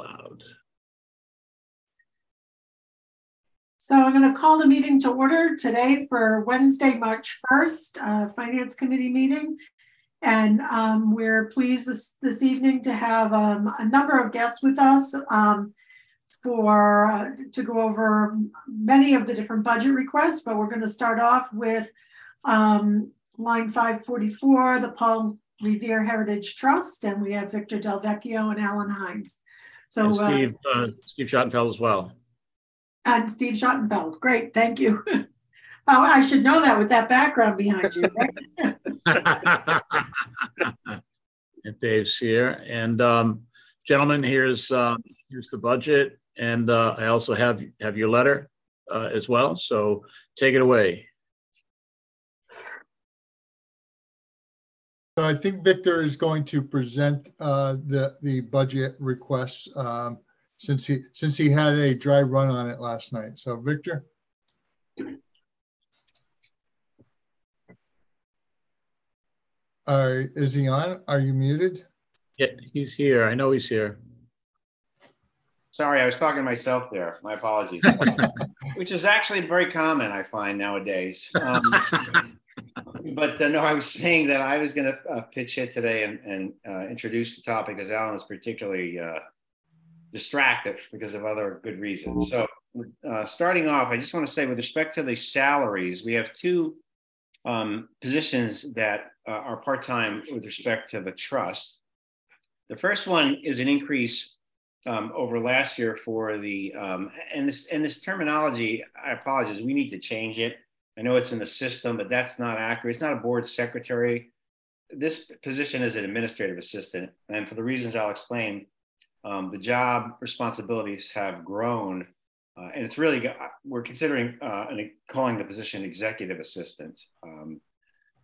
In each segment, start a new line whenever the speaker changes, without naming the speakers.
McLeod.
So I'm going to call the meeting to order today for Wednesday, March 1st, uh, Finance Committee meeting. And um, we're pleased this, this evening to have um, a number of guests with us um, for uh, to go over many of the different budget requests. But we're going to start off with um, line 544, the Paul Revere Heritage Trust, and we have Victor Delvecchio and Alan Hines. So
And Steve, uh, Steve Schottenfeld as well.
and Steve Schottenfeld. Great, thank you. oh, I should know that with that background behind you. Right?
And Dave's here. And um, gentlemen, here's uh, here's the budget. And uh, I also have have your letter uh, as well. So take it away.
So I think Victor is going to present uh, the, the budget requests um, since he, since he had a dry run on it last night. So Victor? Uh, Is he on? Are you muted?
Yeah, he's here. I know he's here.
Sorry, I was talking to myself there. My apologies. Which is actually very common, I find nowadays. Um, but uh, no, I was saying that I was going to uh, pitch it today and, and uh, introduce the topic because Alan is particularly uh, distracted because of other good reasons. So, uh, starting off, I just want to say with respect to the salaries, we have two um, positions that uh, are part time with respect to the trust. The first one is an increase um, over last year for the um, and this and this terminology. I apologize. We need to change it. I know it's in the system, but that's not accurate. It's not a board secretary. This position is an administrative assistant, and for the reasons I'll explain, um, the job responsibilities have grown, uh, and it's really we're considering uh, calling the position executive assistant. Um,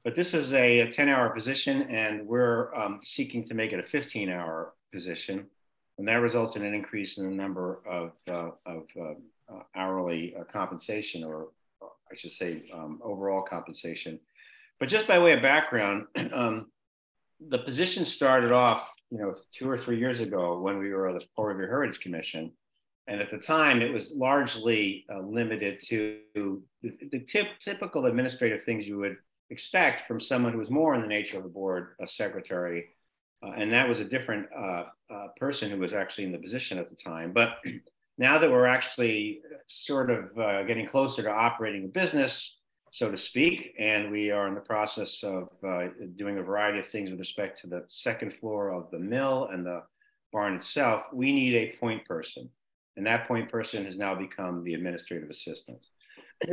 but this is a, a 10 hour position, and we're um, seeking to make it a 15 hour position. And that results in an increase in the number of, uh, of uh, hourly uh, compensation, or I should say um, overall compensation. But just by way of background, um, the position started off, you know, two or three years ago when we were the Paul Revere Heritage Commission. And at the time, it was largely uh, limited to the, the tip, typical administrative things you would expect from someone who was more in the nature of a board a secretary uh, and that was a different uh, uh, person who was actually in the position at the time. But now that we're actually sort of uh, getting closer to operating a business, so to speak, and we are in the process of uh, doing a variety of things with respect to the second floor of the mill and the barn itself, we need a point person. And that point person has now become the administrative assistant.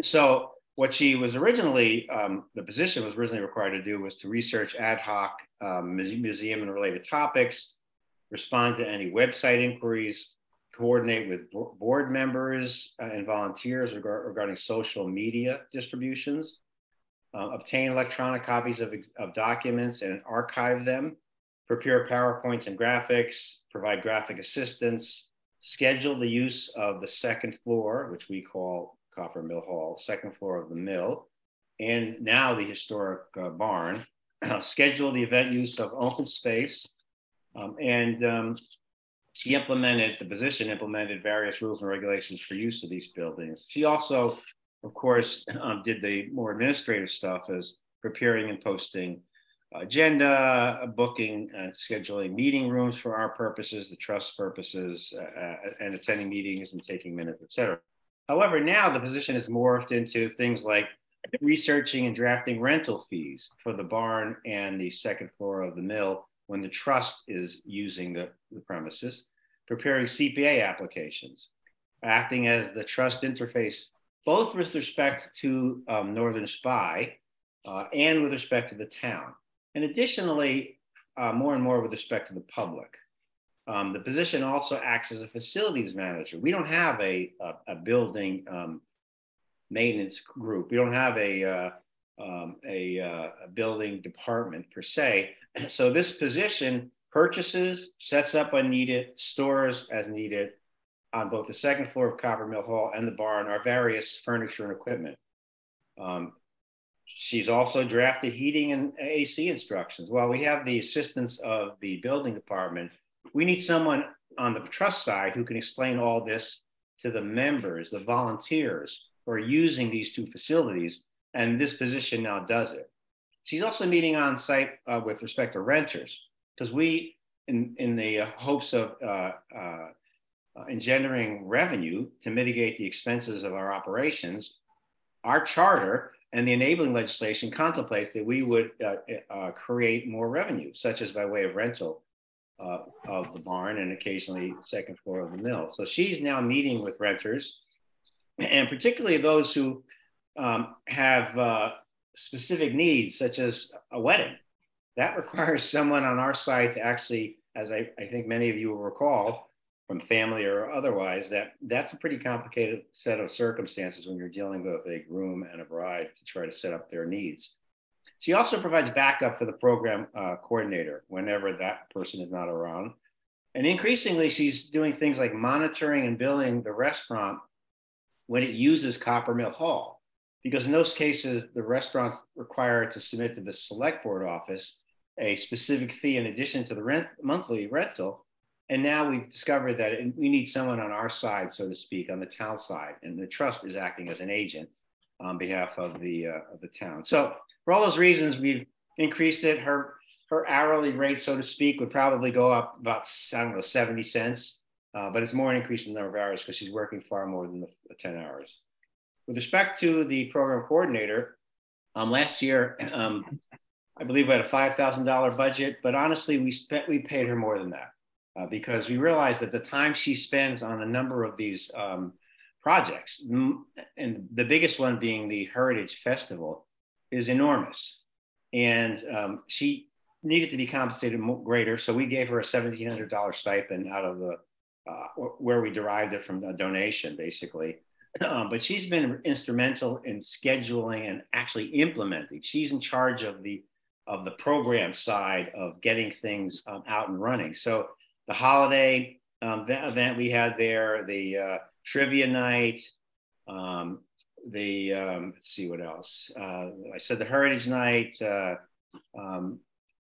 So what she was originally, um, the position was originally required to do was to research ad hoc um, museum and related topics, respond to any website inquiries, coordinate with board members uh, and volunteers regard regarding social media distributions, uh, obtain electronic copies of, of documents and archive them, prepare PowerPoints and graphics, provide graphic assistance, schedule the use of the second floor, which we call Copper Mill Hall, second floor of the mill, and now the historic uh, barn, schedule the event use of open space, um, and um, she implemented, the position implemented various rules and regulations for use of these buildings. She also, of course, um, did the more administrative stuff as preparing and posting agenda, booking and scheduling meeting rooms for our purposes, the trust purposes, uh, uh and attending meetings and taking minutes, etc. However, now the position has morphed into things like researching and drafting rental fees for the barn and the second floor of the mill when the trust is using the, the premises, preparing CPA applications, acting as the trust interface, both with respect to um, Northern Spy uh, and with respect to the town. And additionally, uh, more and more with respect to the public. Um, the position also acts as a facilities manager. We don't have a, a, a building um, maintenance group. We don't have a, uh, um, a, uh, a, building department per se. So this position purchases, sets up when needed, stores as needed on both the second floor of Copper Mill Hall and the barn our various furniture and equipment. Um, she's also drafted heating and AC instructions. While we have the assistance of the building department, we need someone on the trust side who can explain all this to the members, the volunteers who are using these two facilities. And this position now does it. She's also meeting on site uh, with respect to renters because we, in, in the hopes of uh, uh, uh, engendering revenue to mitigate the expenses of our operations, our charter and the enabling legislation contemplates that we would uh, uh, create more revenue, such as by way of rental uh, of the barn and occasionally second floor of the mill. So she's now meeting with renters, and particularly those who um, have uh, specific needs, such as a wedding. That requires someone on our side to actually, as I, I think many of you will recall, from family or otherwise, that that's a pretty complicated set of circumstances when you're dealing with a groom and a bride to try to set up their needs. She also provides backup for the program uh, coordinator whenever that person is not around. And increasingly, she's doing things like monitoring and billing the restaurant when it uses Copper Mill Hall. Because in those cases, the restaurant's required to submit to the select board office a specific fee in addition to the rent, monthly rental and now we've discovered that we need someone on our side, so to speak, on the town side, and the trust is acting as an agent on behalf of the uh, of the town. So for all those reasons, we've increased it. Her her hourly rate, so to speak, would probably go up about I don't know seventy cents, uh, but it's more an increase in the number of hours because she's working far more than the, the ten hours. With respect to the program coordinator, um, last year um, I believe we had a five thousand dollar budget, but honestly, we spent we paid her more than that uh, because we realized that the time she spends on a number of these um, projects, and the biggest one being the Heritage Festival, is enormous. And um, she needed to be compensated greater, so we gave her a $1,700 stipend out of the uh, where we derived it from a donation, basically. Um, but she's been instrumental in scheduling and actually implementing. She's in charge of the of the program side of getting things um, out and running. So the holiday um, event we had there, the uh, trivia night, um, the um, let's see what else. Uh, I said the Heritage Night. Uh, um,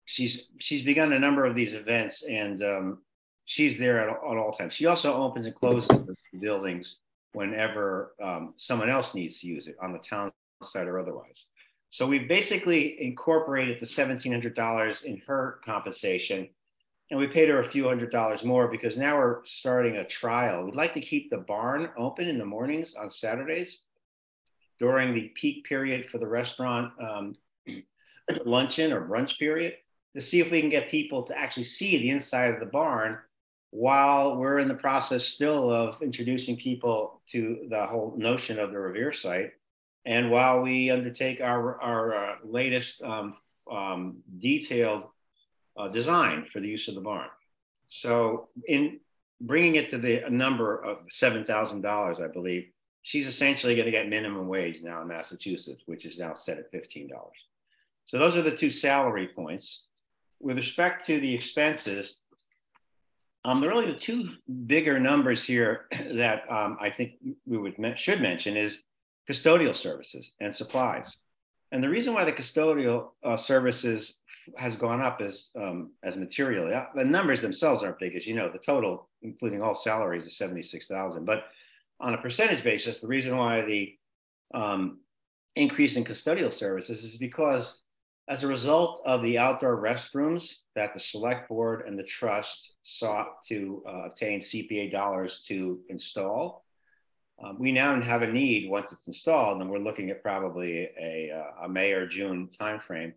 she's she's begun a number of these events, and she's there at, at, all times. She also opens and closes the buildings whenever um, someone else needs to use it on the town side or otherwise. So we basically incorporated the $1,700 in her compensation and we paid her a few hundred dollars more because now we're starting a trial. We'd like to keep the barn open in the mornings on Saturdays during the peak period for the restaurant um, luncheon or brunch period to see if we can get people to actually see the inside of the barn while we're in the process still of introducing people to the whole notion of the Revere site. And while we undertake our, our uh, latest um, um, detailed uh, design for the use of the barn. So in bringing it to the number of $7,000, I believe, she's essentially going to get minimum wage now in Massachusetts, which is now set at $15. So those are the two salary points. With respect to the expenses, um, really the two bigger numbers here that um, I think we would should mention is custodial services and supplies. And the reason why the custodial uh, services has gone up as um, as material. Yeah, the numbers themselves aren't big, as you know. The total, including all salaries, is seventy six thousand. But on a percentage basis, the reason why the um, increase in custodial services is because as a result of the outdoor restrooms that the select board and the trust sought to uh, obtain CPA dollars to install, um, we now have a need once it's installed, and we're looking at probably a, a May or June timeframe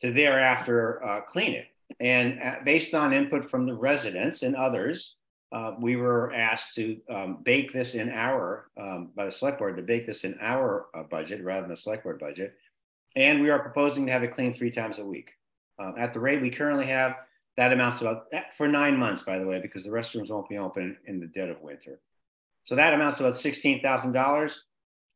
to thereafter uh, clean it. And uh, based on input from the residents and others, uh, we were asked to um, bake this in our, um, by the select board, to bake this in our uh, budget rather than the select board budget. And we are proposing to have it cleaned three times a week. Um, at the rate we currently have, that amounts to about, eh, for nine months, by the way, because the restrooms won't be open in the dead of winter. So that amounts to about $16,000.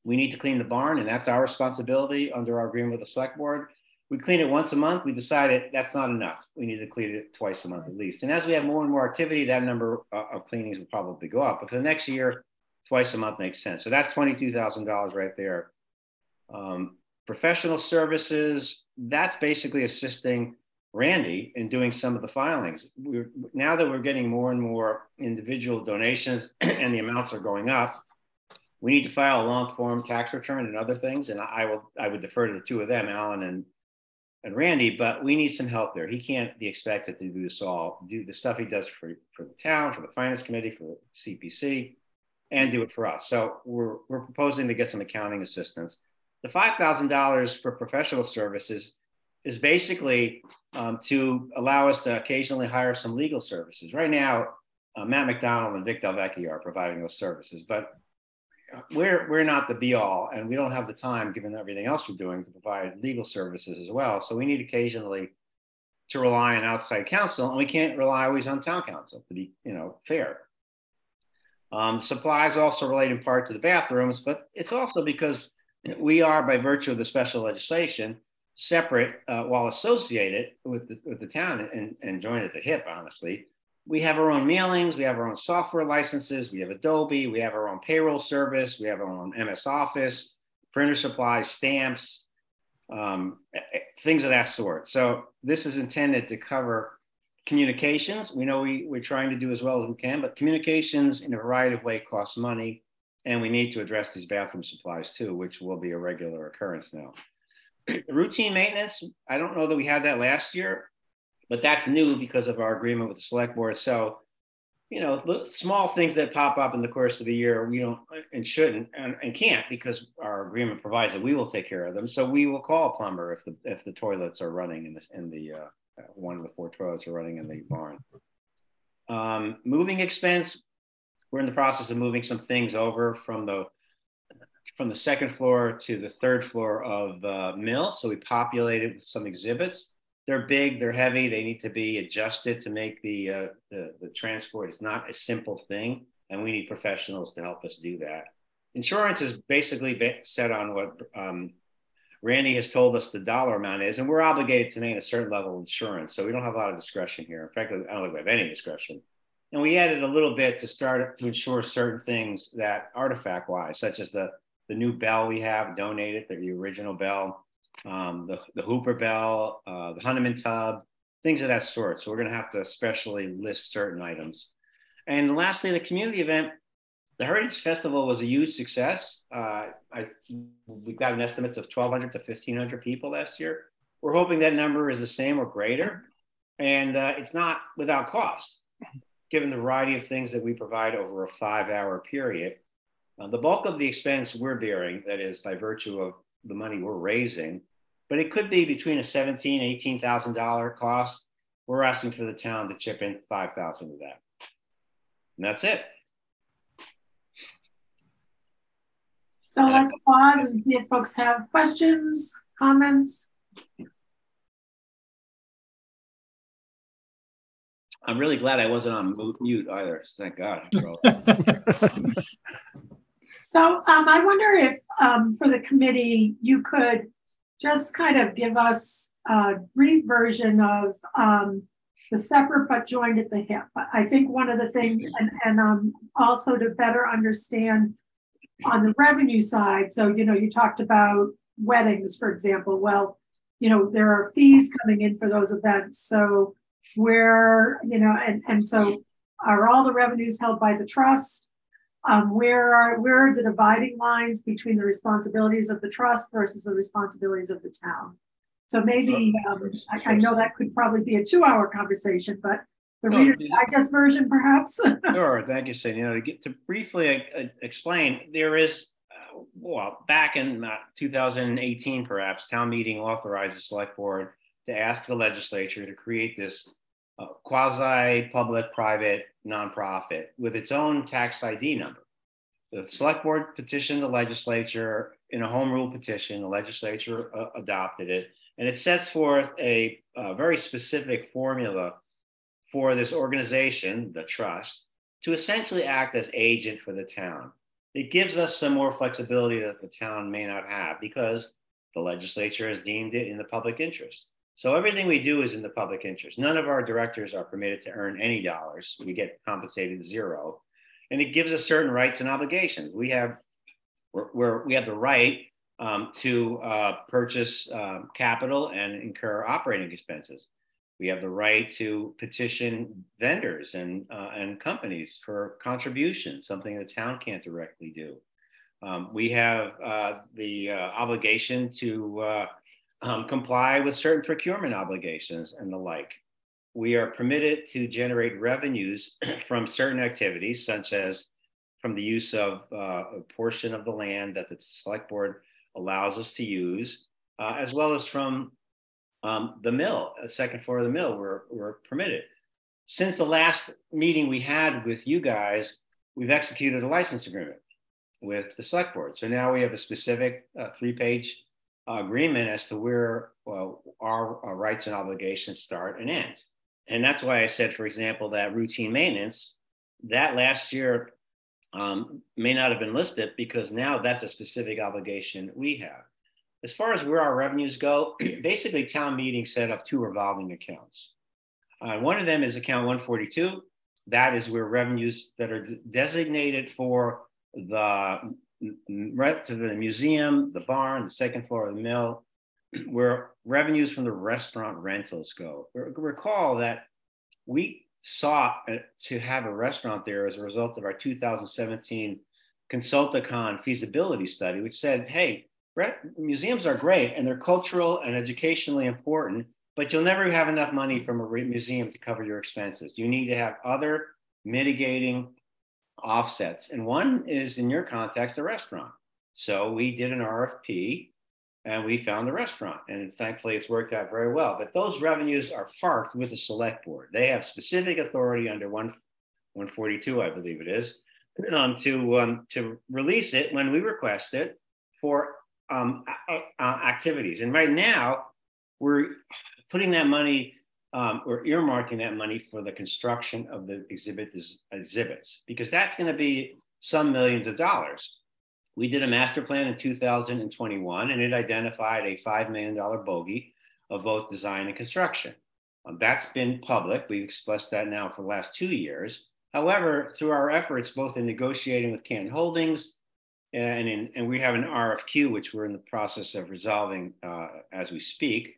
We need to clean the barn, and that's our responsibility under our agreement with the select board we clean it once a month. We decided that's not enough. We need to clean it twice a month at least. And as we have more and more activity, that number uh, of cleanings will probably go up. But for the next year, twice a month makes sense. So that's $22,000 right there. Um, professional services, that's basically assisting Randy in doing some of the filings. We're, now that we're getting more and more individual donations and the amounts are going up, we need to file a long form tax return and other things. And I will I would defer to the two of them, Alan and and Randy, but we need some help there. He can't be expected to do this all, do the stuff he does for, for the town, for the finance committee, for the CPC, and do it for us. So we're, we're proposing to get some accounting assistance. The $5,000 for professional services is basically um, to allow us to occasionally hire some legal services. Right now, uh, Matt McDonald and Vic Delvecchio are providing those services, but we're we're not the be all, and we don't have the time, given everything else we're doing, to provide legal services as well. So we need occasionally to rely on outside counsel, and we can't rely always on town counsel to be, you know, fair. Um, supplies also relate in part to the bathrooms, but it's also because we are, by virtue of the special legislation, separate uh, while associated with the, with the town and, and joined at the hip, honestly we have our own mailings, we have our own software licenses, we have Adobe, we have our own payroll service, we have our own MS Office, printer supplies, stamps, um, things of that sort. So this is intended to cover communications. We know we, we're trying to do as well as we can, but communications in a variety of ways costs money. And we need to address these bathroom supplies too, which will be a regular occurrence now. Routine maintenance, I don't know that we had that last year but that's new because of our agreement with the select board. So, you know, the small things that pop up in the course of the year, we don't and shouldn't and, and can't because our agreement provides that we will take care of them. So we will call a plumber if the if the toilets are running in the in the uh, one of the four toilets are running in the barn. Um, moving expense, we're in the process of moving some things over from the from the second floor to the third floor of the mill. So we populated with some exhibits they're big, they're heavy, they need to be adjusted to make the, uh, the, the transport. It's not a simple thing, and we need professionals to help us do that. Insurance is basically set on what um, Randy has told us the dollar amount is, and we're obligated to maintain a certain level of insurance. So we don't have a lot of discretion here. In fact, I don't think we have any discretion. And we added a little bit to start to ensure certain things that artifact wise, such as the, the new bell we have donated, the original bell, um, the, the Hooper Bell, uh, the Hunneman Tub, things of that sort. So we're going to have to especially list certain items. And lastly, the community event, the Heritage Festival was a huge success. Uh, I, we've got an estimates of 1,200 to 1,500 people last year. We're hoping that number is the same or greater. And uh, it's not without cost, given the variety of things that we provide over a five hour period. Uh, the bulk of the expense we're bearing, that is by virtue of the money we're raising, but it could be between a seventeen, eighteen thousand dollar cost. We're asking for the town to chip in five thousand of that, and that's it.
So let's pause and see if folks have questions, comments.
I'm really glad I wasn't on mute either. Thank God.
so um, I wonder if um, for the committee, you could just kind of give us a brief version of um, the separate but joined at the hip. I think one of the things, and, and um, also to better understand on the revenue side. So, you know, you talked about weddings, for example. Well, you know, there are fees coming in for those events. So, where, you know, and, and so are all the revenues held by the trust? Um, where are where are the dividing lines between the responsibilities of the trust versus the responsibilities of the town? So maybe um, I, I, know that could probably be a two-hour conversation, but the no, Reader's Digest version, perhaps.
sure, thank you, Cindy. You know, to get to briefly uh, explain, there is uh, well back in uh, 2018, perhaps town meeting authorized the select board to ask the legislature to create this quasi public private nonprofit with its own tax ID number. The select board petitioned the legislature in a home rule petition. The legislature uh, adopted it, and it sets forth a, a very specific formula for this organization, the trust, to essentially act as agent for the town. It gives us some more flexibility that the town may not have because the legislature has deemed it in the public interest. So everything we do is in the public interest. None of our directors are permitted to earn any dollars. We get compensated zero. And it gives us certain rights and obligations. We have, we're, we're we have the right um, to uh, purchase um, capital and incur operating expenses. We have the right to petition vendors and, uh, and companies for contributions, something the town can't directly do. Um, we have uh, the uh, obligation to uh, um, comply with certain procurement obligations and the like. We are permitted to generate revenues from certain activities, such as from the use of uh, a portion of the land that the select board allows us to use, uh, as well as from um, the mill, the second floor of the mill, we're, we're permitted. Since the last meeting we had with you guys, we've executed a license agreement with the select board. So now we have a specific uh, three-page uh, agreement as to where well, our, our, rights and obligations start and end. And that's why I said, for example, that routine maintenance, that last year um, may not have been listed because now that's a specific obligation we have. As far as where our revenues go, basically town meeting set up two revolving accounts. Uh, one of them is account 142. That is where revenues that are designated for the to the museum, the barn, the second floor of the mill, where revenues from the restaurant rentals go. Recall that we sought uh, to have a restaurant there as a result of our 2017 Consulticon feasibility study, which said, hey, museums are great and they're cultural and educationally important, but you'll never have enough money from a museum to cover your expenses. You need to have other mitigating offsets. And one is in your context, a restaurant. So we did an RFP and we found the restaurant. And thankfully, it's worked out very well. But those revenues are parked with the select board. They have specific authority under 1, 142, I believe it is, um, to, um, to release it when we request it for um, uh, activities. And right now, we're putting that money um, we're earmarking that money for the construction of the exhibit exhibits because that's going to be some millions of dollars. We did a master plan in 2021 and it identified a $5 million bogey of both design and construction. Um, that's been public. We've expressed that now for the last two years. However, through our efforts, both in negotiating with Canton Holdings and, in, and we have an RFQ, which we're in the process of resolving uh, as we speak,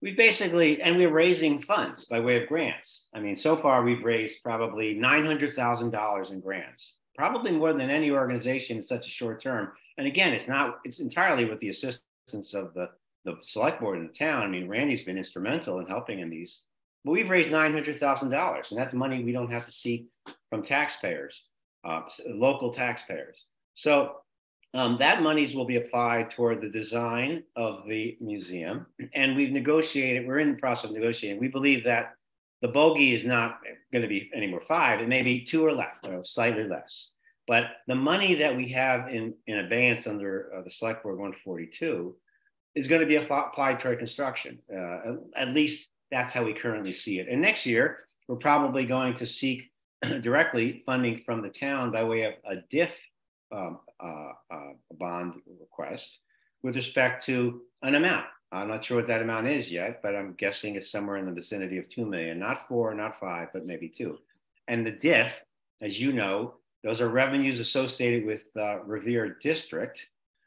we basically, and we're raising funds by way of grants. I mean, so far we've raised probably $900,000 in grants, probably more than any organization in such a short term. And again, it's not, it's entirely with the assistance of the, the select board in the town. I mean, Randy's been instrumental in helping in these, but we've raised $900,000 and that's money we don't have to seek from taxpayers, uh, local taxpayers. So um, that monies will be applied toward the design of the museum. And we've negotiated, we're in the process of negotiating. We believe that the bogey is not going to be anymore five, it may be two or less, or slightly less. But the money that we have in, in abeyance under uh, the Select Board 142 is going to be applied toward construction. Uh, at least that's how we currently see it. And next year, we're probably going to seek directly funding from the town by way of a DIF um, uh, uh, bond request with respect to an amount. I'm not sure what that amount is yet, but I'm guessing it's somewhere in the vicinity of 2 million, not four, not five, but maybe two. And the DIF, as you know, those are revenues associated with uh, Revere District.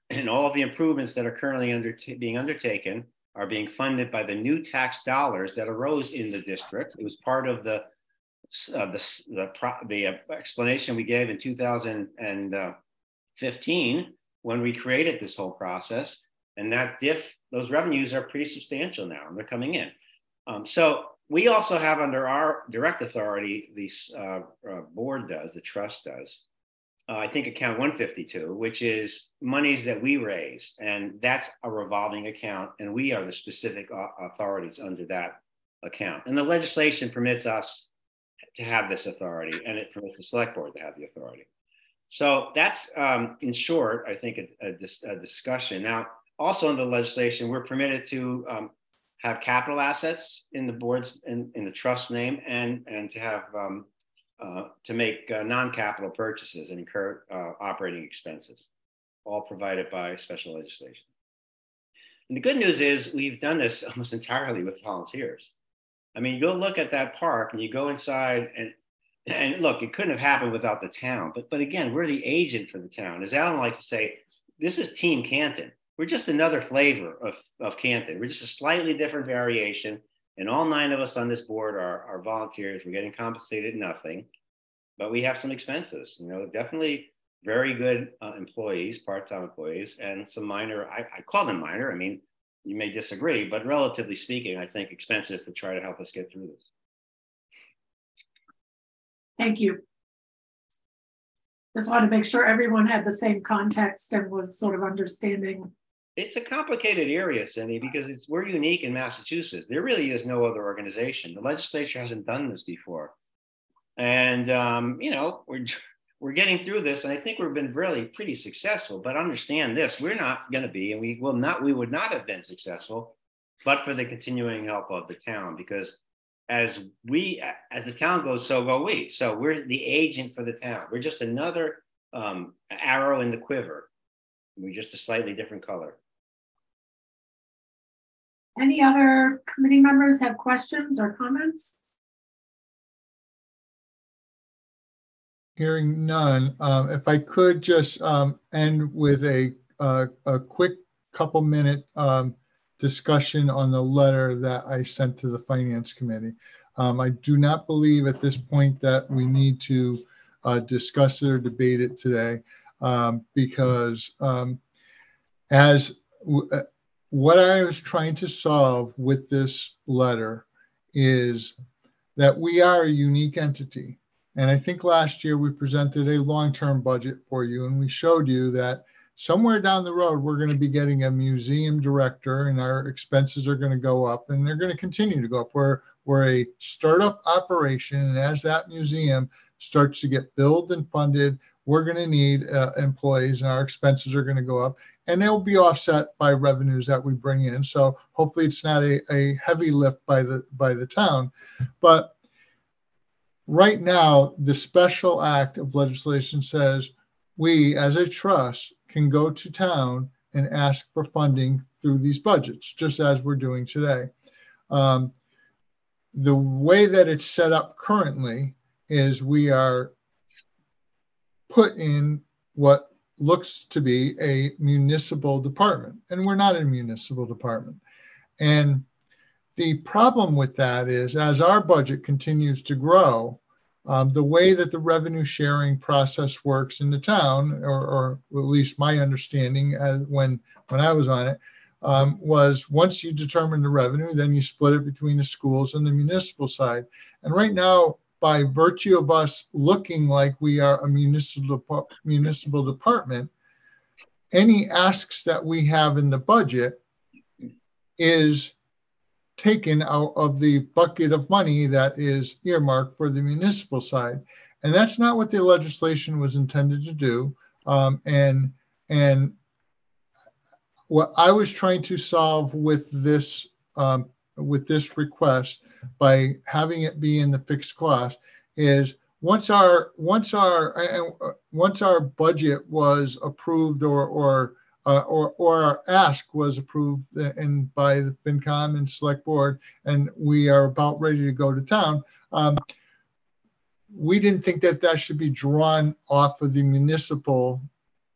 And all of the improvements that are currently under being undertaken are being funded by the new tax dollars that arose in the district. It was part of the uh, the the, the uh, explanation we gave in 2000 and uh, 15 when we created this whole process. And that DIF, those revenues are pretty substantial now and they're coming in. Um, so we also have under our direct authority, the uh, uh, board does, the trust does, uh, I think account 152, which is monies that we raise. And that's a revolving account. And we are the specific authorities under that account. And the legislation permits us to have this authority and it permits the select board to have the authority. So that's, um, in short, I think a, a, a, discussion. Now, also in the legislation, we're permitted to um, have capital assets in the boards in, in the trust name and, and to have um, uh, to make uh, non-capital purchases and incur uh, operating expenses, all provided by special legislation. And the good news is we've done this almost entirely with volunteers. I mean, you go look at that park and you go inside and and look, it couldn't have happened without the town. But but again, we're the agent for the town. As Alan likes to say, this is Team Canton. We're just another flavor of, of Canton. We're just a slightly different variation. And all nine of us on this board are, are volunteers. We're getting compensated nothing, but we have some expenses. You know, definitely very good uh, employees, part-time employees, and some minor. I, I call them minor. I mean, you may disagree, but relatively speaking, I think expenses to try to help us get through this.
Thank you. Just wanted to make sure everyone had the same context and was sort of understanding.
It's a complicated area, Cindy, because it's we're unique in Massachusetts. There really is no other organization. The legislature hasn't done this before, and um, you know we're we're getting through this, and I think we've been really pretty successful. But understand this: we're not going to be, and we will not, we would not have been successful, but for the continuing help of the town, because as we, as the town goes, so go we. So we're the agent for the town. We're just another um, arrow in the quiver. We're just a slightly different color.
Any other committee members have questions or comments?
Hearing none, um, if I could just um, end with a, a, a quick couple minute um, discussion on the letter that I sent to the Finance Committee. Um, I do not believe at this point that we need to uh, discuss it or debate it today um, because um, as uh, what I was trying to solve with this letter is that we are a unique entity. And I think last year we presented a long term budget for you, and we showed you that somewhere down the road, we're going to be getting a museum director, and our expenses are going to go up, and they're going to continue to go up. We're, we're a startup operation, and as that museum starts to get built and funded, we're going to need uh, employees, and our expenses are going to go up and they'll be offset by revenues that we bring in. So hopefully it's not a, a heavy lift by the by the town. But right now, the special act of legislation says we, as a trust, can go to town and ask for funding through these budgets, just as we're doing today. Um, the way that it's set up currently is we are put in what looks to be a municipal department, and we're not a municipal department. And the problem with that is as our budget continues to grow, um, the way that the revenue sharing process works in the town, or, or at least my understanding when when I was on it, um, was once you determine the revenue, then you split it between the schools and the municipal side. And right now, by virtue of us looking like we are a municipal municipal department, any asks that we have in the budget is taken out of the bucket of money that is earmarked for the municipal side. And that's not what the legislation was intended to do. Um, and and what I was trying to solve with this um, with this request by having it be in the fixed cost is once our once our uh, once our budget was approved or or uh, or, or our ask was approved and by the FinCom and Select Board, and we are about ready to go to town. Um, we didn't think that that should be drawn off of the municipal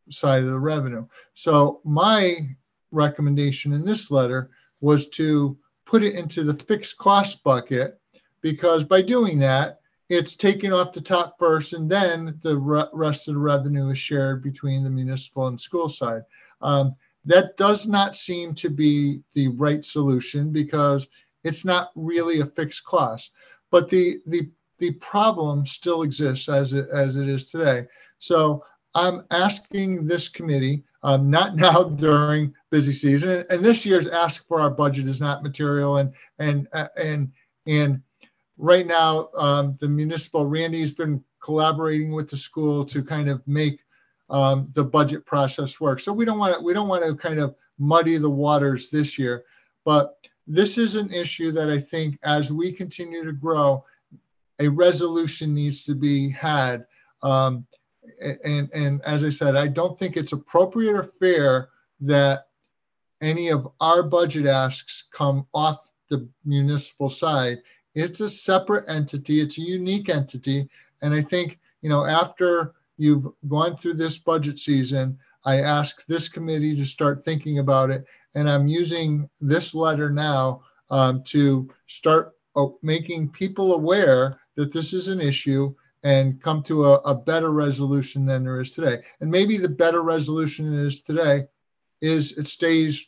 side of the revenue. So my recommendation in this letter was to put it into the fixed cost bucket because by doing that, it's taken off the top first and then the rest of the revenue is shared between the municipal and school side. Um, that does not seem to be the right solution because it's not really a fixed cost. But the the the problem still exists as it as it is today. So I'm asking this committee, um, not now during busy season, and this year's ask for our budget is not material, and and and and right now um, the municipal Randy's been collaborating with the school to kind of make um, the budget process works. So we don't want to we don't want to kind of muddy the waters this year, but this is an issue that I think as we continue to grow, a resolution needs to be had. Um, and and as I said, I don't think it's appropriate or fair that any of our budget asks come off the municipal side. It's a separate entity. It's a unique entity, and I think you know after you've gone through this budget season. I ask this committee to start thinking about it, and I'm using this letter now um, to start uh, making people aware that this is an issue and come to a, a better resolution than there is today. And maybe the better resolution is today is it stays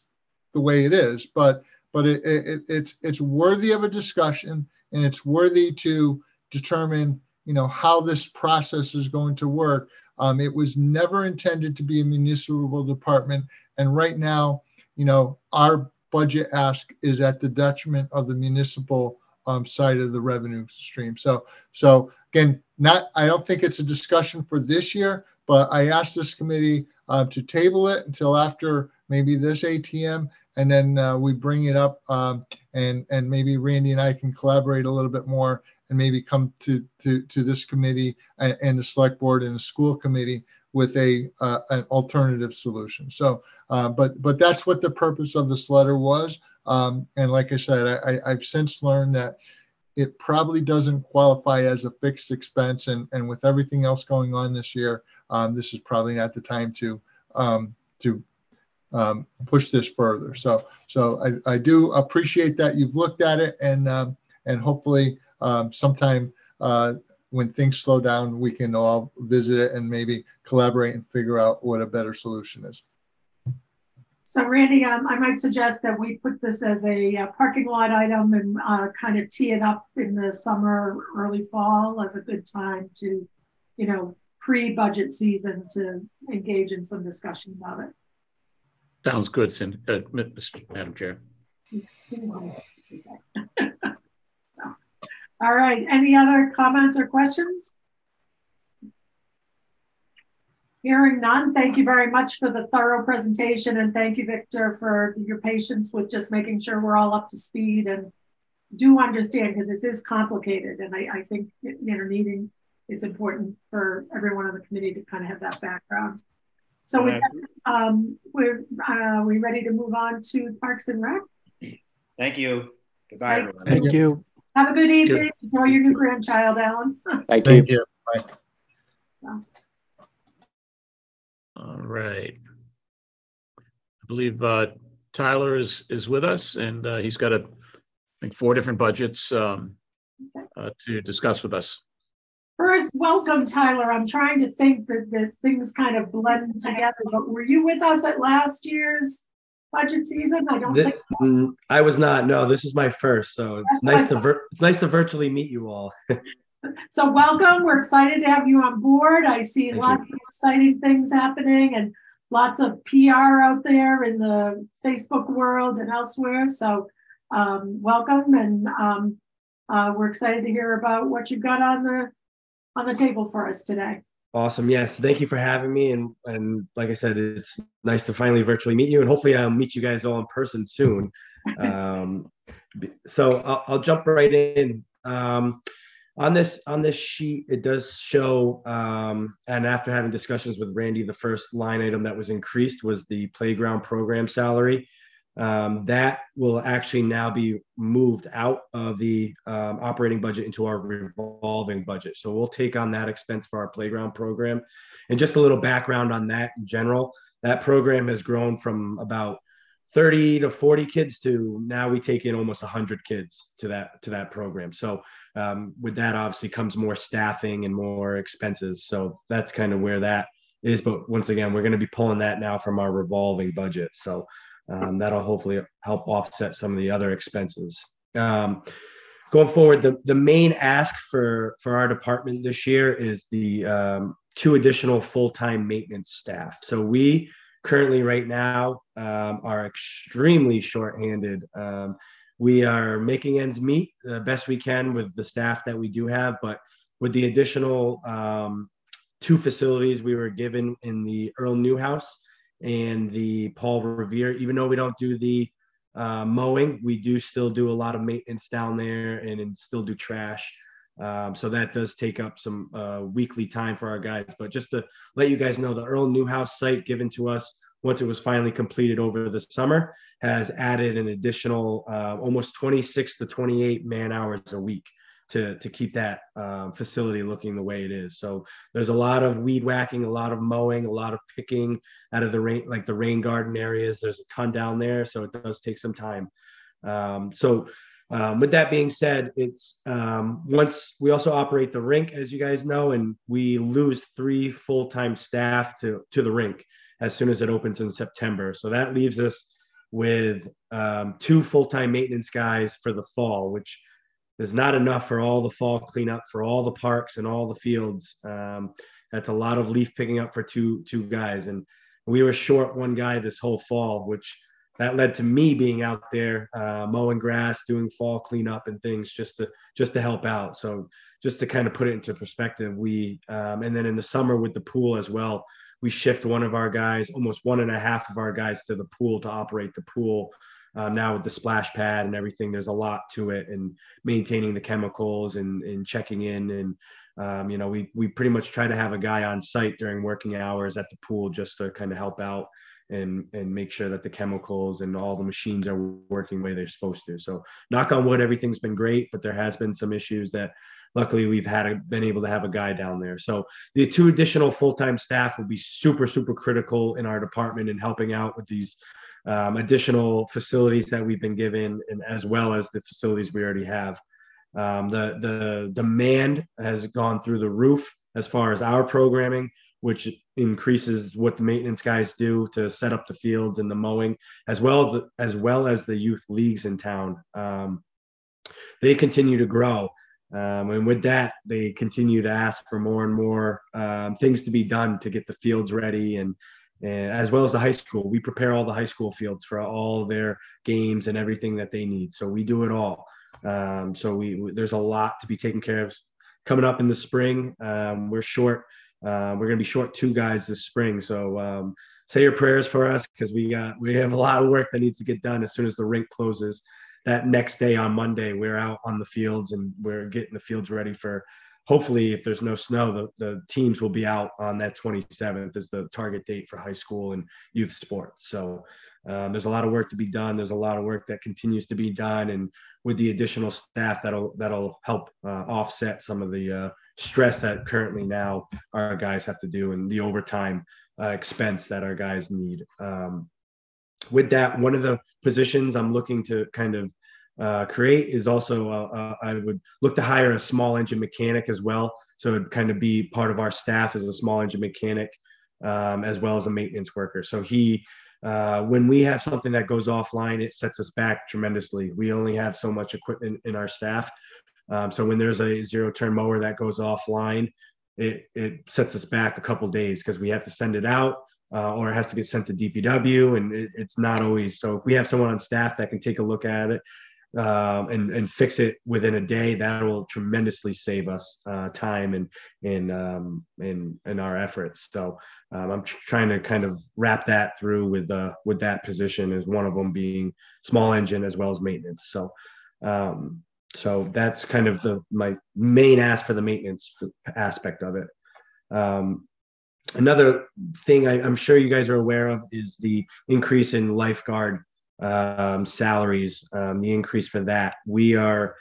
the way it is, but but it, it, it's it's worthy of a discussion and it's worthy to determine you know how this process is going to work. Um, it was never intended to be a municipal department, and right now, you know, our budget ask is at the detriment of the municipal um, side of the revenue stream. So, so again, not I don't think it's a discussion for this year, but I asked this committee uh, to table it until after maybe this ATM, and then uh, we bring it up, um, and and maybe Randy and I can collaborate a little bit more, and maybe come to to to this committee and, and the select board and the school committee with a uh, an alternative solution. So, uh, but but that's what the purpose of this letter was. Um, and like I said, I, I've since learned that it probably doesn't qualify as a fixed expense. And, and with everything else going on this year, um, this is probably not the time to um, to um, push this further. So so I, I do appreciate that you've looked at it and um, and hopefully um, sometime uh, when things slow down, we can all visit it and maybe collaborate and figure out what a better solution is.
So Randy, um, I might suggest that we put this as a, uh, parking lot item and uh, kind of tee it up in the summer, early fall as a good time to, you know, pre-budget season to engage in some discussion about it.
Sounds good, Cindy, uh, Madam Chair.
All right. Any other comments or questions? Hearing none, thank you very much for the thorough presentation and thank you, Victor, for your patience with just making sure we're all up to speed and do understand because this is complicated. And I, I think you know, needing it's important for everyone on the committee to kind of have that background. So is that, um, we're uh, we ready to move on to Parks and Rec?
Thank you. Goodbye,
everyone. Thank you.
Have a good evening. Enjoy your new grandchild, Alan.
Thank you. Thank you.
Bye.
All right. I believe uh, Tyler is is with us, and uh, he's got a, I think four different budgets um, uh, to discuss with us.
First, welcome, Tyler. I'm trying to think that, that things kind of blend together, but were you with us at last year's budget season? I don't
this,
think
I was not. No, this is my first, so it's That's nice to vir- it's nice to virtually meet you all.
So welcome. We're excited to have you on board. I see
Thank
lots
you.
of exciting things happening and lots of PR out there in the Facebook world and elsewhere. So um, welcome, and um, uh, we're excited to hear about what you've got on the on the table for us today.
Awesome. Yes. Thank you for having me. And and like I said, it's nice to finally virtually meet you. And hopefully I'll meet you guys all in person soon. Um, so I'll, I'll jump right in. Um, on this on this sheet it does show um, and after having discussions with randy the first line item that was increased was the playground program salary um, that will actually now be moved out of the um, operating budget into our revolving budget. So we'll take on that expense for our playground program. And just a little background on that in general that program has grown from about 30 to 40 kids to now we take in almost 100 kids to that to that program. So um, with that obviously comes more staffing and more expenses. So that's kind of where that is. But once again we're going to be pulling that now from our revolving budget. So um, that'll hopefully help offset some of the other expenses um, going forward the, the main ask for for our department this year is the um, two additional full-time maintenance staff so we currently right now um, are extremely short-handed. Um, we are making ends meet the best we can with the staff that we do have, but with the additional um, two facilities we were given in the Earl Newhouse and the Paul Revere, even though we don't do the uh, mowing, we do still do a lot of maintenance down there and, and still do trash. Um, so that does take up some uh, weekly time for our guys. But just to let you guys know, the Earl Newhouse site given to us once it was finally completed over the summer has added an additional uh, almost 26 to 28 man hours a week to, to keep that um, facility looking the way it is. So there's a lot of weed whacking, a lot of mowing, a lot of picking out of the rain, like the rain garden areas. There's a ton down there, so it does take some time. Um, so um, with that being said, it's um, once we also operate the rink, as you guys know, and we lose three full-time staff to to the rink as soon as it opens in September. So that leaves us with um, two full-time maintenance guys for the fall, which is not enough for all the fall cleanup for all the parks and all the fields. Um, that's a lot of leaf picking up for two two guys, and we were short one guy this whole fall, which that led to me being out there uh, mowing grass, doing fall cleanup and things just to just to help out. So just to kind of put it into perspective, we um, and then in the summer with the pool as well, we shift one of our guys, almost one and a half of our guys to the pool to operate the pool. Um, now with the splash pad and everything, there's a lot to it, and maintaining the chemicals and, and checking in, and um, you know, we we pretty much try to have a guy on site during working hours at the pool just to kind of help out and and make sure that the chemicals and all the machines are working the way they're supposed to. So knock on wood, everything's been great, but there has been some issues that luckily we've had a, been able to have a guy down there. So the two additional full-time staff will be super super critical in our department and helping out with these um, additional facilities that we've been given, and as well as the facilities we already have. Um, the the demand has gone through the roof as far as our programming which increases what the maintenance guys do to set up the fields and the mowing, as well as the, as well as the youth leagues in town. Um, they continue to grow, um, and with that, they continue to ask for more and more um, things to be done to get the fields ready, and, and as well as the high school. We prepare all the high school fields for all their games and everything that they need. So we do it all. Um, so we there's a lot to be taken care of coming up in the spring. Um, we're short uh, we're going to be short two guys this spring. So um, say your prayers for us because we got we have a lot of work that needs to get done as soon as the rink closes. That next day on Monday, we're out on the fields and we're getting the fields ready for. Hopefully, if there's no snow, the, the teams will be out on that 27th is the target date for high school and youth sports. So um, there's a lot of work to be done. There's a lot of work that continues to be done, and with the additional staff, that'll that'll help uh, offset some of the uh, stress that currently now our guys have to do and the overtime uh, expense that our guys need. Um, with that, one of the positions I'm looking to kind of uh, create is also uh, uh, I would look to hire a small engine mechanic as well. So it'd kind of be part of our staff as a small engine mechanic um, as well as a maintenance worker. So he uh, when we have something that goes offline, it sets us back tremendously. We only have so much equipment in our staff. Um, so when there's a zero turn mower that goes offline, it, it sets us back a couple days because we have to send it out uh, or it has to get sent to DPW and it, it's not always. So if we have someone on staff that can take a look at it um, and, and fix it within a day, that will tremendously save us uh, time and, and, um, and, and our efforts. So um, I'm trying to kind of wrap that through with, uh, with that position as one of them being small engine as well as maintenance. So um, so that's kind of the my main ask for the maintenance aspect of it. Um, another thing I, am sure you guys are aware of is the increase in lifeguard um, salaries. Um, the increase for that we are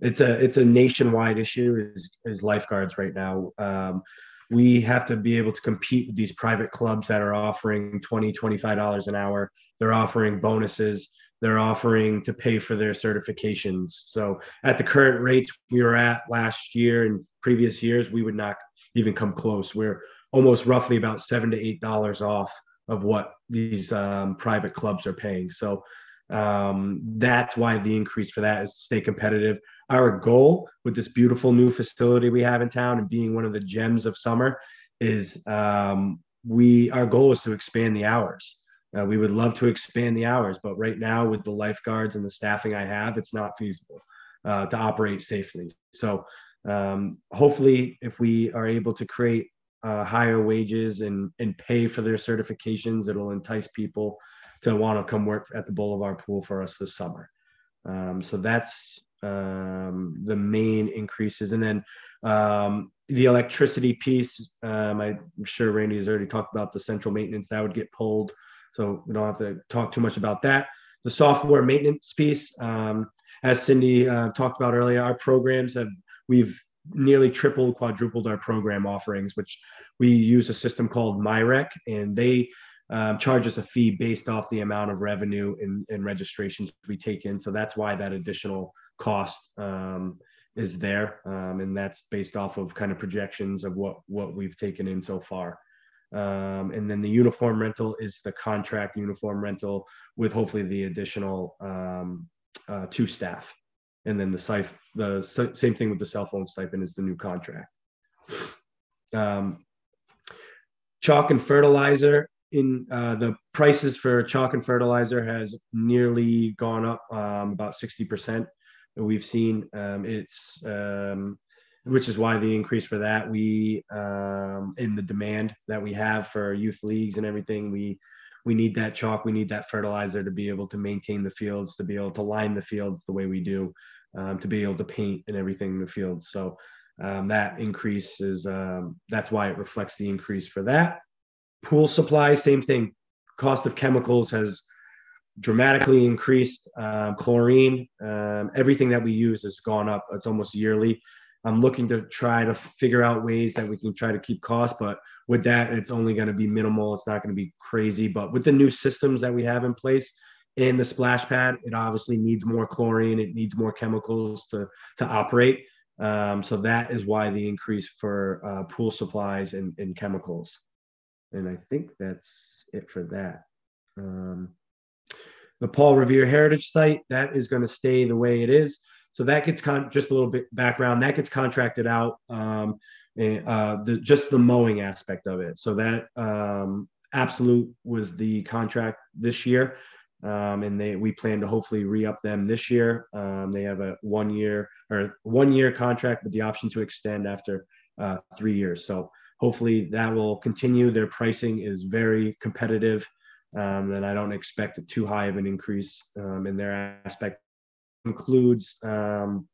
it's a it's a nationwide issue is is lifeguards right now. Um, we have to be able to compete with these private clubs that are offering 20 25 dollars an hour they're offering bonuses they're offering to pay for their certifications. So at the current rates we were at last year and previous years, we would not even come close. We're almost roughly about seven to eight dollars off of what these um, private clubs are paying. So um, that's why the increase for that is to stay competitive. Our goal with this beautiful new facility we have in town and being one of the gems of summer is um, we our goal is to expand the hours. Uh, we would love to expand the hours, but right now, with the lifeguards and the staffing I have, it's not feasible uh, to operate safely. So, um, hopefully, if we are able to create uh, higher wages and and pay for their certifications, it'll entice people to want to come work at the Boulevard Pool for us this summer. Um, so that's um, the main increases, and then um, the electricity piece. Um, I'm sure Randy has already talked about the central maintenance that would get pulled. So we don't have to talk too much about that. The software maintenance piece, um, as Cindy uh, talked about earlier, our programs have, we've nearly tripled, quadrupled our program offerings, which we use a system called MyRec, and they um, us a fee based off the amount of revenue and, and registrations we take in. So that's why that additional cost um, is there, um, and that's based off of kind of projections of what what we've taken in so far. Um, and then the uniform rental is the contract uniform rental with hopefully the additional um, uh, two staff. And then the, the same thing with the cell phone stipend is the new contract. Um, chalk and fertilizer in uh, the prices for chalk and fertilizer has nearly gone up um, about 60% we've seen um, it's um, which is why the increase for that we um, in the demand that we have for youth leagues and everything we we need that chalk we need that fertilizer to be able to maintain the fields to be able to line the fields the way we do um, to be able to paint and everything in the field. so um, that increase is um, that's why it reflects the increase for that pool supply same thing cost of chemicals has dramatically increased uh, chlorine um, everything that we use has gone up it's almost yearly I'm looking to try to figure out ways that we can try to keep costs, but with that, it's only going to be minimal. It's not going to be crazy. But with the new systems that we have in place in the splash pad, it obviously needs more chlorine. It needs more chemicals to to operate. Um, so that is why the increase for uh, pool supplies and, and chemicals. And I think that's it for that. Um, the Paul Revere Heritage Site that is going to stay the way it is. So that gets con- just a little bit background. That gets contracted out. Um, and, uh, the just the mowing aspect of it. So that um, Absolute was the contract this year, um, and they we plan to hopefully re-up them this year. Um, they have a one year or one year contract with the option to extend after uh, three years. So hopefully that will continue. Their pricing is very competitive, um, and I don't expect too high of an increase um, in their aspect includes um,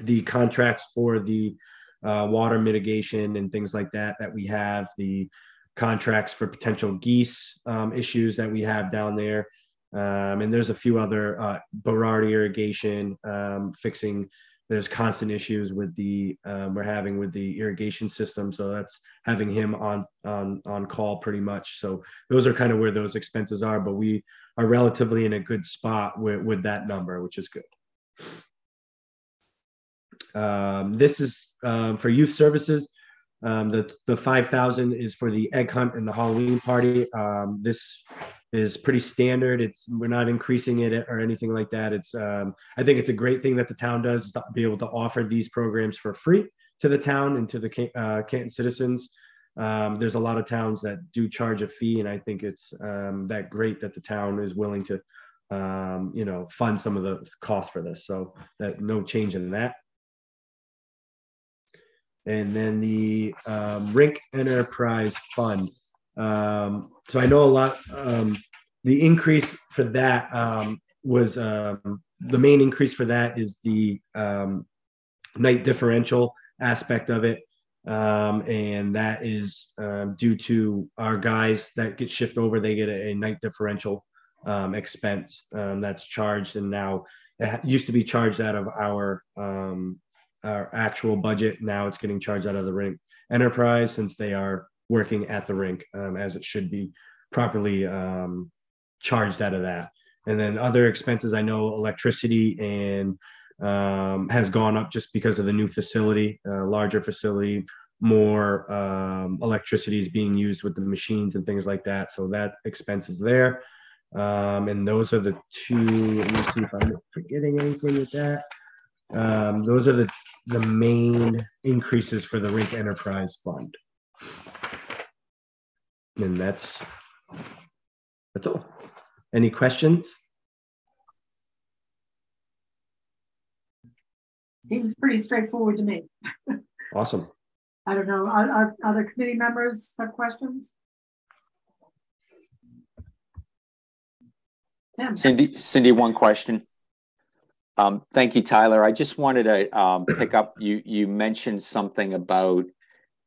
the contracts for the uh, water mitigation and things like that that we have, the contracts for potential geese um, issues that we have down there. Um, and there's a few other uh, Berardi irrigation um, fixing. There's constant issues with the um, we're having with the irrigation system, so that's having him on on on call pretty much. So those are kind of where those expenses are, but we are relatively in a good spot with, with that number, which is good. Um, this is um, for youth services. Um, the the five thousand is for the egg hunt and the Halloween party. Um, this is pretty standard. It's we're not increasing it or anything like that. It's um, I think it's a great thing that the town does to be able to offer these programs for free to the town and to the uh, Canton citizens. Um, there's a lot of towns that do charge a fee, and I think it's um, that great that the town is willing to um, you know, fund some of the costs for this. So that no change in that. And then the um, Rink Enterprise Fund. Um, so I know a lot. Um, the increase for that um, was um, the main increase for that is the um, night differential aspect of it. Um, and that is um, due to our guys that get shift over, they get a, a night differential expense that's charged, and now it used to be charged out of our our actual budget. Now it's getting charged out of the rink enterprise since they are working at the rink um, as it should be properly um, charged out of that. And then other expenses, I know electricity and um, has gone up just because of the new facility, uh, larger facility, more um, electricity is being used with the machines and things like that. So that expense is there. Um, and those are the two. Let me see if I'm forgetting anything with that. Um, those are the the main increases for the Rink Enterprise Fund, and that's that's all. Any questions?
Seems pretty straightforward to me.
Awesome.
I don't know. Are, are other committee members have questions? Yeah.
Cindy, Cindy, one question. Um, thank you, Tyler. I just wanted to um, pick up. You you mentioned something about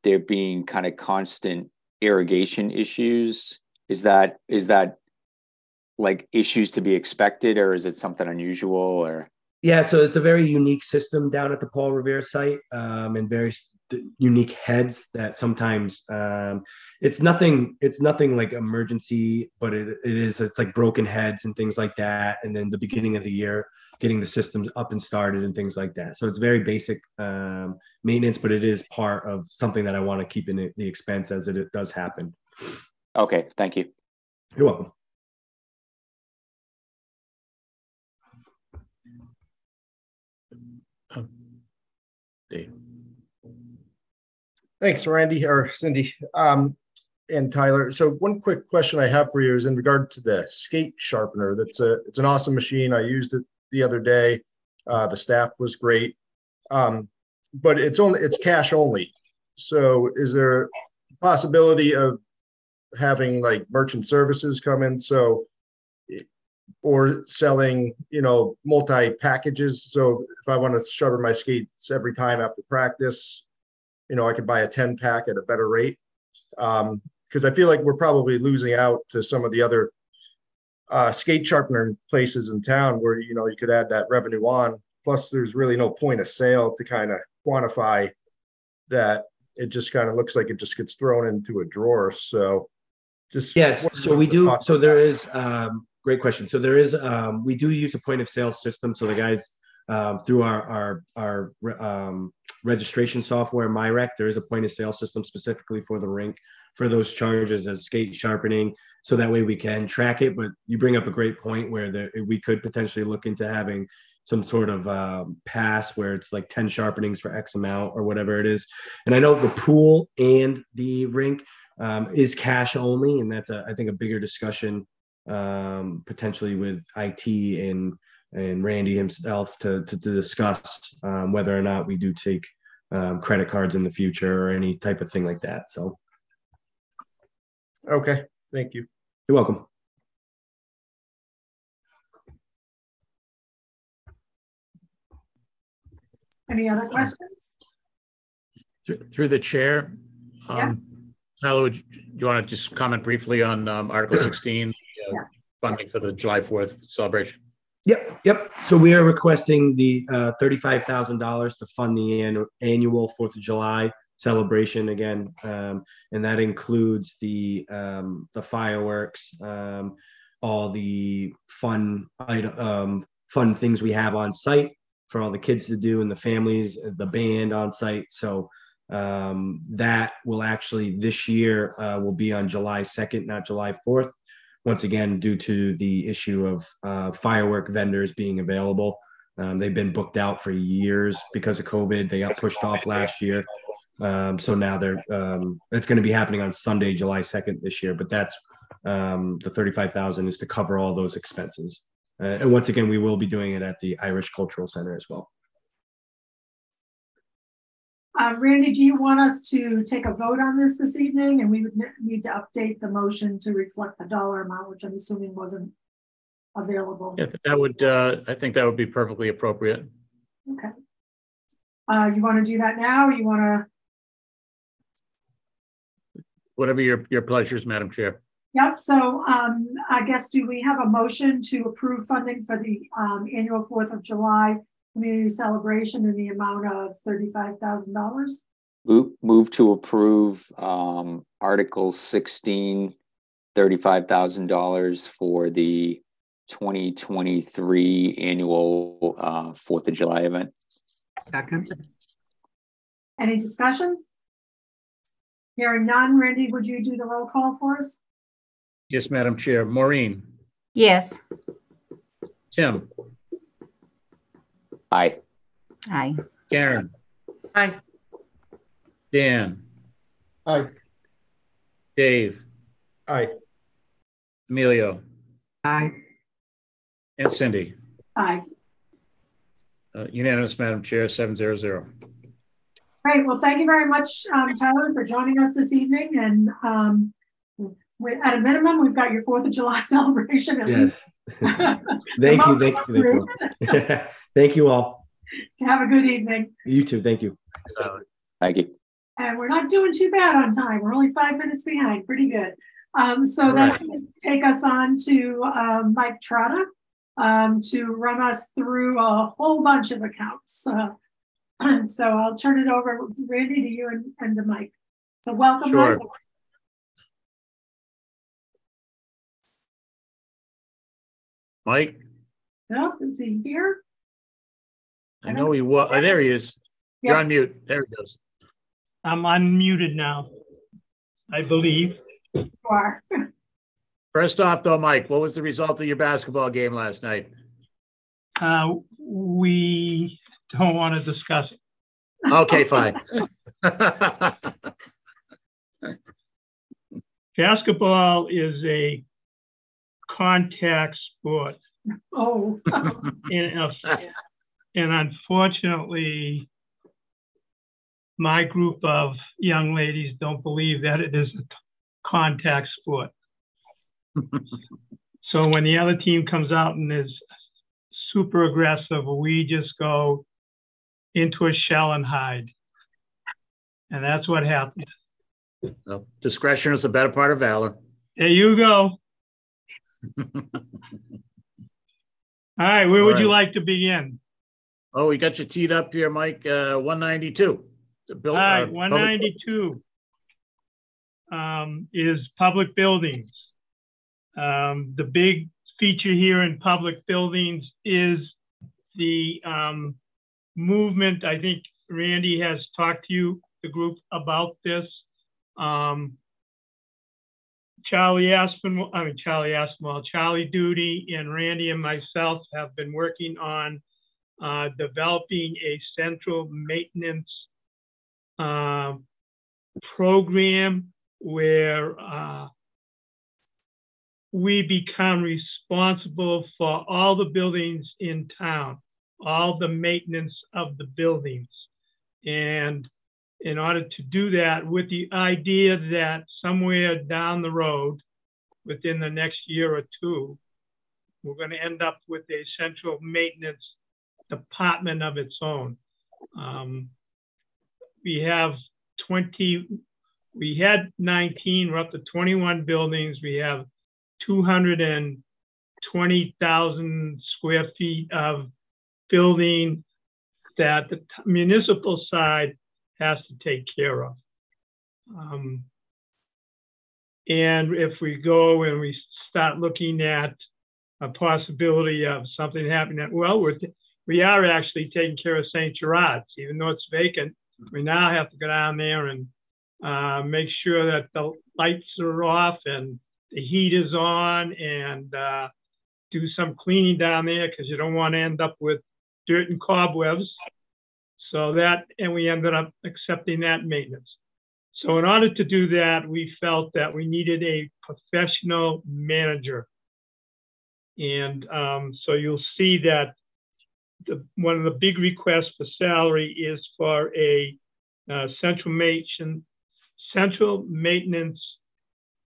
there being kind of constant irrigation issues. Is that is that like issues to be expected, or is it something unusual? Or
yeah, so it's a very unique system down at the Paul Revere site, um, and very unique heads that sometimes um, it's nothing it's nothing like emergency but it, it is it's like broken heads and things like that and then the beginning of the year getting the systems up and started and things like that so it's very basic um, maintenance but it is part of something that i want to keep in the, the expense as it, it does happen
Okay, thank you.
you're welcome
Dave.
Thanks, Randy or Cindy um, and Tyler. So one quick question I have for you is in regard to the skate sharpener. That's a it's an awesome machine. I used it the other day. Uh, the staff was great, um, but it's only it's cash only. So is there a possibility of having like merchant services come in? So or selling, you know, multi packages. So if I want to sharpen my skates every time after practice, you know, I could buy a 10 pack at a better rate. Um, because I feel like we're probably losing out to some of the other uh, skate sharpener places in town where, you know, you could add that revenue on. Plus, there's really no point of sale to kind of quantify that. It just kind of looks like it just gets thrown into a drawer. So just.
Yes, so we do, so there
that?
is, um, great question. So there is, um, we do use a point of sale system. So the guys, um, through our, our, our, um, registration software, MyRec, there is a point of sale system specifically for the rink for those charges as skate sharpening. So that way we can track it. But you bring up a great point where there, we could potentially look into having some sort of um, pass where it's like 10 sharpenings for X amount or whatever it is. And I know the pool and the rink um, is cash only, and that's a, I think a bigger discussion um, potentially with IT and and Randy himself to to, to discuss um, whether or not we do take um, credit cards in the future or any type of thing like that. So
Okay, thank you.
you're welcome.
Any other questions?
Through through the chair.
Yeah.
um, Tyler, would you you want to just comment briefly on um, Article 16, uh,
Yes.
funding for the July 4th celebration?
Yep, yep. So we are requesting the uh, thirty-five thousand dollars to fund the annual annual Fourth of July celebration again, um, and that includes the um, the fireworks, um, all the fun um, fun things we have on site for all the kids to do and the families, the band on site. So um, that will actually this year uh, will be on July second, not July fourth once again due to the issue of uh, firework vendors being available. Um, they've been booked out for years because of COVID. They got pushed off last year. Um, so now they're um, it's going to be happening on Sunday, July 2nd this year. But that's um, the 35,000 is to cover all those expenses. Uh, and once again, we will be doing it at the Irish Cultural Center as well.
Uh, Randy, do you want us to take a vote on this this evening? And we would need to update the motion to reflect the dollar amount, which I'm assuming wasn't available.
Yeah, that would, uh, I think that would be perfectly appropriate.
Okay. Uh, you want to do that now? Or you want to,
Whatever your, your pleasures, Madam Chair.
yep, so, um, I guess, do we have a motion to approve funding for the, um, annual Fourth of July community celebration in the amount of thirty-five thousand dollars?
Move, move to approve um, Article 16, $35,000 for the 2023 annual uh, Fourth of July event.
Second,
Any discussion? Hearing none, Randy, would you do the roll call for us?
Yes, Madam Chair. Maureen,
Yes.
Tim,
Aye.
Aye.
Karen,
aye.
Dan,
Aye.
Dave,
Aye.
Emilio,
Aye.
and Cindy.
Aye.
Uh, Unanimous, Madam Chair, seven zero zero.
Great. Well, thank you very much, um, Tyler, for joining us this evening. And um, we, at a minimum, we've got your Fourth of July celebration at least.
Thank you. Thank you. Thank you. thank you all.
To have a good evening.
You too. Thank you.
Thank you.
And we're not doing too bad on time. We're only five minutes behind. Pretty good. Um, so that's going to take us on to um, Mike Trotta um, to run us through a whole bunch of accounts. Uh, So I'll turn it over, Randy, to you and, and to Mike. So welcome,
Sure.
Mike.
Mike,
No, is he here?
I know he was, there he is. You're on mute. There he goes.
I'm unmuted now, I believe.
You are.
First off though, Mike, what was the result of your basketball game last night?
Uh, we don't want to discuss it.
Okay, fine.
Basketball is a contact sport,
Oh,
and, and unfortunately, my group of young ladies don't believe that it is a contact sport. so when the other team comes out and is super aggressive, we just go into a shell and hide. And that's what happened.
Well, Discretion is the better part of valor.
There you go. All right, where would you like to begin?
Oh, we got you teed up here, Mike, uh, one ninety-two. The
All
bill- uh,
right,
public-
192 um, is public buildings. Um, the big feature here in public buildings is the um, movement. I think Randy has talked to you, the group, about this. Um, Charlie Aspinwall, I mean, Charlie Aspinwall, Charlie Duty, and Randy and myself have been working on uh, developing a central maintenance uh, program where uh, we become responsible for all the buildings in town, all the maintenance of the buildings. And in order to do that, with the idea that somewhere down the road, within the next year or two, we're going to end up with a central maintenance department of its own. Um, we have 20, we had 19, we're up to 21 buildings. We have 220,000 square feet of building that the municipal side has to take care of. Um, and if we go and we start looking at a possibility of something happening at Wellworth, we are actually taking care of St. Gerard's, even though it's vacant. We now have to go down there and uh, make sure that the lights are off and the heat is on and uh, do some cleaning down there because you don't want to end up with dirt and cobwebs. So that, and we ended up accepting that maintenance. So in order to do that, we felt that we needed a professional manager. And um, so you'll see that the, one of the big requests for salary is for a uh, central maintenance, central maintenance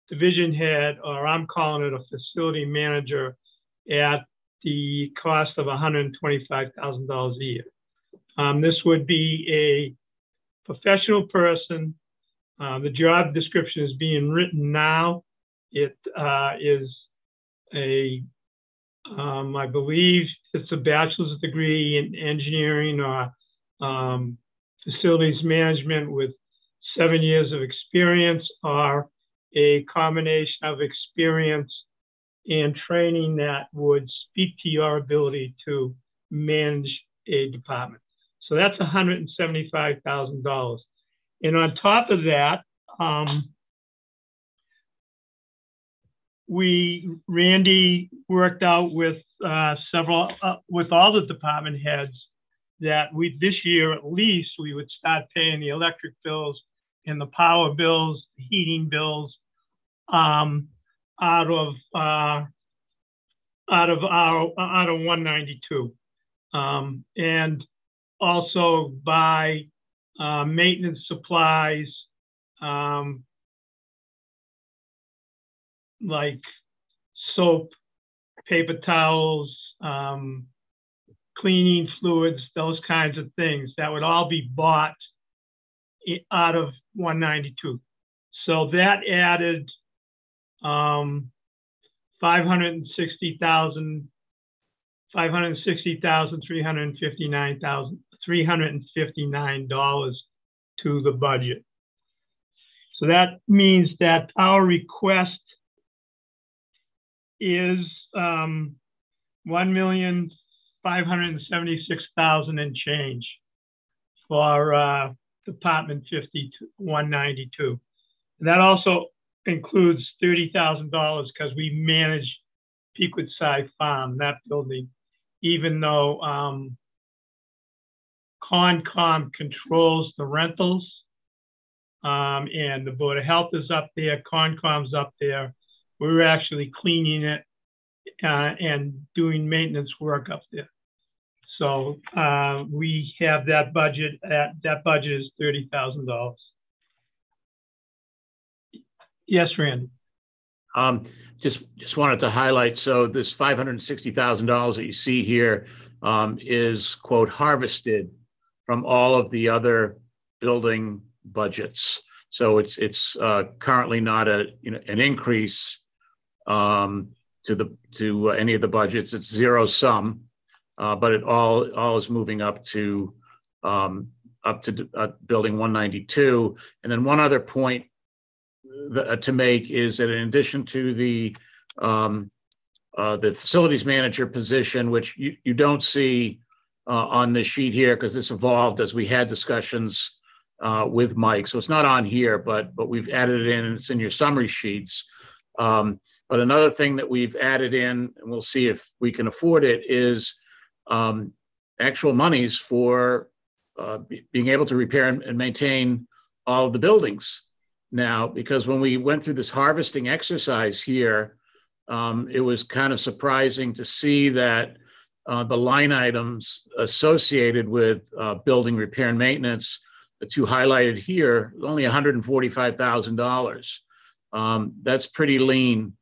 division head, or I'm calling it a facility manager, at the cost of $125,000 a year. Um, this would be a professional person. Uh, the job description is being written now. It uh, is a, um, I believe it's a bachelor's degree in engineering or um, facilities management with seven years of experience or a combination of experience and training that would speak to your ability to manage a department. So that's $175,000. And on top of that, um, we, Randy worked out with uh, several, uh, with all the department heads that we, this year at least, we would start paying the electric bills and the power bills, heating bills, um, out of, uh, out of our, out of 192. Um, and also buy uh, maintenance supplies um, like soap, paper towels, um, cleaning fluids, those kinds of things that would all be bought out of 192. So that added um, 560,000 560,359,000 $359 to the budget. So that means that our request is um, 1,576,000 and change for uh, Department 5192. And that also includes $30,000 because we manage Peakwood Side Farm, that building, even though um, Concom controls the rentals um, and the Board of Health is up there, Concom's up there. We're actually cleaning it uh, and doing maintenance work up there. So uh, we have that budget. At, that budget is thirty thousand dollars. Yes, Randy.
Um, just just wanted to highlight. So this five hundred sixty thousand dollars that you see here um, is quote harvested from all of the other building budgets. So it's it's uh, currently not a you know an increase um, to the to any of the budgets. It's zero sum uh, but it all all is moving up to um, up to uh, building 192. And then one other point uh, to make is that in addition to the um, uh, the facilities manager position, which you, you don't see uh, on this sheet here because this evolved as we had discussions uh, with Mike. So it's not on here, but but we've added it in and it's in your summary sheets. Um, but another thing that we've added in, and we'll see if we can afford it, is um, actual monies for uh, be, being able to repair and, and, maintain all of the buildings now. Because when we went through this harvesting exercise here, um, it was kind of surprising to see that uh, the line items associated with uh, building repair and maintenance, the two highlighted here, only $145,000. Um, that's pretty lean.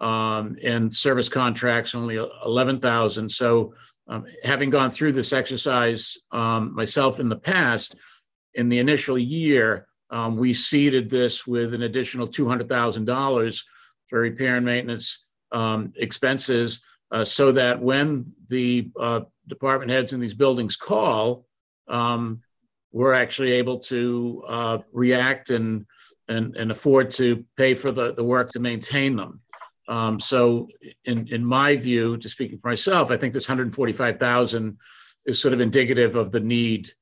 Um, and service contracts only 11,000. So um, having gone through this exercise um, myself in the past, in the initial year, um, we seeded this with an additional $200,000 for repair and maintenance um, expenses uh, so that when the uh, department heads in these buildings call, um, we're actually able to uh, react and, and, and afford to pay for the, the work to maintain them. Um, so in, in my view, just speaking for myself, I think this 145,000 is sort of indicative of the need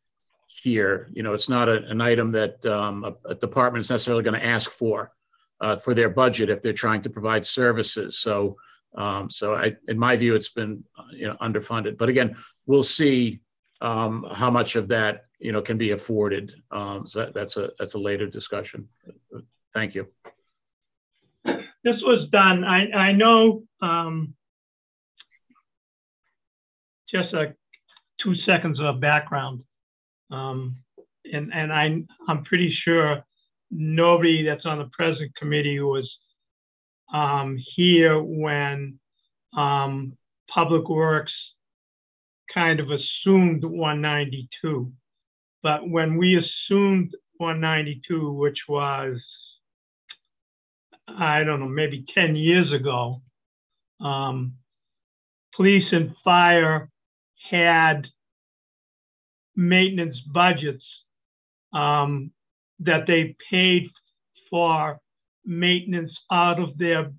here. You know, it's not a, an item that um, a, a, department is necessarily going to ask for uh, for their budget if they're trying to provide services. So, um, so I, in my view, it's been uh, you know underfunded. But again, we'll see um, how much of that you know can be afforded. Um, so that, that's a that's a later discussion. Thank you
this was done. I, I know um, just a two seconds of background. Um, and and I, I'm pretty sure nobody that's on the present committee was um, here when um, Public Works kind of assumed 192. But when we assumed 192, which was I don't know, maybe 10 years ago, um, police and fire had maintenance budgets um, that they paid for maintenance out of their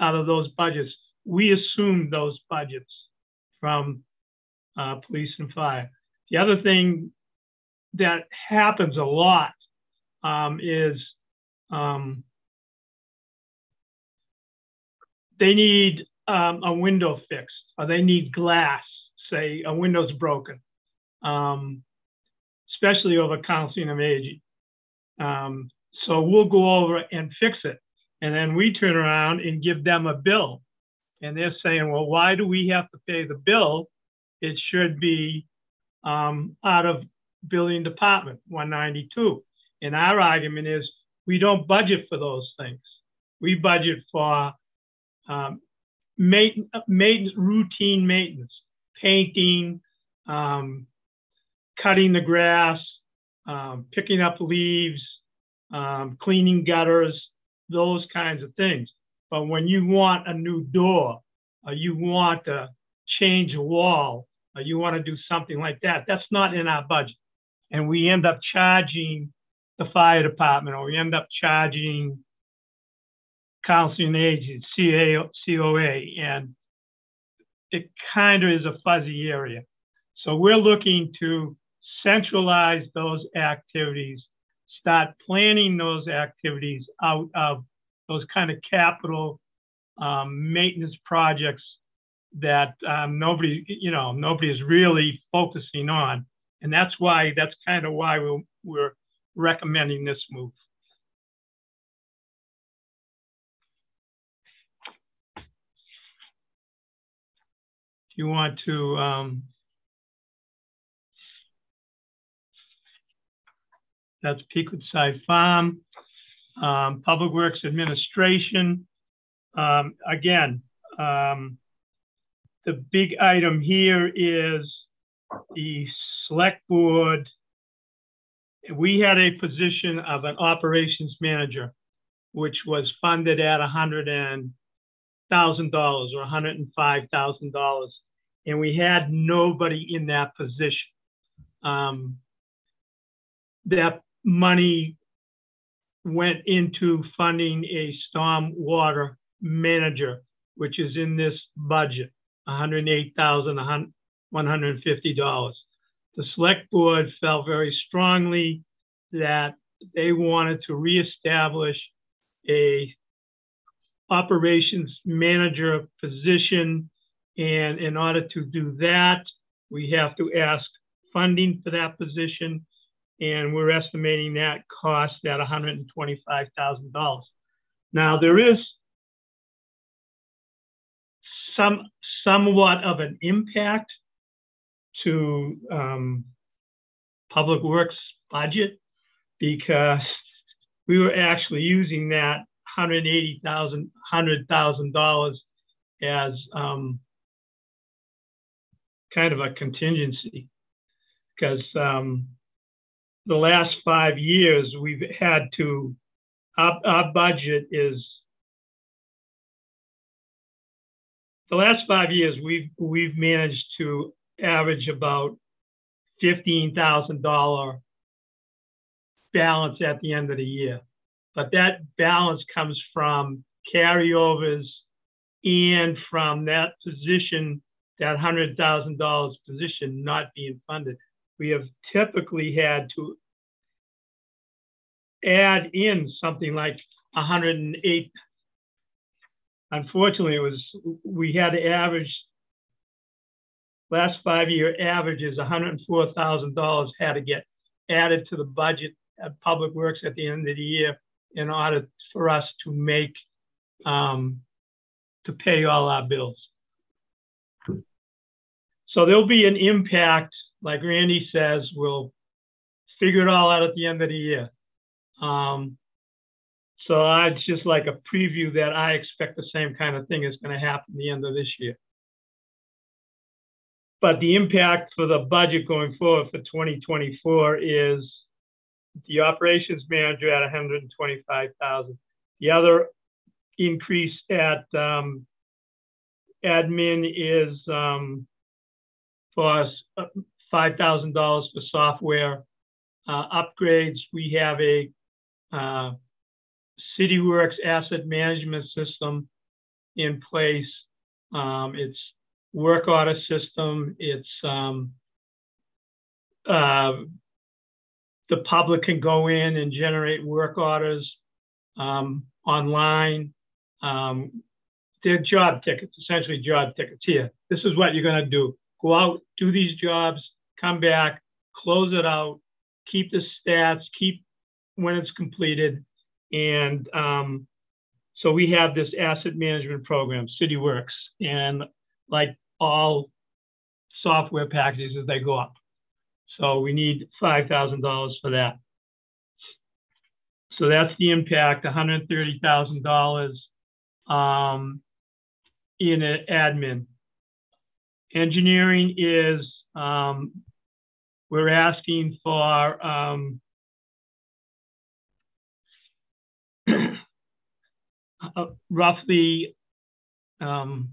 out of those budgets. We assumed those budgets from uh, police and fire. The other thing that happens a lot um, is um, they need um, a window fixed or they need glass, say a window's broken, um, especially over counseling of aging. Um, so we'll go over and fix it. And then we turn around and give them a bill. And they're saying, well, why do we have to pay the bill? It should be um, out of building department 192. And our argument is we don't budget for those things. We budget for um, maintenance, routine maintenance, painting, um, cutting the grass, um, picking up leaves, um, cleaning gutters, those kinds of things. But when you want a new door, or you want to change a wall, or you want to do something like that. That's not in our budget. And we end up charging the fire department or we end up charging counseling agents, CA, COA, and it kind of is a fuzzy area. So we're looking to centralize those activities, start planning those activities out of those kind of capital um, maintenance projects that um, nobody, you know, nobody is really focusing on. And that's why, that's kind of why we're, we're recommending this move. If you want to, um, that's Peakwood Side Farm, um, Public Works Administration. Um, again, um, the big item here is the select board. We had a position of an operations manager, which was funded at a hundred and thousand dollars or hundred and five thousand dollars, and we had nobody in that position. Um, that money went into funding a storm water manager, which is in this budget, $108,150. The select board felt very strongly that they wanted to reestablish a operations manager position. And in order to do that, we have to ask funding for that position. And we're estimating that cost at $125,000. Now, there is some somewhat of an impact to um, public works budget because we were actually using that $180,000, $100,000 as um, kind of a contingency because um, the last five years we've had to, our, our budget is the last five years, we've we've managed to average about fifteen thousand dollar balance at the end of the year, but that balance comes from carryovers and from that position, that hundred thousand dollars position not being funded. We have typically had to add in something like 108 unfortunately, it was we had to average last five year averages $104,000 had to get added to the budget at Public Works at the end of the year in order for us to make um, to pay all our bills. So there'll be an impact, like Randy says, we'll figure it all out at the end of the year. Um, so I'd just like a preview that I expect the same kind of thing is going to happen at the end of this year. But the impact for the budget going forward for 2024 is the operations manager at 125,000. The other increase at um, admin is um, for $5,000 for software uh, upgrades. We have a uh, CityWorks asset management system in place. Um, it's work order system. It's um, uh, the public can go in and generate work orders um, online. Um, they're job tickets, essentially job tickets. Here, this is what you're going to do. Go out, do these jobs, come back, close it out, keep the stats, keep when it's completed, and um, so we have this asset management program, CityWorks, and like all software packages as they go up. So we need $5,000 for that. So that's the impact, $130,000 um, in admin. Engineering is, um, we're asking for um, uh, roughly um,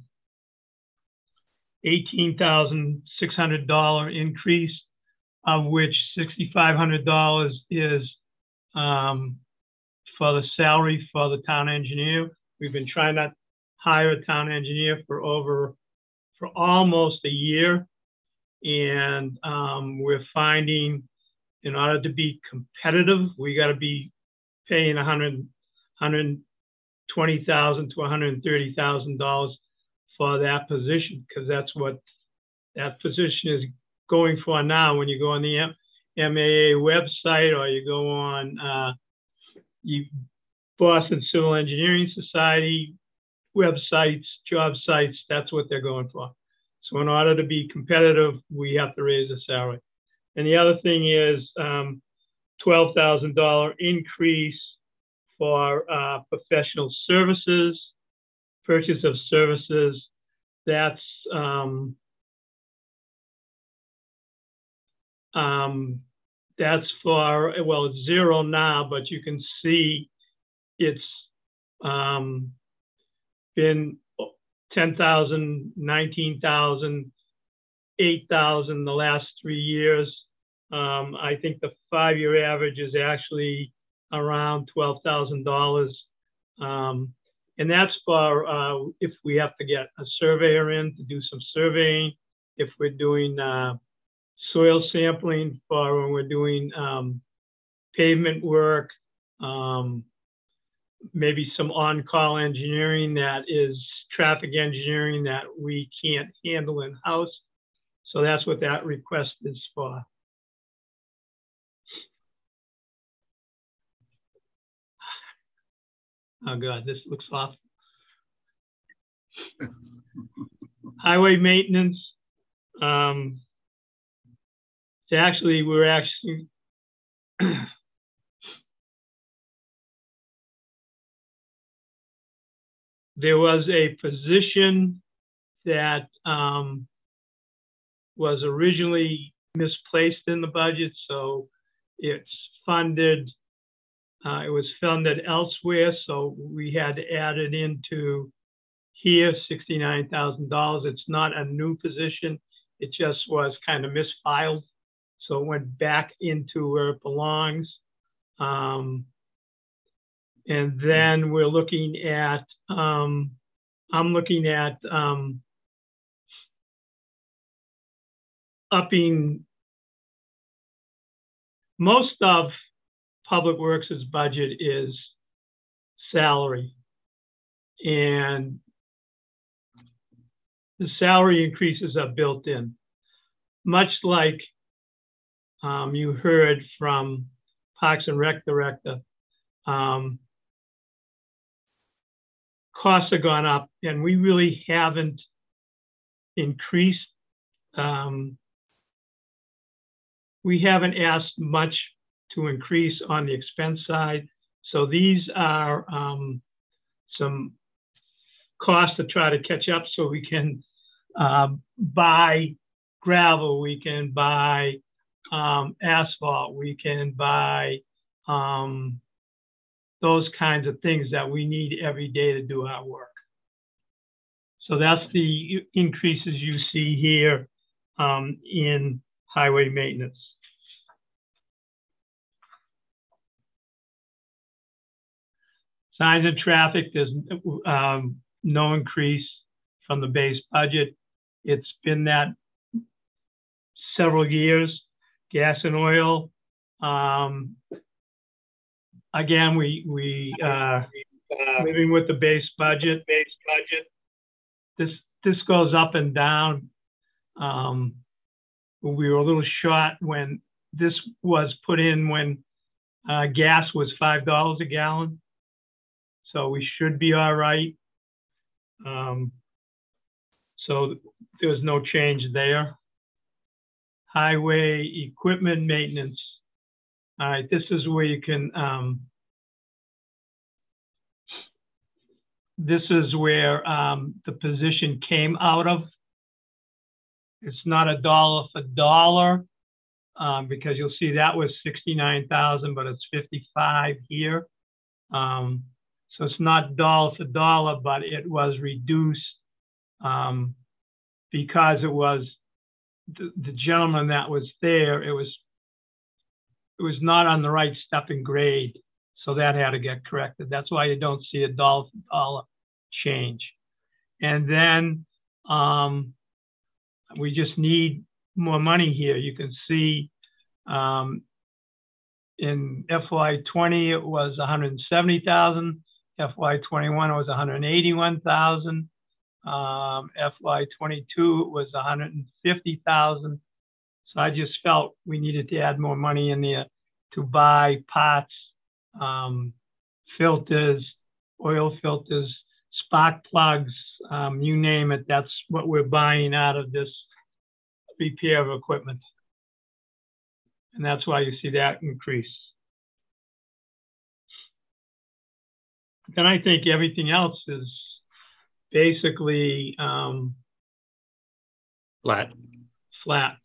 $18,600 increase, of which $6,500 is um, for the salary for the town engineer. We've been trying to hire a town engineer for over, for almost a year. And um, we're finding in order to be competitive, we got to be paying 100, 120,000 to 130,000 dollars for that position because that's what that position is going for now. When you go on the M- MAA website or you go on uh, you, Boston Civil Engineering Society websites, job sites, that's what they're going for. So in order to be competitive, we have to raise the salary. And the other thing is um, $12,000 increase for uh, professional services, purchase of services. That's um, um, that's for well, it's zero now, but you can see it's um, been 10,000, 19,000, 8,000 the last three years. Um, I think the five-year average is actually around $12,000. Um, and that's for uh, if we have to get a surveyor in to do some surveying, if we're doing uh, soil sampling for when we're doing um, pavement work, um, maybe some on-call engineering that is traffic engineering that we can't handle in-house. So that's what that request is for. Oh God, this looks awful. Highway maintenance. Um, it's actually, we're actually, there was a position that um, was originally misplaced in the budget, so it's funded uh, it was funded elsewhere, so we had to add it into here, $69,000. It's not a new position. It just was kind of misfiled. So it went back into where it belongs. Um, and then we're looking at, um, I'm looking at um, upping most of Public Works' budget is salary. And the salary increases are built in, much like um, you heard from Parks and Rec Director. Um, costs have gone up, and we really haven't increased. Um, we haven't asked much to increase on the expense side. So these are um, some costs to try to catch up so we can uh, buy gravel, we can buy um, asphalt, we can buy um, those kinds of things that we need every day to do our work. So that's the increases you see here um, in highway maintenance. Signs of traffic, there's um, no increase from the base budget. It's been that several years. Gas and oil. Um, again, we we uh, living with the base budget. Base budget. This this goes up and down. Um, we were a little short when this was put in when uh, gas was five dollars a gallon so we should be all right. Um, so there's no change there. Highway equipment maintenance. All right, this is where you can, um, this is where um, the position came out of. It's not a dollar for dollar um, because you'll see that was 69,000, but it's 55 here. Um, so it's not dollar for dollar, but it was reduced um, because it was the, the gentleman that was there, it was it was not on the right stepping grade. So that had to get corrected. That's why you don't see a dollar dollar change. And then um, we just need more money here. You can see um, in FY20 it was 170,000. FY21 it was 181,000. Um, FY22 it was 150,000. So I just felt we needed to add more money in there to buy pots, um, filters, oil filters, spark plugs, um, you name it. That's what we're buying out of this repair of equipment. And that's why you see that increase. Then I think everything else is basically um,
flat.
Flat.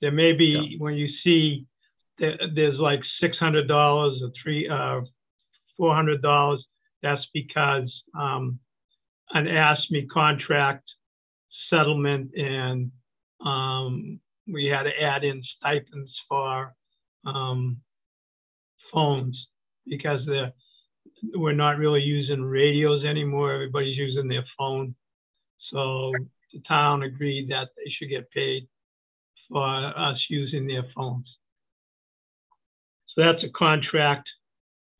There may be yeah. when you see there's like six hundred dollars or three uh, four hundred dollars. That's because um, an AFSCME contract settlement and um, we had to add in stipends for um, phones because we're not really using radios anymore. Everybody's using their phone. So the town agreed that they should get paid for us using their phones. So that's a contract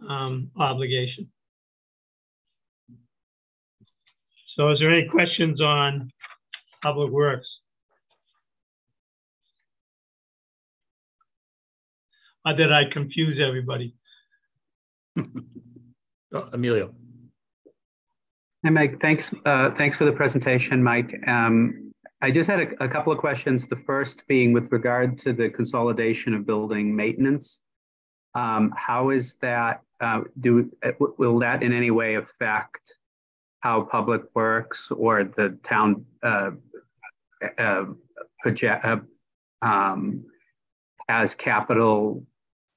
um, obligation. So is there any questions on Public Works? Or did I confuse everybody?
oh, Emilio.
Hey, Mike, thanks, uh, thanks for the presentation, Mike. Um, I just had a, a, couple of questions. The first being with regard to the consolidation of building maintenance. Um, how is that, uh, do, uh, will that in any way affect how public works or the town uh, uh, project, uh, um, as capital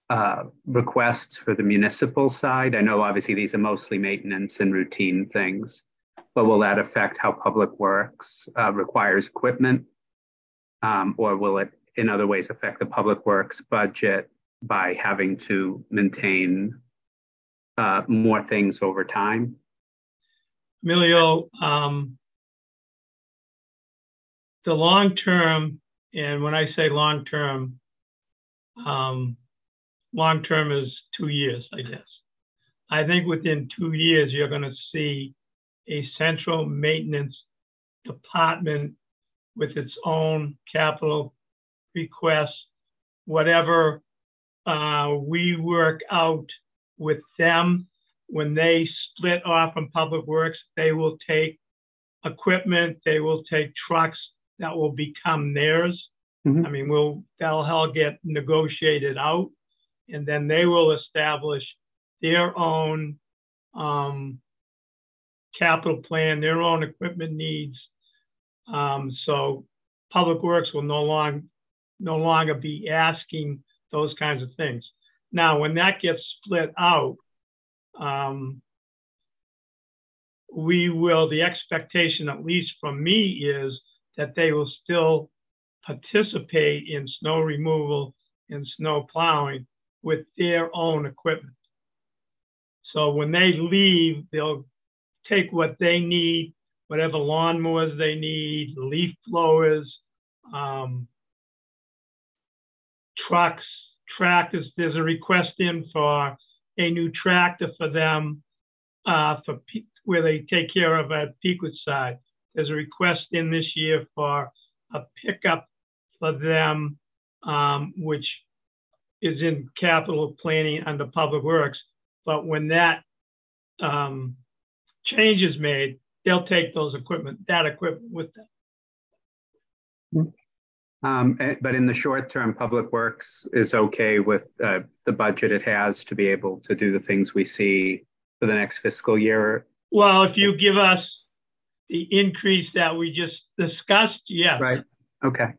uh, requests for the municipal side? I know obviously these are mostly maintenance and routine things, but will that affect how public works uh, requires equipment? Um, or will it in other ways affect the public works budget by having to maintain uh, more things over time?
Emilio, um, the long term, and when I say long term, um, long term is two years, I guess. I think within two years, you're going to see a central maintenance department with its own capital requests, whatever uh, we work out with them when they split off from Public Works, they will take equipment, they will take trucks that will become theirs. Mm-hmm. I mean, we'll that'll all get negotiated out, and then they will establish their own um, capital plan, their own equipment needs. Um, so Public Works will no longer no longer be asking those kinds of things. Now, when that gets split out, um, we will, the expectation, at least from me, is that they will still participate in snow removal and snow plowing with their own equipment. So when they leave, they'll take what they need, whatever lawnmowers they need, leaf blowers, um, trucks, There's a request in for a new tractor for them uh, for where they take care of at Peakwood side. There's a request in this year for a pickup for them, um, which is in capital planning under Public Works. But when that um, change is made, they'll take those equipment, that equipment with them.
Um, eh, but in the short term, Public Works is okay with uh, the budget it has to be able to do the things we see for the next fiscal year.
Well, if you give us the increase that we just discussed, yes.
Right. Okay.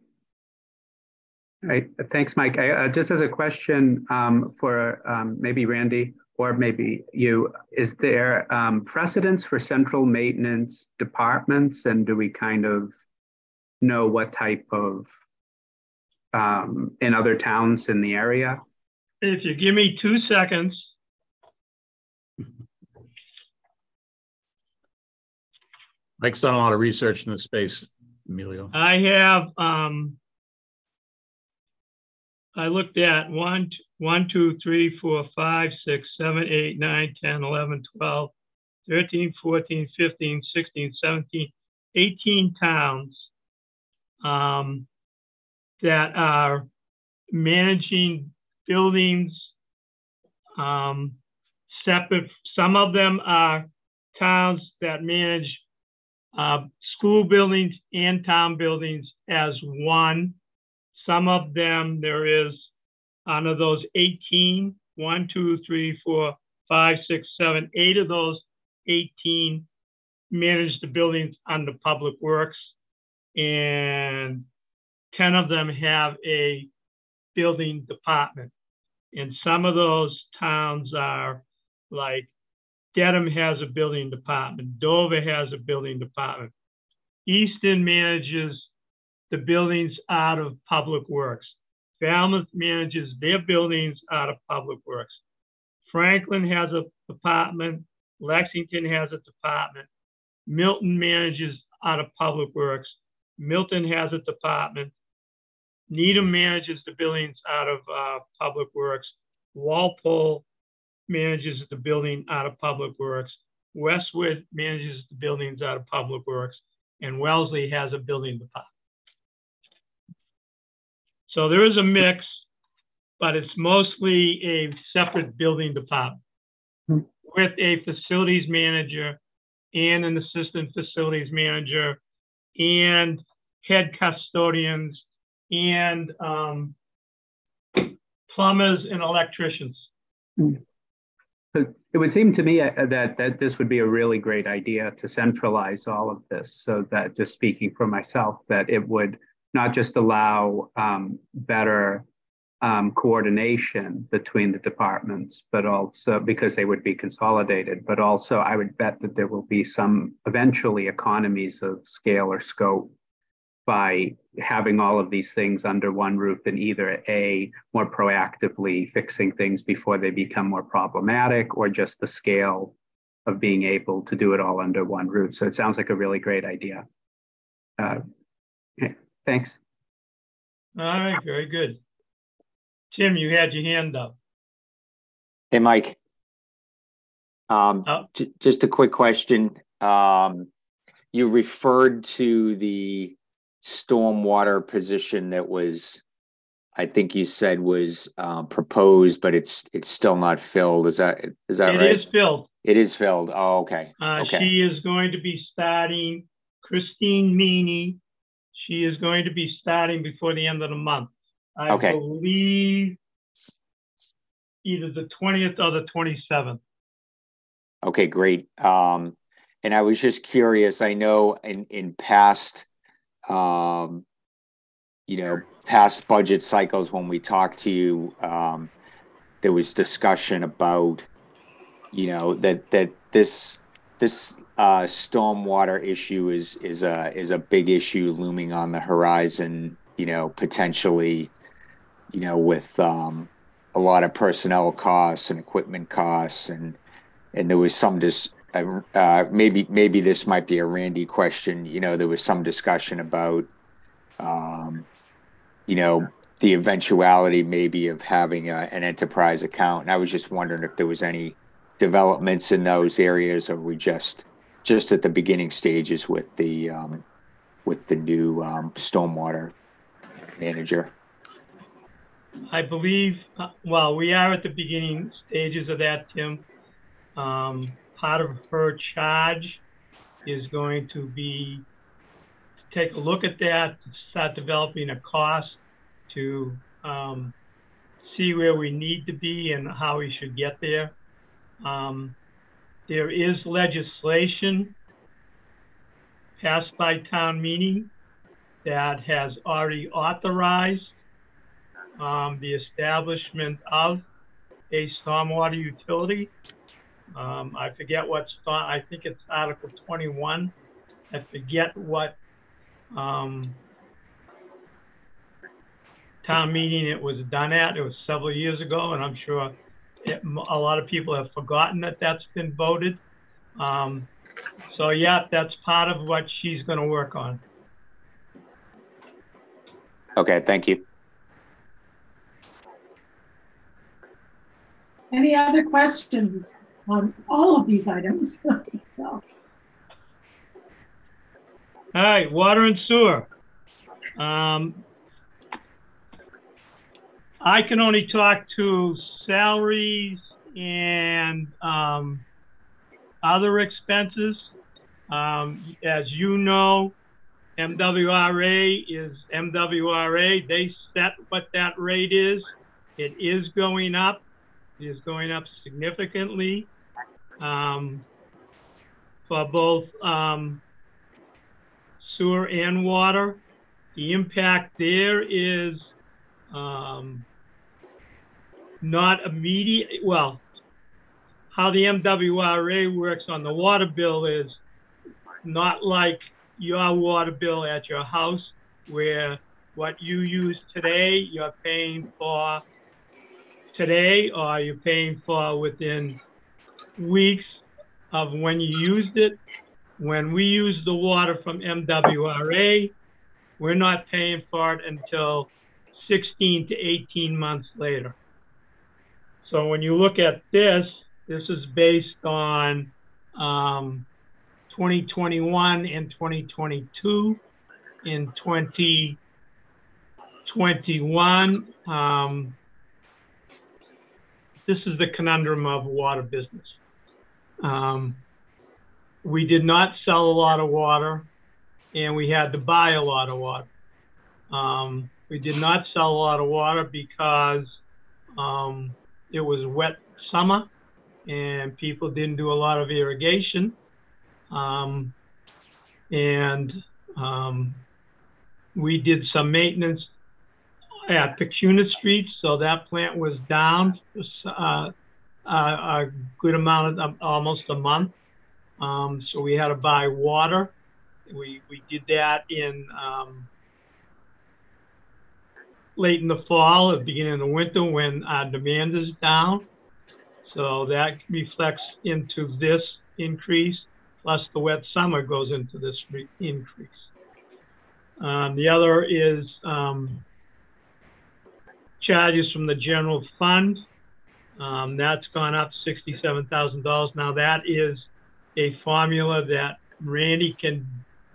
All right. Thanks, Mike. I, uh, just as a question um, for um, maybe Randy or maybe you, is there um, precedence for central maintenance departments? And do we kind of know what type of, um, in other towns in the area?
If you give me two seconds,
Mike's done a lot of research in this space, Emilio.
I have, um, I looked at one, t- one, two, three, four, five, six, seven, eight, nine, 10, 11, 12, 13, 14, 15, 16, 17, 18 towns um, that are managing buildings um, separate. Some of them are towns that manage uh, school buildings and town buildings as one. Some of them, there is, out of those 18, one, two, three, four, five, six, seven, eight of those 18 manage the buildings under public works. And 10 of them have a building department. And some of those towns are like Dedham has a building department, Dover has a building department. Easton manages the buildings out of Public Works. Falmouth manages their buildings out of Public Works. Franklin has a department. Lexington has a department. Milton manages out of Public Works. Milton has a department. Needham manages the buildings out of uh, Public Works. Walpole manages the building out of Public Works. Westwood manages the buildings out of Public Works. And Wellesley has a building department. So there is a mix, but it's mostly a separate building department with a facilities manager and an assistant facilities manager and head custodians and um, plumbers and electricians.
It would seem to me uh, that that this would be a really great idea to centralize all of this, so that just speaking for myself, that it would not just allow um, better um, coordination between the departments, but also because they would be consolidated, but also I would bet that there will be some eventually economies of scale or scope by having all of these things under one roof and either a more proactively fixing things before they become more problematic or just the scale of being able to do it all under one roof. So it sounds like a really great idea. Uh, thanks.
All right, very good. Tim, you had your hand up.
Hey, Mike. Um,
Oh.
j- just a quick question. Um, you referred to the stormwater position that was, I think you said was uh, proposed, but it's it's still not filled. Is that is that
It
right?
is filled.
It is filled. Oh, okay.
Uh,
okay.
She is going to be starting, Christine Meany, she is going to be starting before the end of the month. I
Okay.
believe either the 20th or the 27th.
Okay, great. Um, and I was just curious. I know in in past, um, you know, past budget cycles when we talked to you, um, there was discussion about, you know, that that this this uh, stormwater issue is is a is a big issue looming on the horizon. You know, potentially, you know, with um, a lot of personnel costs and equipment costs and and there was some dis uh, maybe maybe this might be a Randy question. You know, there was some discussion about, um, you know, the eventuality maybe of having a, an enterprise account. And I was just wondering if there was any developments in those areas, or we just just at the beginning stages with the um, with the new um, stormwater manager.
I believe, uh, well, we are at the beginning stages of that, Tim. Um, part of her charge is going to be to take a look at that, start developing a cost to um, see where we need to be and how we should get there. Um, there is legislation passed by town meeting that has already authorized um, the establishment of a stormwater utility. Um, I forget what's, I think it's Article 21. I forget what um, town meeting it was done at. It was several years ago, and I'm sure it, a lot of people have forgotten that that's been voted. Um, so yeah, that's part of what she's going to work on.
Okay, thank you.
Any other questions on all of these items? So,
All right, water and sewer. Um, I can only talk to salaries and um, other expenses. Um, as you know, MWRA is MWRA. They set what that rate is. It is going up. It is going up significantly um, for both um, sewer and water. The impact there is um, not immediate. Well, how the MWRA works on the water bill is not like your water bill at your house, where what you use today, you're paying for today, or you're paying for within weeks of when you used it. When we use the water from MWRA, we're not paying for it until 16 to 18 months later. So when you look at this, this is based on um, 2021 and 2022. In 2021, um, this is the conundrum of water business. Um, we did not sell a lot of water and we had to buy a lot of water. Um, we did not sell a lot of water because um, it was wet summer and people didn't do a lot of irrigation. Um, and um, we did some maintenance at Pecunit Street, so that plant was down uh, a good amount of almost a month. Um, so we had to buy water. We we did that in um, late in the fall, at the beginning of the winter, when our demand is down. So that reflects into this increase, plus the wet summer goes into this increase. Um, the other is um, charges from the general fund. Um, that's gone up $67,000. Now that is a formula that Randy can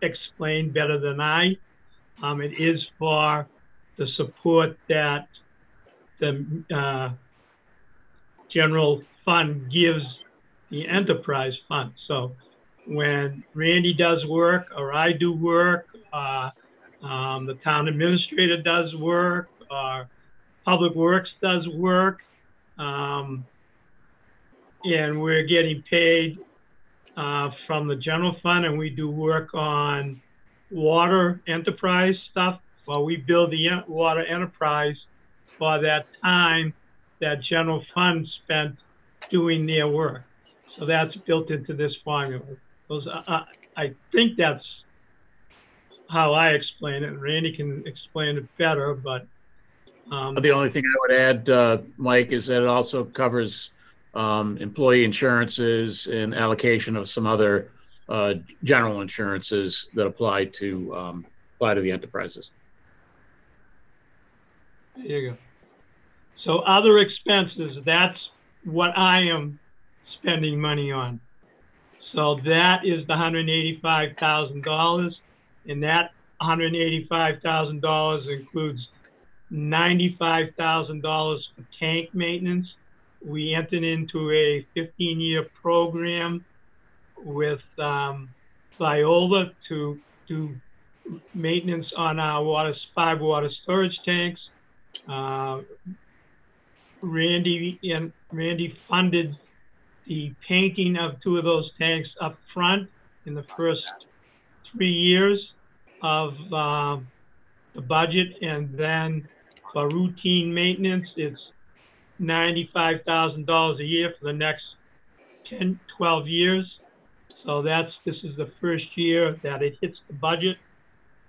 explain better than I. Um, it is for the support that the uh, general fund gives the enterprise fund. So when Randy does work or I do work, uh, um, the town administrator does work, or Public Works does work, um, and we're getting paid uh, from the general fund, and we do work on water enterprise stuff while we build the water enterprise for that time that general fund spent doing their work. So that's built into this formula. Those, uh, I think that's how I explain it. Randy can explain it better, but um,
The only thing I would add, uh, Mike, is that it also covers um, employee insurances and allocation of some other uh, general insurances that apply to um, apply to the enterprises.
There you go. So other expenses, that's what I am spending money on. So that is the hundred eighty-five thousand dollars, and that hundred eighty-five thousand dollars includes ninety-five thousand dollars for tank maintenance. We entered into a fifteen-year program with um, Viola to do maintenance on our water, five water storage tanks. Uh, Randy and Randy funded the painting of two of those tanks up front in the first three years of uh, the budget, and then for routine maintenance, it's $95,000 a year for the next 10, 12 years. So that's, this is the first year that it hits the budget.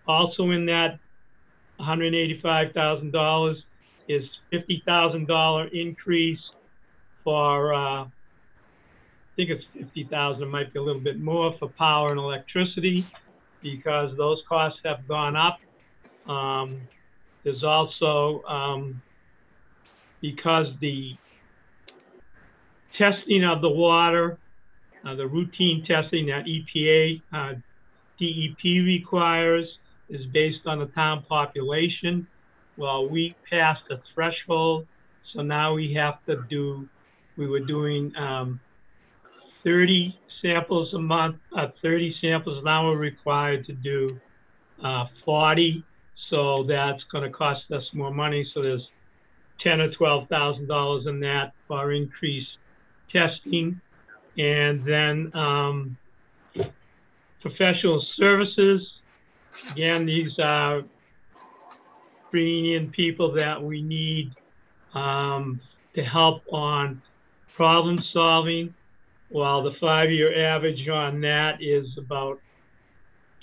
Also in that $185,000 is $50,000 increase for, uh, I think it's 50,000, it might be a little bit more for power and electricity because those costs have gone up. Um, there's also, um, because the testing of the water, uh, the routine testing that EPA, uh, DEP requires is based on the town population. Well, we passed the threshold, so now we have to do, we were doing um, 30 samples a month, uh, 30 samples, now we're required to do uh, 40. So that's going to cost us more money. So there's 10 or 12,000 dollars in that for increased testing, and then um, professional services. Again, these are bringing in people that we need um, to help on problem solving. While the five-year average on that is about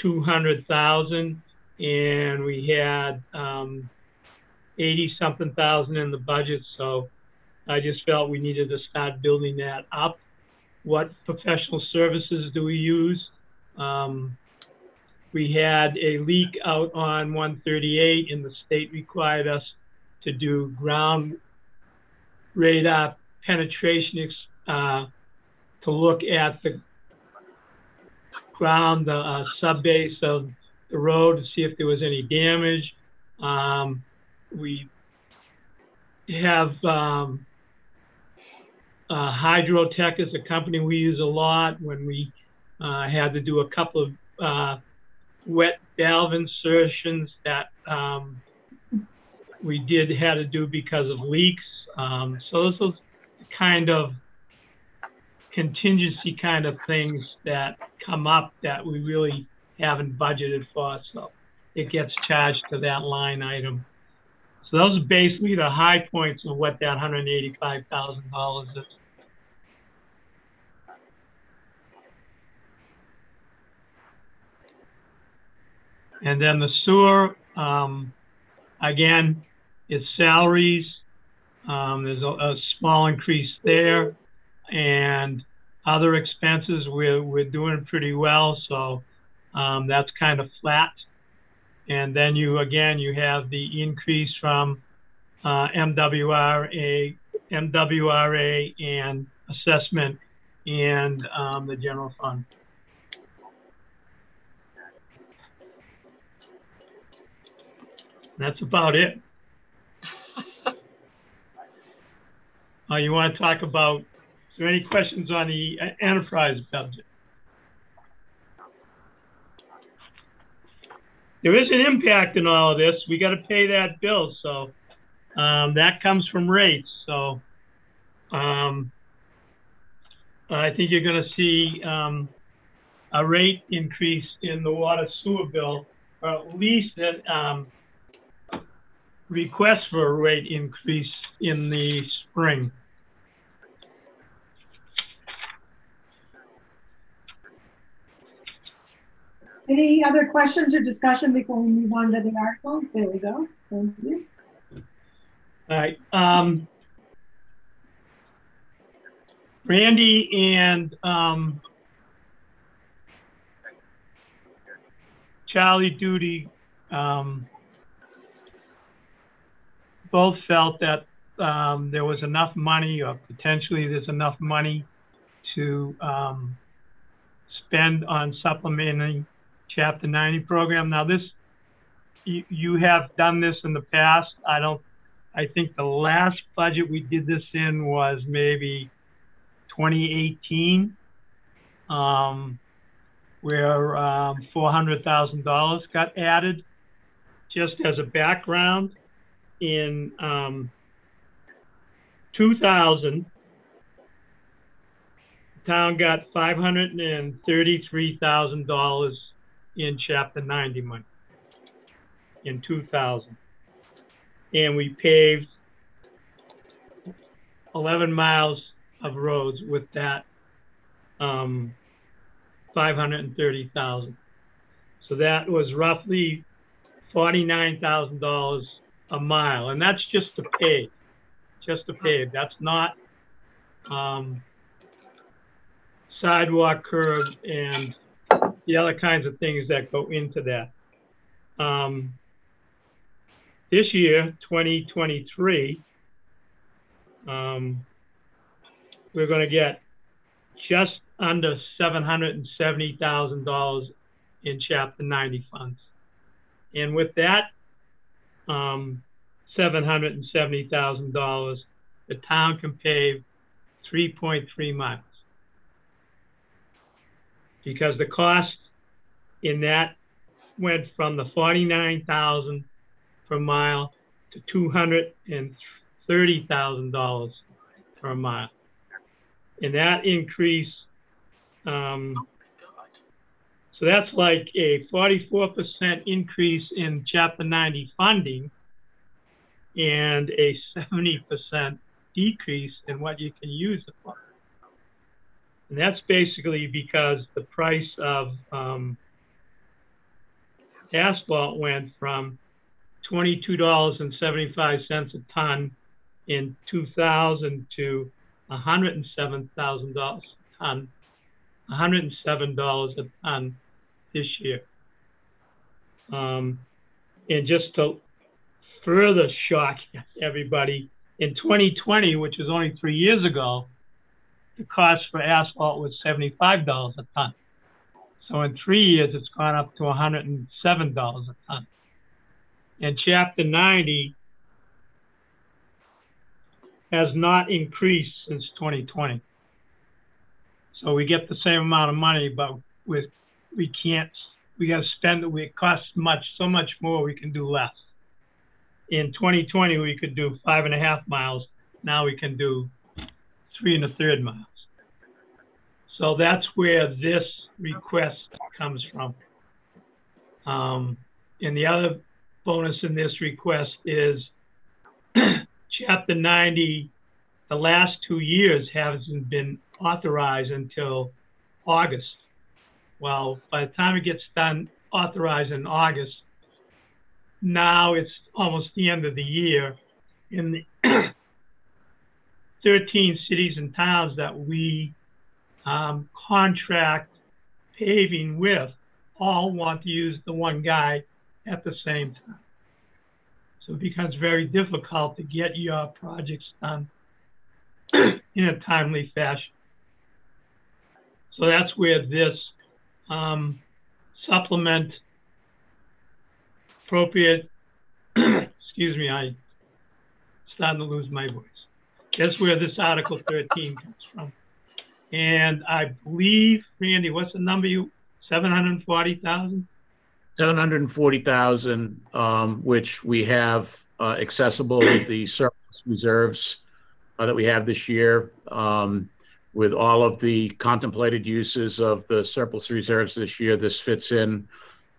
200,000, and we had um, 80 something thousand in the budget. So I just felt we needed to start building that up. What professional services do we use? Um, we had a leak out on 138 and the state required us to do ground radar penetration uh, to look at the ground, the uh, sub base of the road to see if there was any damage. Um, we have um, uh, Hydrotech is a company we use a lot when we uh, had to do a couple of uh, wet valve insertions that um, we did had to do because of leaks. Um, so those are kind of contingency kind of things that come up that we really haven't budgeted for. So it gets charged to that line item. So those are basically the high points of what that $185,000 is. And then the sewer, um, again, is salaries. Um, there's a, a, small increase there. And other expenses, we're, we're doing pretty well. So um, that's kind of flat. And then you, again, you have the increase from uh, MWRA, MWRA and assessment and um, the general fund. That's about it. uh, you want to talk about, is there any questions on the uh, enterprise budget? There is an impact in all of this. We got to pay that bill, so um, that comes from rates. So um, I think you're going to see um, a rate increase in the water sewer bill, or at least a um, request for a rate increase in the spring.
Any other questions or discussion before we move on to the articles? There we go. Thank you.
All right. Um, Randy and um, Charlie Duty um, both felt that um, there was enough money, or potentially there's enough money to um, spend on supplementing Chapter 90 program. Now, this you, you have done this in the past. I don't. I think the last budget we did this in was maybe 2018, um, where um, $400,000 got added. Just as a background, in um, 2000, the town got $533,000 in Chapter 90 money in 2000. And we paved 11 miles of roads with that um, 530,000. So that was roughly $49,000 a mile, and that's just to pave, just to pave. That's not um, sidewalk, curb, and the other kinds of things that go into that. Um, this year, 2023, um, we're going to get just under $770,000 in Chapter 90 funds. And with that um, $770,000, the town can pave 3.3 miles. Because the cost in that went from the 49,000 per mile to $230,000 per mile. And that increase, um, so that's like a 44% increase in Chapter 90 funding and a 70% decrease in what you can use it for. And that's basically because the price of um, asphalt went from $22.75 a ton in 2000 to $107,000 a ton, $107 a ton this year. Um, and just to further shock everybody, in 2020, which was only three years ago, the cost for asphalt was $75 a ton. So in three years, it's gone up to $107 a ton. And Chapter 90 has not increased since 2020. So we get the same amount of money, but with we can't we got to spend it. It costs much so much more. We can do less. In 2020, we could do five and a half miles. Now we can do three and a third miles. So that's where this request comes from. Um, and the other bonus in this request is Chapter 90, the last two years hasn't been authorized until August. Well, by the time it gets done, authorized in August, now it's almost the end of the year. The 13 cities and towns that we um, contract paving with all want to use the one guy at the same time. So it becomes very difficult to get your projects done in a timely fashion. So that's where this um, supplement appropriate, excuse me, I'm starting to lose my voice. That's where this Article 13 comes from. And I believe, Randy, what's the number you, 740,000?
740,000, um, which we have uh, accessible with the surplus reserves uh, that we have this year. Um, with all of the contemplated uses of the surplus reserves this year, this fits in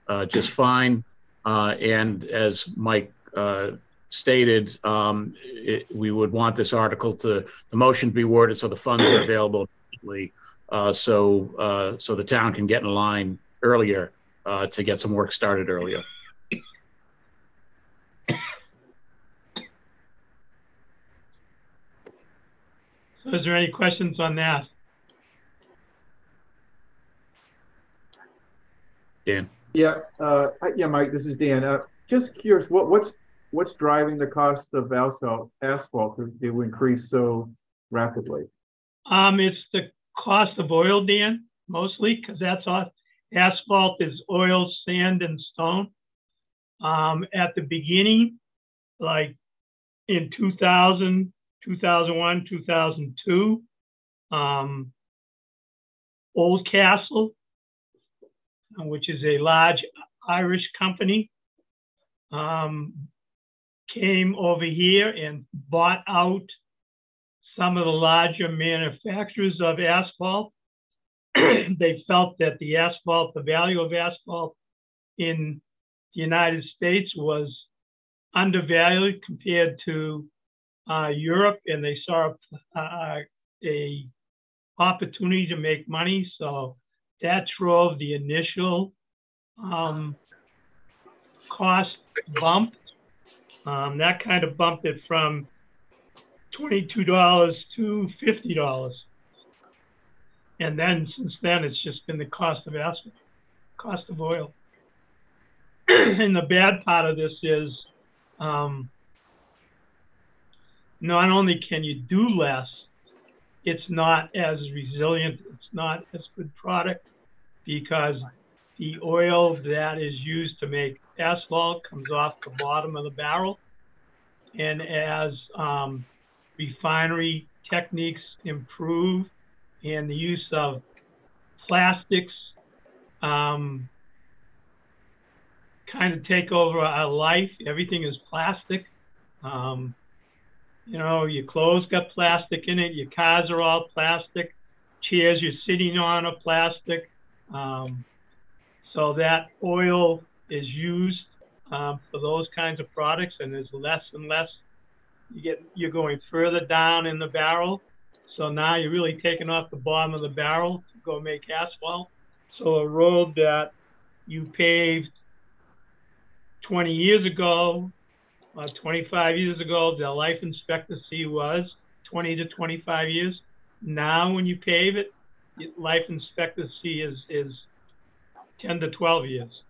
uh, just fine. Uh, and as Mike uh, stated, um, it, we would want this article to the motion to be worded so the funds are available immediately, uh, so uh, so the town can get in line earlier uh, to get some work started earlier.
So is there any questions on that?
Dan.
Yeah, uh, yeah, Mike, this is Dan. Uh, just curious, what, what's what's driving the cost of asphalt asphalt to, to increase so rapidly?
Um, it's the cost of oil, Dan, mostly, because that's all, asphalt is oil, sand, and stone. Um, at the beginning, like in 2000, 2001, 2002, um, Oldcastle, which is a large Irish company, um, came over here and bought out some of the larger manufacturers of asphalt. they felt that the asphalt, the value of asphalt in the United States was undervalued compared to uh, Europe and they saw uh, a opportunity to make money. So that drove the initial um, cost bump. Um, that kind of bumped it from $22 to $50. And then since then, it's just been the cost of asphalt, cost of oil. and the bad part of this is um, not only can you do less, it's not as resilient, it's not as good product because the oil that is used to make asphalt comes off the bottom of the barrel. And as um, refinery techniques improve and the use of plastics um, kind of take over our life, everything is plastic. Um, you know, your clothes got plastic in it, your cars are all plastic, chairs you're sitting on are plastic. Um, so that oil is used um, for those kinds of products, and there's less and less. You get you're going further down in the barrel, so now you're really taking off the bottom of the barrel to go make asphalt. So a road that you paved 20 years ago, uh, 25 years ago, the life expectancy was 20 to 25 years. Now, when you pave it, life expectancy is is 10 to 12 years.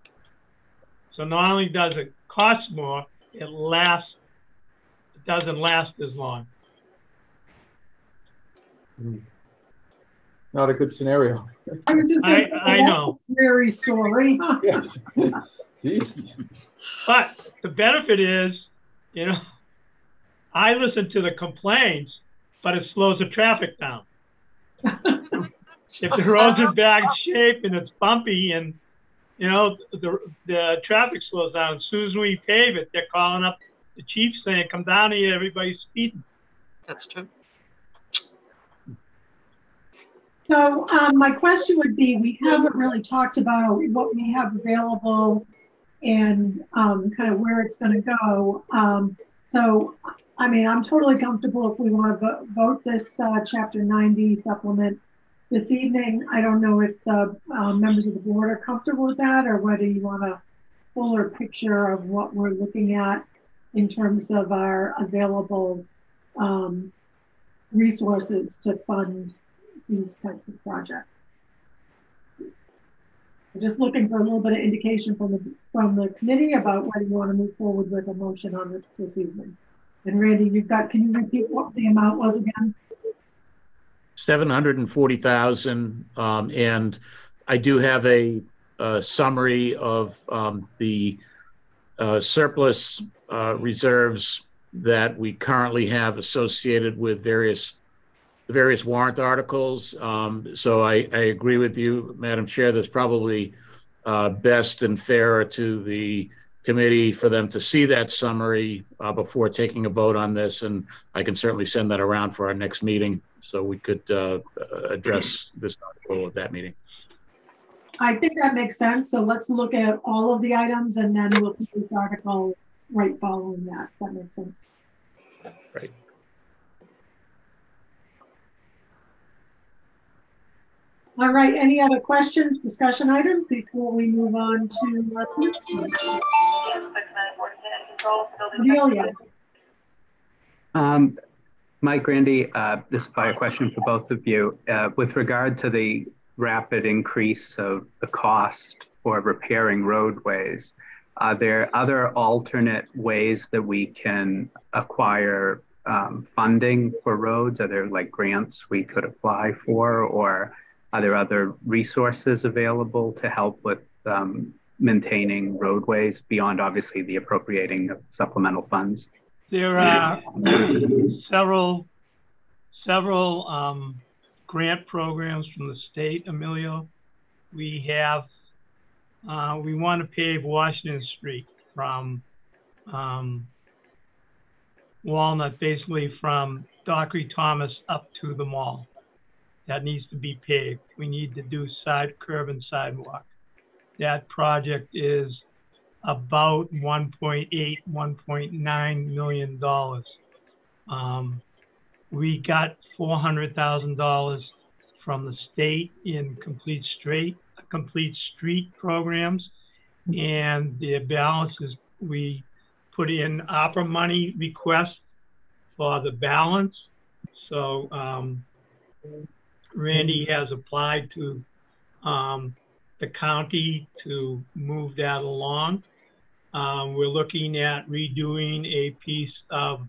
So not only does it cost more, it lasts, it doesn't last as long. Hmm.
Not a good scenario.
I was just gonna
I,
say,
I
that's
know,
a Very story.
Yes. Jeez.
but the benefit is, you know, I listen to the complaints, but it slows the traffic down. if the road's in bad shape and it's bumpy and you know the the traffic slows down, as soon as we pave it, they're calling up the chief saying, "Come down here, everybody's speeding."
That's true.
So um, my question would be, we haven't really talked about what we have available and um, kind of where it's going to go. Um, so, I mean, I'm totally comfortable if we want to vote, vote this uh, Chapter 90 supplement this evening. I don't know if the um, members of the board are comfortable with that or whether you want a fuller picture of what we're looking at in terms of our available um, resources to fund these types of projects. Just looking for a little bit of indication from the from the committee about whether you want to move forward with a motion on this this evening. And Randy, you've got, can you repeat what the amount was again?
Seven hundred and forty thousand, um, and I do have a, a summary of, um, the, uh, surplus, uh, reserves that we currently have associated with various, various warrant articles. Um, so I, I agree with you, Madam Chair, that's probably, uh, best and fairer to the committee for them to see that summary, uh, before taking a vote on this. And I can certainly send that around for our next meeting so we could uh, uh, address this article at that meeting.
I think that makes sense. So let's look at all of the items and then we'll put this article right following that. That makes sense.
Right.
All right, any other questions, discussion items before we move on to next one? Emilio,
Um, Mike, Randy, uh, this is probably a question for both of you. Uh, with regard to the rapid increase of the cost for repairing roadways, are there other alternate ways that we can acquire um, funding for roads? Are there like grants we could apply for, or are there other resources available to help with um, maintaining roadways beyond obviously the appropriating of supplemental funds?
There are several, several um, grant programs from the state, Emilio. We have, uh, we want to pave Washington Street from um, Walnut, basically from Dockery Thomas up to the mall. That needs to be paved. We need to do side curb and sidewalk. That project is about 1.8, 1.9 million dollars. Um, we got four hundred thousand dollars from the state in complete complete street programs. And the balance is, we put in ARPA money request for the balance. So, um, Randy has applied to, um, the county to move that along. Um, we're looking at redoing a piece of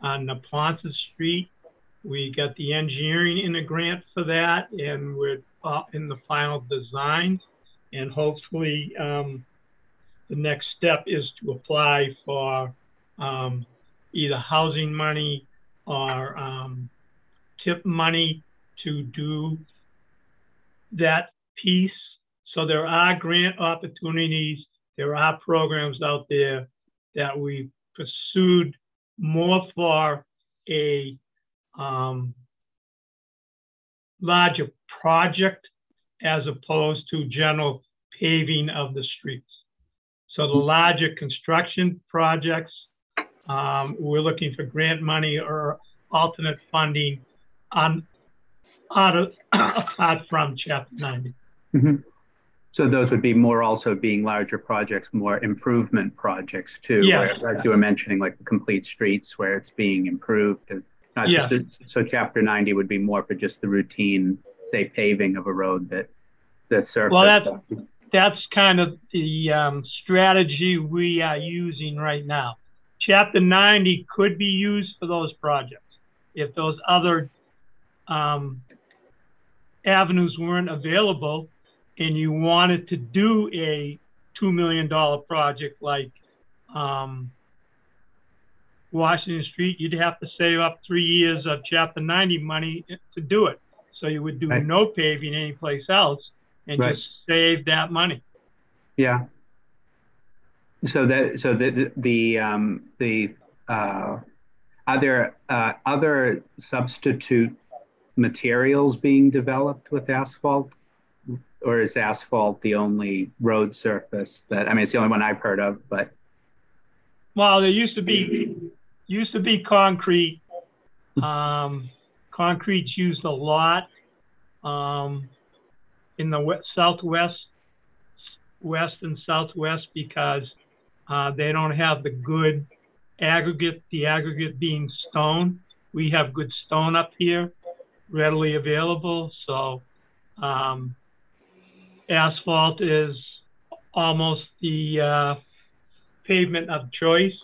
on Neponset Street. We got the engineering in a grant for that, and we're uh, in the final design. And hopefully, um, the next step is to apply for um, either housing money or um, tip money to do that piece. So there are grant opportunities. There are programs out there that we pursued more for a um, larger project as opposed to general paving of the streets. So the larger construction projects, um, we're looking for grant money or alternate funding on out of, apart from chapter 90.
Mhm. So those would be more also being larger projects, more improvement projects too.
Yes.
where, Like you were mentioning, like the complete streets where it's being improved. Not just, the- so chapter ninety would be more for just the routine, say paving of a road that the surface.
Well, that's, that's kind of the um, strategy we are using right now. Chapter 90 could be used for those projects. If those other um, avenues weren't available and you wanted to do a $2 million project like um, Washington Street, you'd have to save up three years of Chapter 90 money to do it. So you would do
Right.
no paving anyplace else and
Right.
just save that money.
Yeah. So that, so the, the, the, um, the, uh, are there, uh, other substitute materials being developed with asphalt? Or is asphalt the only road surface that, I mean, it's the only one I've heard of, but,
Well, there used to be, used to be concrete. Um, concrete's used a lot, um, in the we- southwest, west and southwest because, uh, they don't have the good aggregate, the aggregate being stone. We have good stone up here readily available, so, um, asphalt is almost the, uh, pavement of choice.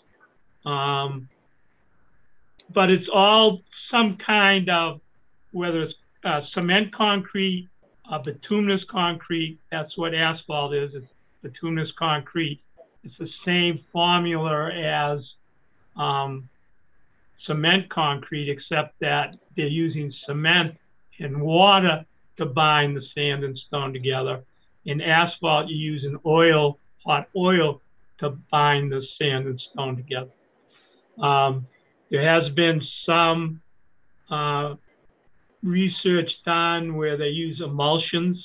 Um, but it's all some kind of, whether it's uh, cement concrete, uh, bituminous concrete, that's what asphalt is, it's bituminous concrete. It's the same formula as um, cement concrete, except that they're using cement and water to bind the sand and stone together. In asphalt, you use an oil, hot oil, to bind the sand and stone together. Um, there has been some uh, research done where they use emulsions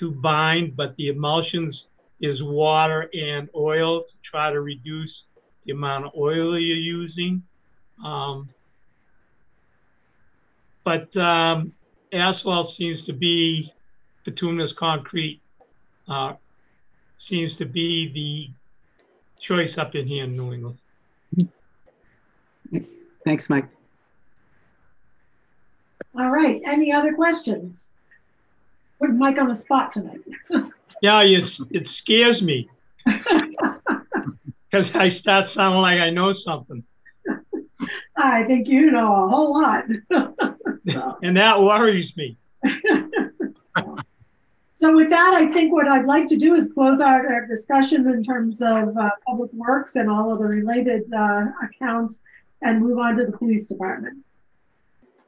to bind, but the emulsions is water and oil to try to reduce the amount of oil you're using. Um, but um, asphalt seems to be bituminous concrete uh, seems to be the choice up in here in New England.
thanks, Mike.
All right, any other questions? Put Mike on the spot tonight.
Yeah, it, it scares me because I start sounding like I know something,
I think you know a whole lot.
and that worries me.
So with that, I think what I'd like to do is close out our discussion in terms of uh, public works and all of the related uh, accounts and move on to the police department.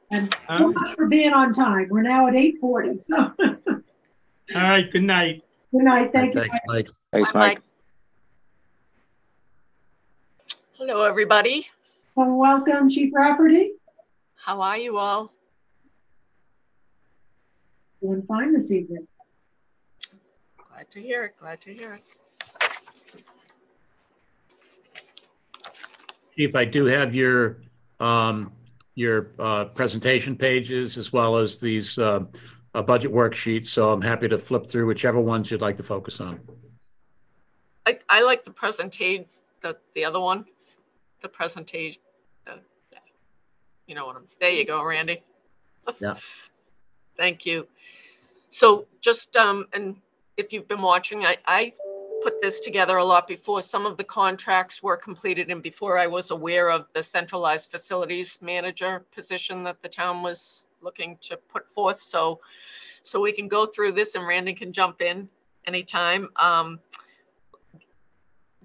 And so
Um,
much for being on time. We're now at 8:40, so
All right, good night.
good night, thank you.
Thanks, Mike.
Thanks, Mike.
Hello, everybody.
So welcome, Chief Rafferty.
How are you all?
Doing fine this evening.
Glad to hear it. Glad to hear it.
Chief, I do have your um, your uh, presentation pages as well as these uh, uh, budget worksheets. So I'm happy to flip through whichever ones you'd like to focus on.
I, I like the presentation, the, the other one, the presentation. The, you know what I'm, there you go, Randy.
Yeah.
Thank you. So just, um, and if you've been watching, I, I put this together a lot before some of the contracts were completed and before I was aware of the centralized facilities manager position that the town was looking to put forth. So, so we can go through this and Randy can jump in anytime. Um,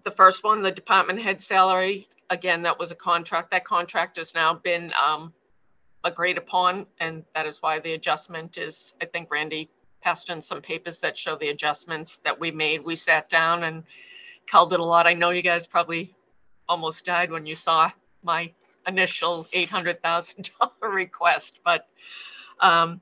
the first one, the department head salary, again, that was a contract. That contract has now been um, agreed upon, and that is why the adjustment is, I think Randy passed in some papers that show the adjustments that we made. We sat down and culled it a lot. I know you guys probably almost died when you saw my initial $800,000 request, but um,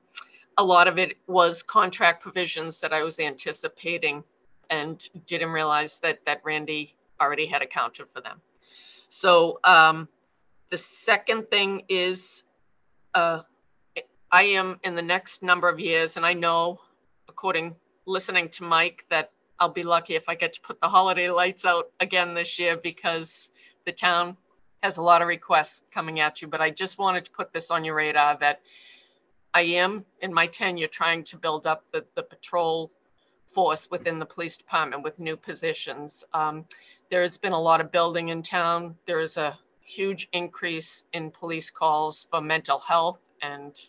a lot of it was contract provisions that I was anticipating and didn't realize that that Randy already had accounted for them. So um, the second thing is uh, I am in the next number of years, and I know, according listening to Mike, that I'll be lucky if I get to put the holiday lights out again this year because the town has a lot of requests coming at you. But I just wanted to put this on your radar that I am in my tenure trying to build up the, the patrol force within the police department with new positions. Um, there's been a lot of building in town. There's a huge increase in police calls for mental health and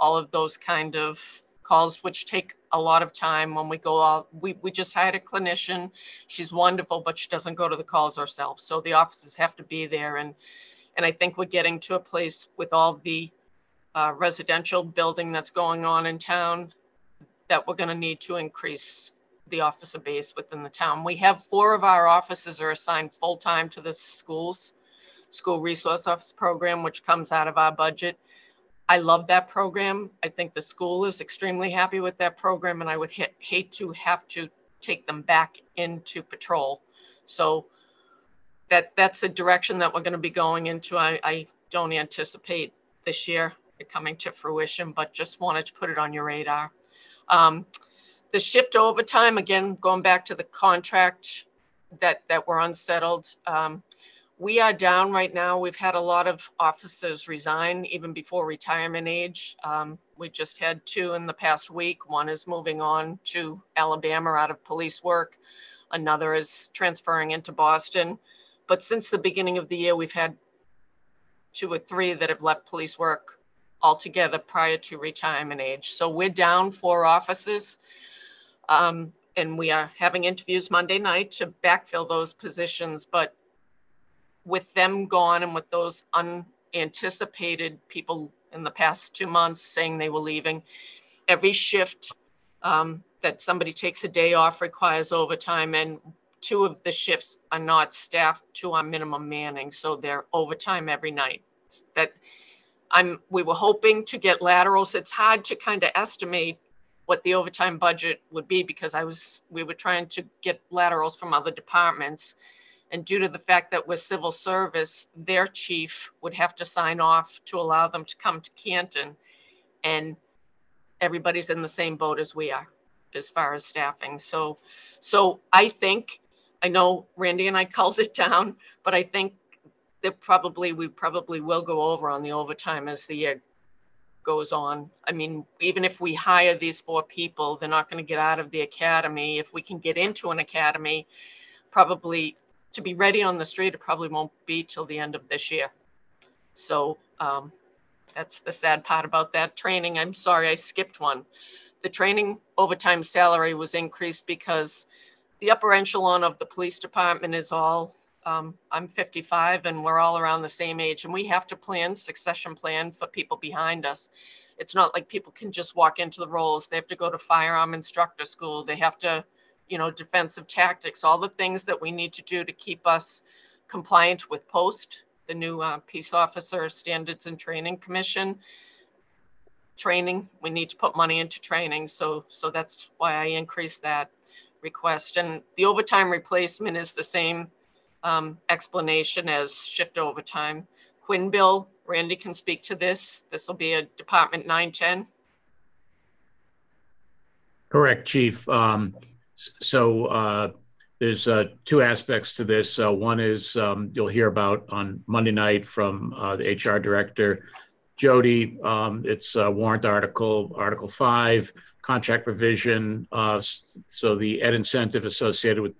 all of those kind of calls, which take a lot of time when we go out. We, we just hired a clinician. She's wonderful, but she doesn't go to the calls herself. So the offices have to be there. And, and I think we're getting to a place with all the uh, residential building that's going on in town that we're going to need to increase the officer base within the town. We have four of our offices are assigned full-time to the schools, school resource office program, which comes out of our budget. I love that program. I think the school is extremely happy with that program and I would ha- hate to have to take them back into patrol. So that that's a direction that we're going to be going into. I, I don't anticipate this year it coming to fruition, but just wanted to put it on your radar. Um, the shift overtime, again, going back to the contract that, that were unsettled. Um, we are down right now. We've had a lot of officers resign even before retirement age. Um, we just had two in the past week. One is moving on to Alabama out of police work. Another is transferring into Boston. But since the beginning of the year, we've had two or three that have left police work altogether prior to retirement age. So we're down four offices. Um, and we are having interviews Monday night to backfill those positions. But with them gone and with those unanticipated people in the past two months saying they were leaving, every shift um, that somebody takes a day off requires overtime. And two of the shifts are not staffed to our minimum manning. So they're overtime every night. That I'm, we were hoping to get laterals. It's hard to kind of estimate what the overtime budget would be because I was, we were trying to get laterals from other departments. And due to the fact that we're civil service, their chief would have to sign off to allow them to come to Canton. And everybody's in the same boat as we are as far as staffing. So, so I think, I know Randy and I called it down, but I think that probably, we probably will go over on the overtime as the year goes on. I mean, even if we hire these four people, they're not going to get out of the academy. If we can get into an academy, probably to be ready on the street, it probably won't be till the end of this year. So um, that's the sad part about that training. I'm sorry, I skipped one. The training overtime salary was increased because the upper echelon of the police department is all um, I'm 55 and we're all around the same age and we have to plan succession plan for people behind us. It's not like people can just walk into the roles. They have to go to firearm instructor school. They have to, you know, defensive tactics, all the things that we need to do to keep us compliant with POST, the new uh, Peace Officer Standards and Training Commission. Training, we need to put money into training. So, so that's why I increased that request. And the overtime replacement is the same um, explanation as shift overtime. Quinn bill. Randy can speak to this. This will be a Department 910.
Correct, Chief. Um, So uh, there's uh, two aspects to this. Uh, One is um, you'll hear about on Monday night from uh, the HR Director, Jody. Um, It's a warrant article, Article 5, contract revision. Uh, So the ed incentive associated with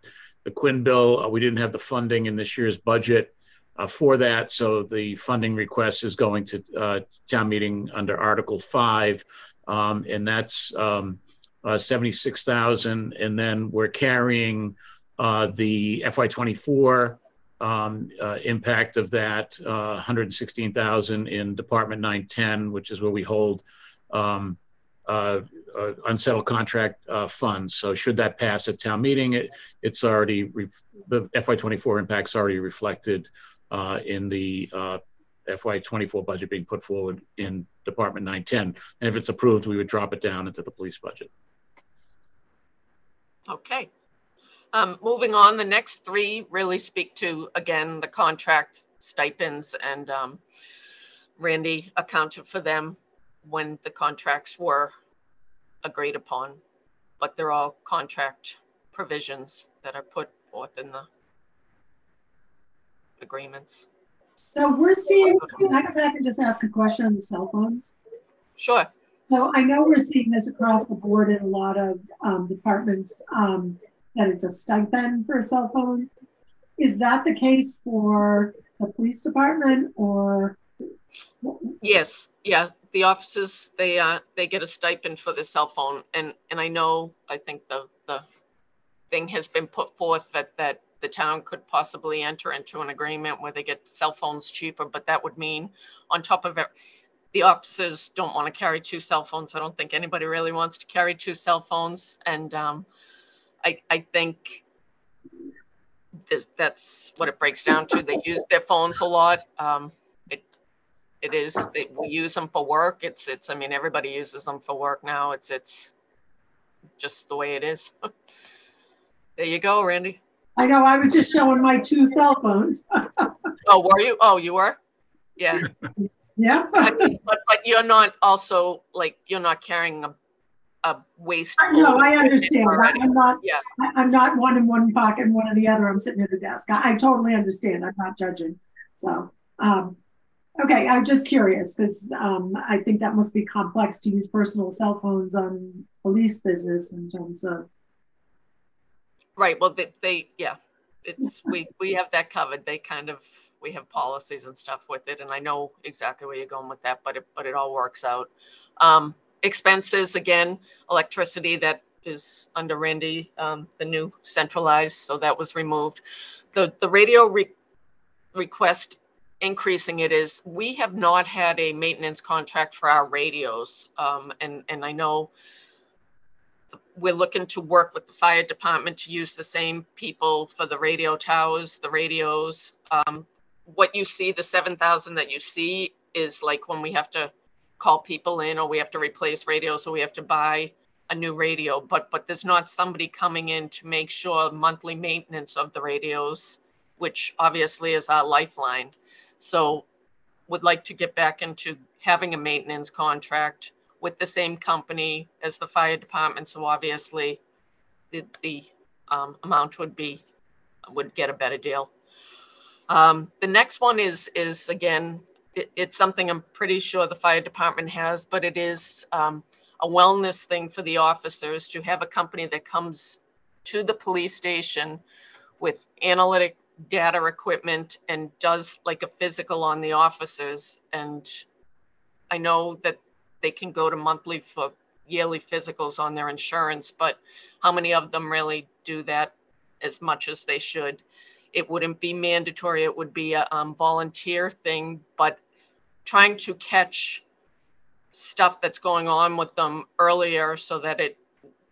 the Quinn bill, uh, we didn't have the funding in this year's budget for that. So the funding request is going to town meeting under Article 5. Um, And that's um, uh, 76,000. And then we're carrying uh, the FY24 um, uh, impact of that, uh, 116,000 in Department 910, which is where we hold um, uh, uh, unsettled contract funds. So should that pass at town meeting, it, it's already, the FY24 impact's already reflected in the uh, FY24 budget being put forward in Department 910. And if it's approved, we would drop it down into the police budget.
Okay. Um, moving on, the next three really speak to, again, the contract stipends and, um, Randy accounted for them when the contracts were agreed upon. But they're all contract provisions that are put forth in the agreements.
So we're seeing, can I go back and just ask a question on the cell phones?
Sure.
So I know we're seeing this across the board in a lot of um, departments, um, that it's a stipend for a cell phone. Is that the case for the police department or?
Yes, yeah, the officers, they, uh, they get a stipend for the cell phone and, and I know, I think the, the thing has been put forth that, that the town could possibly enter into an agreement where they get cell phones cheaper, but that would mean on top of it, the officers don't want to carry two cell phones. I don't think anybody really wants to carry two cell phones. And, um, I, I think this, that's what it breaks down to. They use their phones a lot. Um, it, it is, they, we use them for work. It's, it's, I mean, everybody uses them for work now. It's, it's just the way it is. There you go, Randy.
I know, I was just showing my two cell phones.
Oh, were you? Oh, you were? Yeah.
Yeah.
Mean, But, but you're not also, like, you're not carrying a, a waste.
I know, I understand. I- I'm not,
Yeah.
I- I'm not one in one pocket and one in the other. I'm sitting at the desk. I, I totally understand. I'm not judging. So, um, okay, I'm just curious because, um, I think that must be complex to use personal cell phones on police business in terms of,
Right, well, they, they, yeah, it's, we, we have that covered. They kind of, we have policies and stuff with it, and I know exactly where you're going with that, but it, but it all works out. Um, expenses, again, electricity, that is under Randy, um, the new centralized, so that was removed. The, the radio re- request increasing it is, we have not had a maintenance contract for our radios. Um, and, and I know we're looking to work with the fire department to use the same people for the radio towers, the radios. Um, what you see, the seven thousand that you see is like when we have to call people in or we have to replace radios, or we have to buy a new radio, but, but there's not somebody coming in to make sure monthly maintenance of the radios, which obviously is our lifeline. So would like to get back into having a maintenance contract with the same company as the fire department, so obviously the, the um, amount would be, would get a better deal. Um, the next one is, is again, it, it's something I'm pretty sure the fire department has, but it is um, a wellness thing for the officers to have a company that comes to the police station with analytic data equipment and does like a physical on the officers. And I know that they can go to monthly for yearly physicals on their insurance, but how many of them really do that as much as they should? It wouldn't be mandatory, it would be a um, volunteer thing, but trying to catch stuff that's going on with them earlier so that it,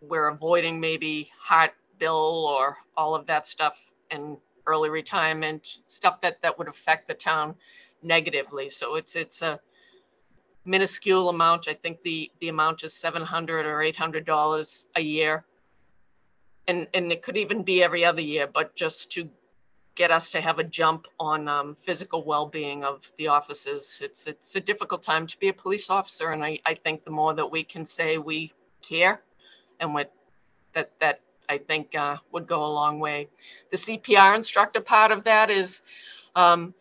we're avoiding maybe heart bill or all of that stuff and early retirement, stuff that, that would affect the town negatively. So it's, it's a, minuscule amount. I think the, the amount is seven hundred or eight hundred dollars a year. And, and it could even be every other year, but just to get us to have a jump on um, physical well-being of the officers. It's it's a difficult time to be a police officer, and I, I think the more that we can say we care, and what that that I think uh, would go a long way. The CPR instructor part of that is um,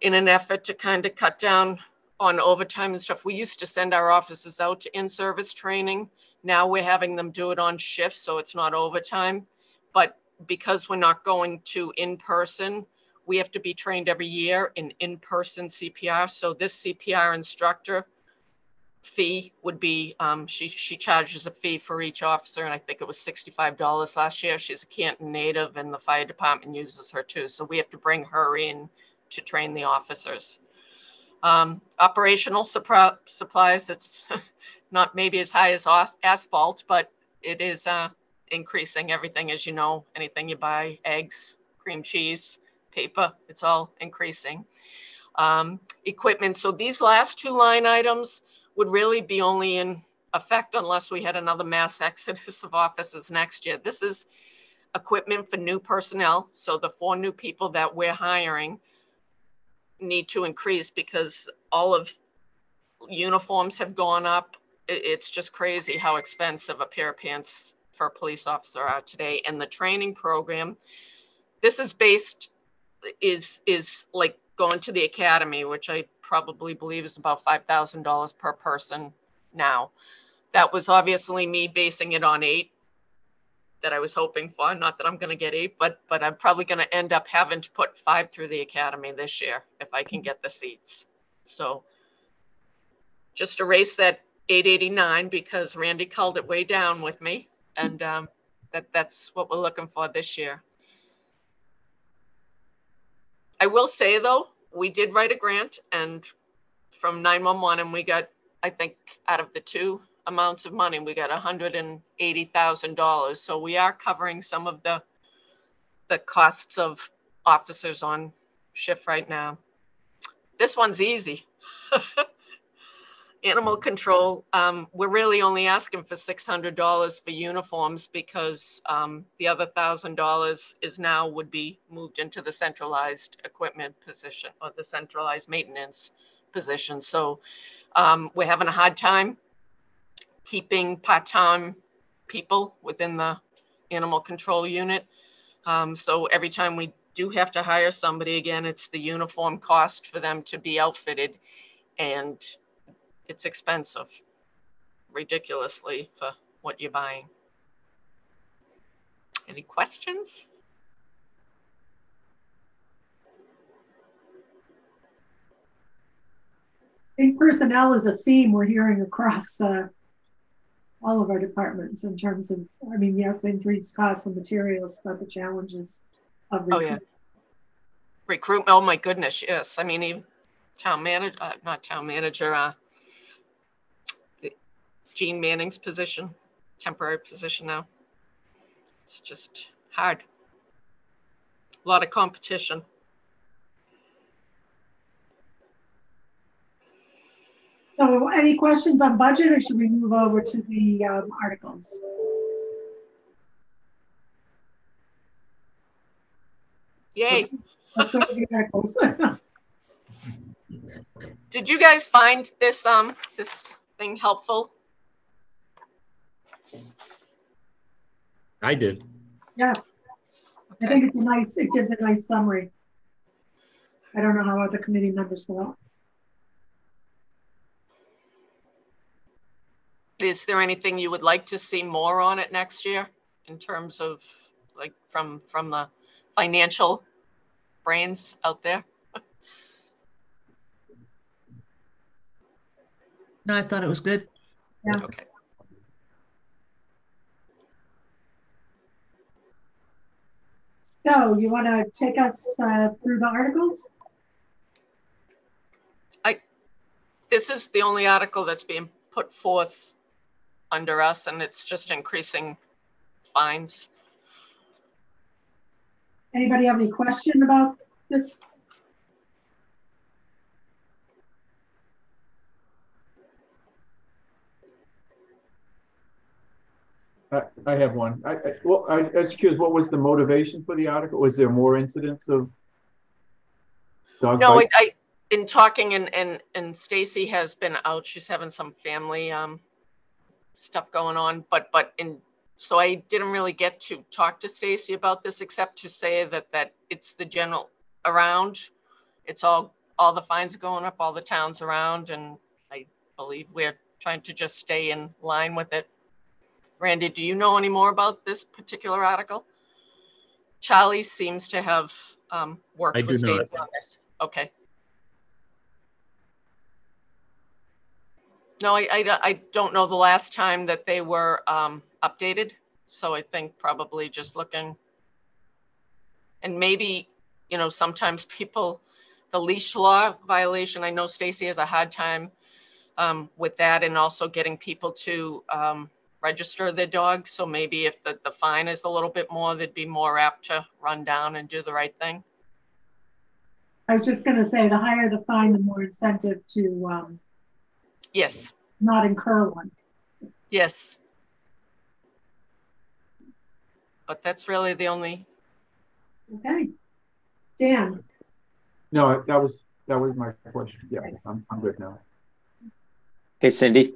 in an effort to kind of cut down on overtime and stuff. We used to send our officers out to in-service training. Now we're having them do it on shift, so it's not overtime. But because we're not going to in-person, we have to be trained every year in in-person CPR. So this CPR instructor fee would be, um, she, she charges a fee for each officer, and I think it was sixty-five dollars last year. She's a Canton native, and the fire department uses her too. So we have to bring her in to train the officers. Um, operational supplies, it's not maybe as high as as- asphalt, but it is, uh, increasing everything, as you know, anything you buy, eggs, cream cheese, paper, it's all increasing. Um, equipment, so these last two line items would really be only in effect unless we had another mass exodus of offices next year. This is equipment for new personnel, so the four new people that we're hiring need to increase because all of uniforms have gone up. It's just crazy how expensive a pair of pants for police officer are today. And the training program, this is based, is is like going to the academy, which I probably believe is about five thousand dollars per person now. That was obviously me basing it on eight that I was hoping for. Not that I'm going to get eight, but but I'm probably going to end up having to put five through the academy this year if I can get the seats. So just erase that 889 because Randy called it way down with me, and um, that that's what we're looking for this year. I will say though, we did write a grant and from 911 and we got, I think out of the two amounts of money, we got $180,000. So we are covering some of the, the costs of officers on shift right now. This one's easy. Animal control, um, we're really only asking for $600 for uniforms because um, the other thousand dollars is now would be moved into the centralized equipment position or the centralized maintenance position. So um, we're having a hard time keeping part-time people within the animal control unit. Um, so every time we do have to hire somebody again, it's the uniform cost for them to be outfitted. And it's expensive ridiculously for what you're buying. Any questions?
I think personnel is a theme we're hearing across uh, all of our departments in terms of, I mean, yes, increased cost for materials, but the challenges of. recruitment.
Oh, yeah. Recruitment, oh my goodness, yes. I mean, even town manager, uh, not town manager, uh, Gene Manning's position, temporary position now. It's just hard. A lot of competition.
So any questions on budget or should we move over to the um, articles?
Yay.
Let's go to the articles.
Did you guys find this, um, this thing helpful?
I did.
Yeah. I think it's a nice, it gives a nice summary. I don't know how other committee members feel.
Is there anything you would like to see more on it next year in terms of like from, from the financial brains out there?
No, I thought it was good.
Yeah.
Okay.
So you want to take us uh, through the articles?
I, This is the only article that's being put forth under us and it's just increasing fines.
Anybody have any question about this?
I, I have one. I, I, well, I, I was curious, what was the motivation for the article? Was there more incidents of dog
No, I,
bites?
I, in talking and, and, and Stacy has been out, she's having some family, um, stuff going on, but, but in, so I didn't really get to talk to Stacy about this, except to say that, that it's the general around. It's all, all the fines are going up, all the towns around, and I believe we're trying to just stay in line with it. Randy, do you know any more about this particular article? Charlie seems to have, um, worked
I
with. Stacy on this. Okay. No, I, I, don't- I don't know the last time that they were um, updated, so I think probably just looking. And maybe, you know, sometimes people, the leash law violation, I know Stacy has a hard time um, with that and also getting people to um, register their dog. So maybe if the, the fine is a little bit more, they'd be more apt to run down and do the right thing.
I was just gonna say, the higher the fine, the more incentive to, um,
Yes,
not incur one.
yes. But that's really the only
Okay. Dan,
No, that was, that was my question. Yeah, I'm, I'm good now.
Hey, Cindy.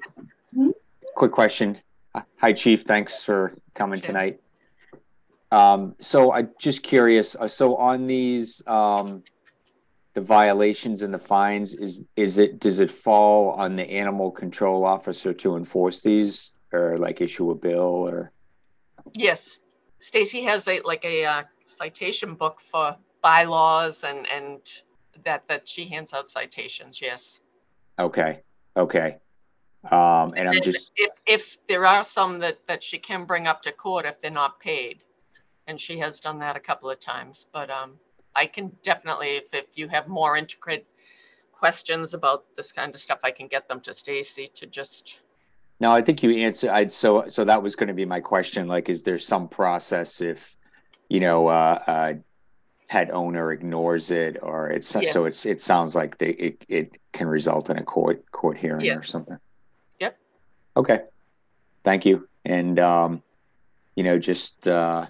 Hmm?
Quick question. Hi, Chief. Thanks for coming tonight. Um, so I'm just curious, uh, so on these, um, the violations and the fines, is, is it, does it fall on the animal control officer to enforce these? Or like issue a bill or,
Yes, Stacy has a, like a uh, citation book for bylaws and, and that, that she hands out citations, yes.
okay, okay. Um, and I'm just,
If, if there are some that, that she can bring up to court if they're not paid. And she has done that a couple of times, but, um, I can definitely, if, if you have more intricate questions about this kind of stuff, I can get them to Stacy to just,
no, I think you answered, I'd, so, so that was gonna be my question, like, is there some process if, you know, uh, uh, pet owner ignores it or it's, so
Yes.
it's, it sounds like they, it, it can result in a court, court hearing or something. Okay. Thank you. And, um, you know, just, uh,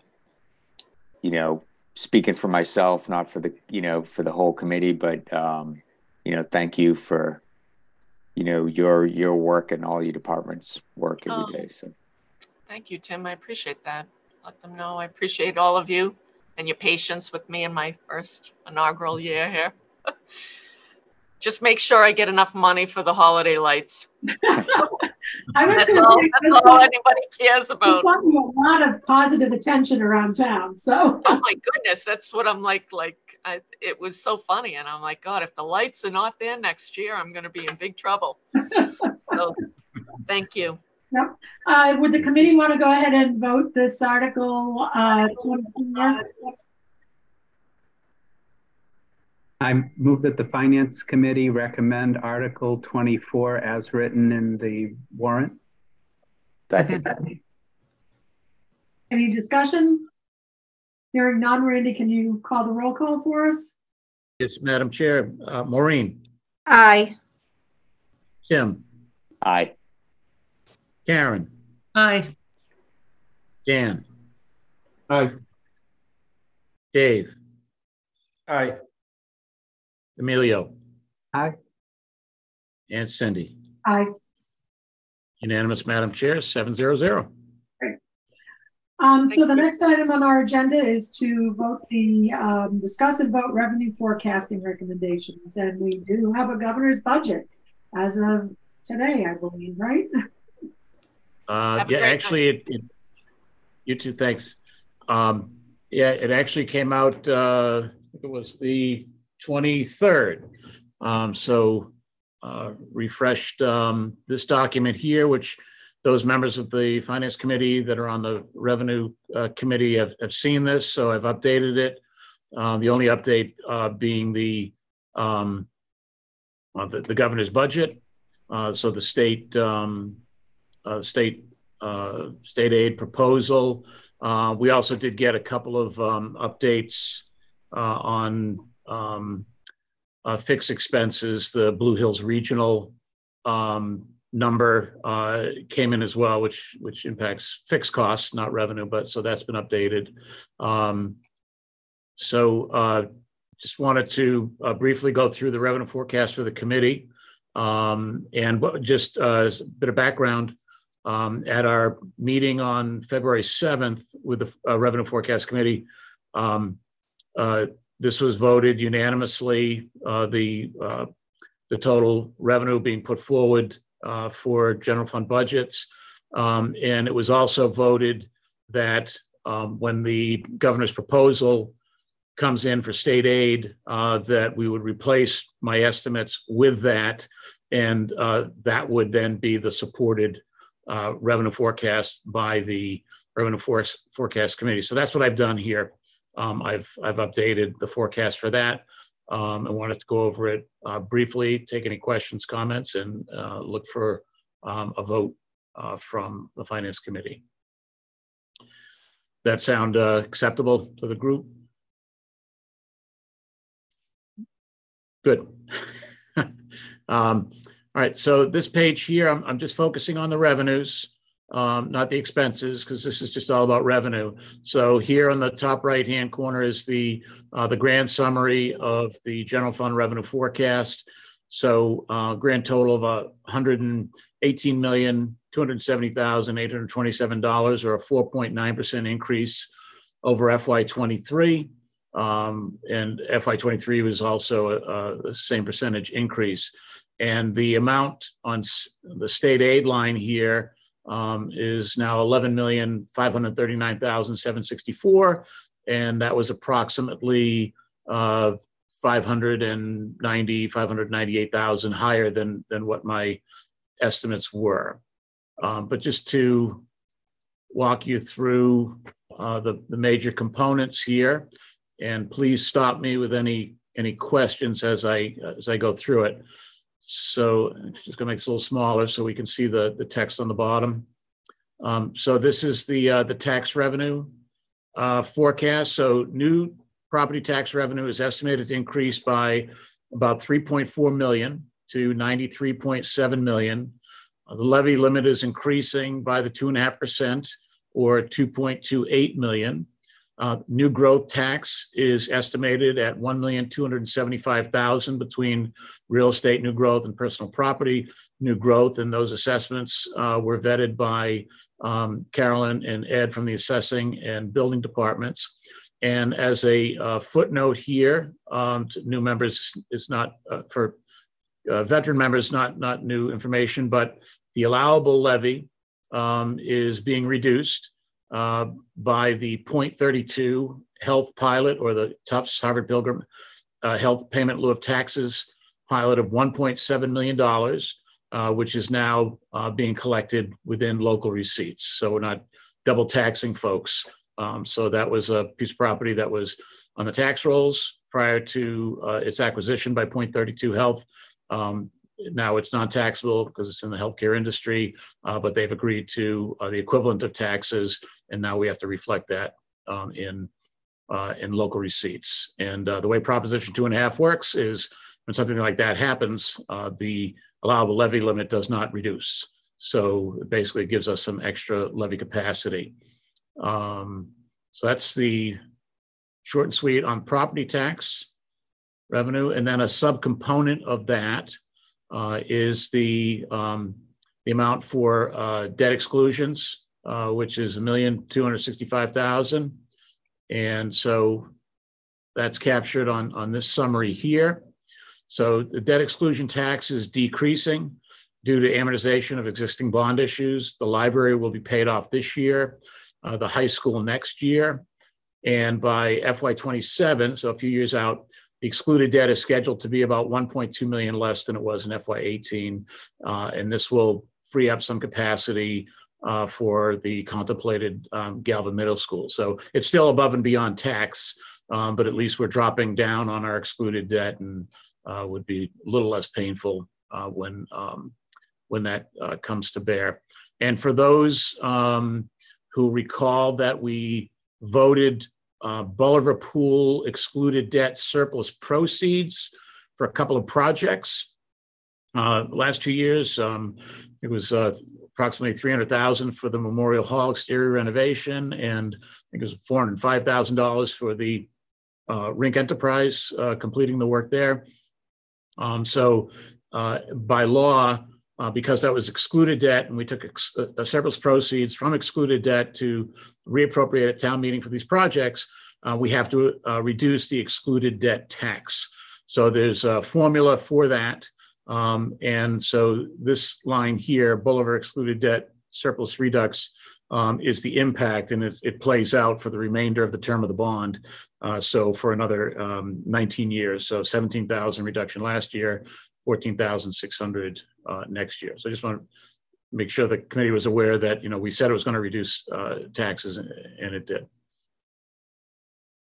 you know, speaking for myself, not for the, you know, for the whole committee, but, um, you know, thank you for, you know, your, your work and all your departments work
Oh.
every day. So,
thank you, Tim, I appreciate that. Let them know, I appreciate all of you and your patience with me in my first inaugural year here. Just make sure I get enough money for the holiday lights.
I was
That's all,
say,
that's all anybody cares about.
gotten a lot of positive attention around town, so.
Oh my goodness, that's what I'm like, like, I, it was so funny and I'm like, God, if the lights are not there next year, I'm gonna be in big trouble. So, thank you.
Uh, would the committee want to go ahead and vote this article, uh, 24?
I move that the Finance Committee recommend Article 24 as written in the warrant.
second,
Any discussion? Hearing none, Randy, can you call the roll call for us?
Yes, Madam Chair, uh, Maureen,
Aye.
Tim,
aye.
Karen,
Aye.
Dan,
Aye.
Dave,
Aye.
Emilio,
Aye.
and Cindy.
Aye.
Unanimous, Madam Chair, seven zero zero.
Um, so the next item on our agenda is to vote the, um, discuss and vote revenue forecasting recommendations. And we do have a governor's budget as of today, I believe, right?
Uh, yeah, actually, it, it, you too, thanks. Um, yeah, it actually came out, uh, it was the twenty-third. Um, so, uh, refreshed, um, this document here, which those members of the Finance Committee that are on the Revenue, uh, Committee have, have seen this, so I've updated it. Uh, the only update, uh, being the, um, uh, the, the governor's budget. Uh, so the state, um, state, state aid proposal. We also did get a couple of, um, updates, on, um, uh, fixed expenses, the Blue Hills Regional, um, number uh, came in as well, which which impacts fixed costs, not revenue. But so that's been updated. Um, so uh, just wanted to uh, briefly go through the revenue forecast for the committee. Um, and just uh, a bit of background, um, at our meeting on February 7th with the uh, Revenue Forecast Committee, um, uh, this was voted unanimously, uh, the, uh, the total revenue being put forward uh, for general fund budgets. Um, and it was also voted that um, when the governor's proposal comes in for state aid, uh, that we would replace my estimates with that. And uh, that would then be the supported uh, revenue forecast by the Revenue For- Forecast Committee. So that's what I've done here. Um, I've, I've updated the forecast for that. Um, I wanted to go over it uh, briefly, take any questions, comments, and uh, look for um, a vote uh, from the Finance Committee. That sound uh, acceptable to the group? Good. um, all right, so this page here, I'm, I'm just focusing on the revenues, um, not the expenses, because this is just all about revenue. So here on the top right-hand corner is the uh, the grand summary of the general fund revenue forecast. So uh, grand total of and eighteen million two hundred seventy thousand eight hundred twenty-seven dollars, or a four point nine percent increase over FY twenty-three. Um, and FY23 was also a same percentage increase. And the amount on the state aid line here um, is now 11,539,764. And that was approximately uh, 590, 598,000 higher than, than what my estimates were. Um, but just to walk you through uh, the, the major components here, and please stop me with any any questions as I as I go through it. So just gonna make this a little smaller so we can see the the text on the bottom. Um, so this is the uh, the tax revenue uh, forecast. So new property tax revenue is estimated to increase by about 3.4 million to 93.7 million. Uh, the levy limit is increasing by the two and a half percent or 2.28 million. Uh, new growth tax is estimated at 1,275,000 between real estate new growth and personal property new growth. And those assessments uh, were vetted by um, Carolyn and Ed from the assessing and building departments. And as a uh, footnote here, um, new members is not uh, for uh, veteran members, not not new information, but the allowable levy um, is being reduced uh, by the 0.32 health pilot or the Tufts Harvard Pilgrim uh, health payment lieu of taxes pilot of $1.7 million, uh, which is now uh, being collected within local receipts. So we're not double taxing folks. Um, so that was a piece of property that was on the tax rolls prior to uh, its acquisition by Point32Health. Um, now it's non-taxable because it's in the healthcare industry, uh, but they've agreed to uh, the equivalent of taxes, and now we have to reflect that um, in uh, in local receipts. And uh, the way Proposition Two and a Half works is when something like that happens, uh, the allowable levy limit does not reduce. So it basically gives us some extra levy capacity. Um, so that's the short and sweet on property tax revenue, and then a subcomponent of that is the um, the amount for uh, debt exclusions, uh, which is a million two hundred sixty-five thousand, and so that's captured on on this summary here. So the debt exclusion tax is decreasing due to amortization of existing bond issues. The library will be paid off this year, uh, the high school next year, and by FY27, so a few years out, excluded debt is scheduled to be about 1.2 million less than it was in FY18, uh, and this will free up some capacity uh, for the contemplated um, Galvin Middle School. So it's still above and beyond tax, um, but at least we're dropping down on our excluded debt and uh, would be a little less painful uh, when um, when that uh, comes to bear. And for those um, who recall that we voted uh, Bolivar Pool excluded debt surplus proceeds for a couple of projects. Uh, last two years, um, it was uh, approximately 300,000 for the Memorial Hall exterior renovation, and I think it was $405,000 for the uh, Rink Enterprise uh, completing the work there. Um, so uh, by law, uh, because that was excluded debt, and we took ex- uh, surplus proceeds from excluded debt to reappropriate at town meeting for these projects, uh, we have to uh, reduce the excluded debt tax. So there's a formula for that. Um, and so this line here, Bolivar excluded debt surplus redux, um, is the impact, and it plays out for the remainder of the term of the bond. Uh, so for another um, 19 years, so 17,000 reduction last year, 14,600 uh, next year. So I just want to make sure the committee was aware that you know we said it was going to reduce uh, taxes, and it did.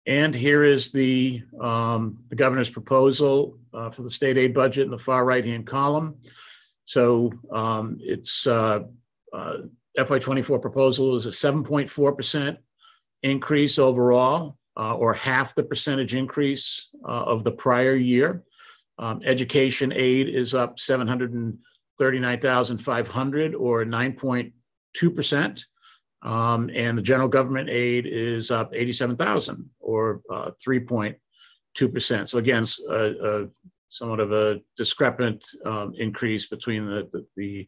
And here is the, um, the governor's proposal uh, for the state aid budget in the far right-hand column. So um, it's uh, uh, FY24 proposal is a 7.4% increase overall, uh, or half the percentage increase of the prior year. Um, education aid is up 739,500 or 9.2%. Um, and the general government aid is up 87,000 or uh, 3.2%. So again, a, a, somewhat of a discrepant um, increase between the, the, the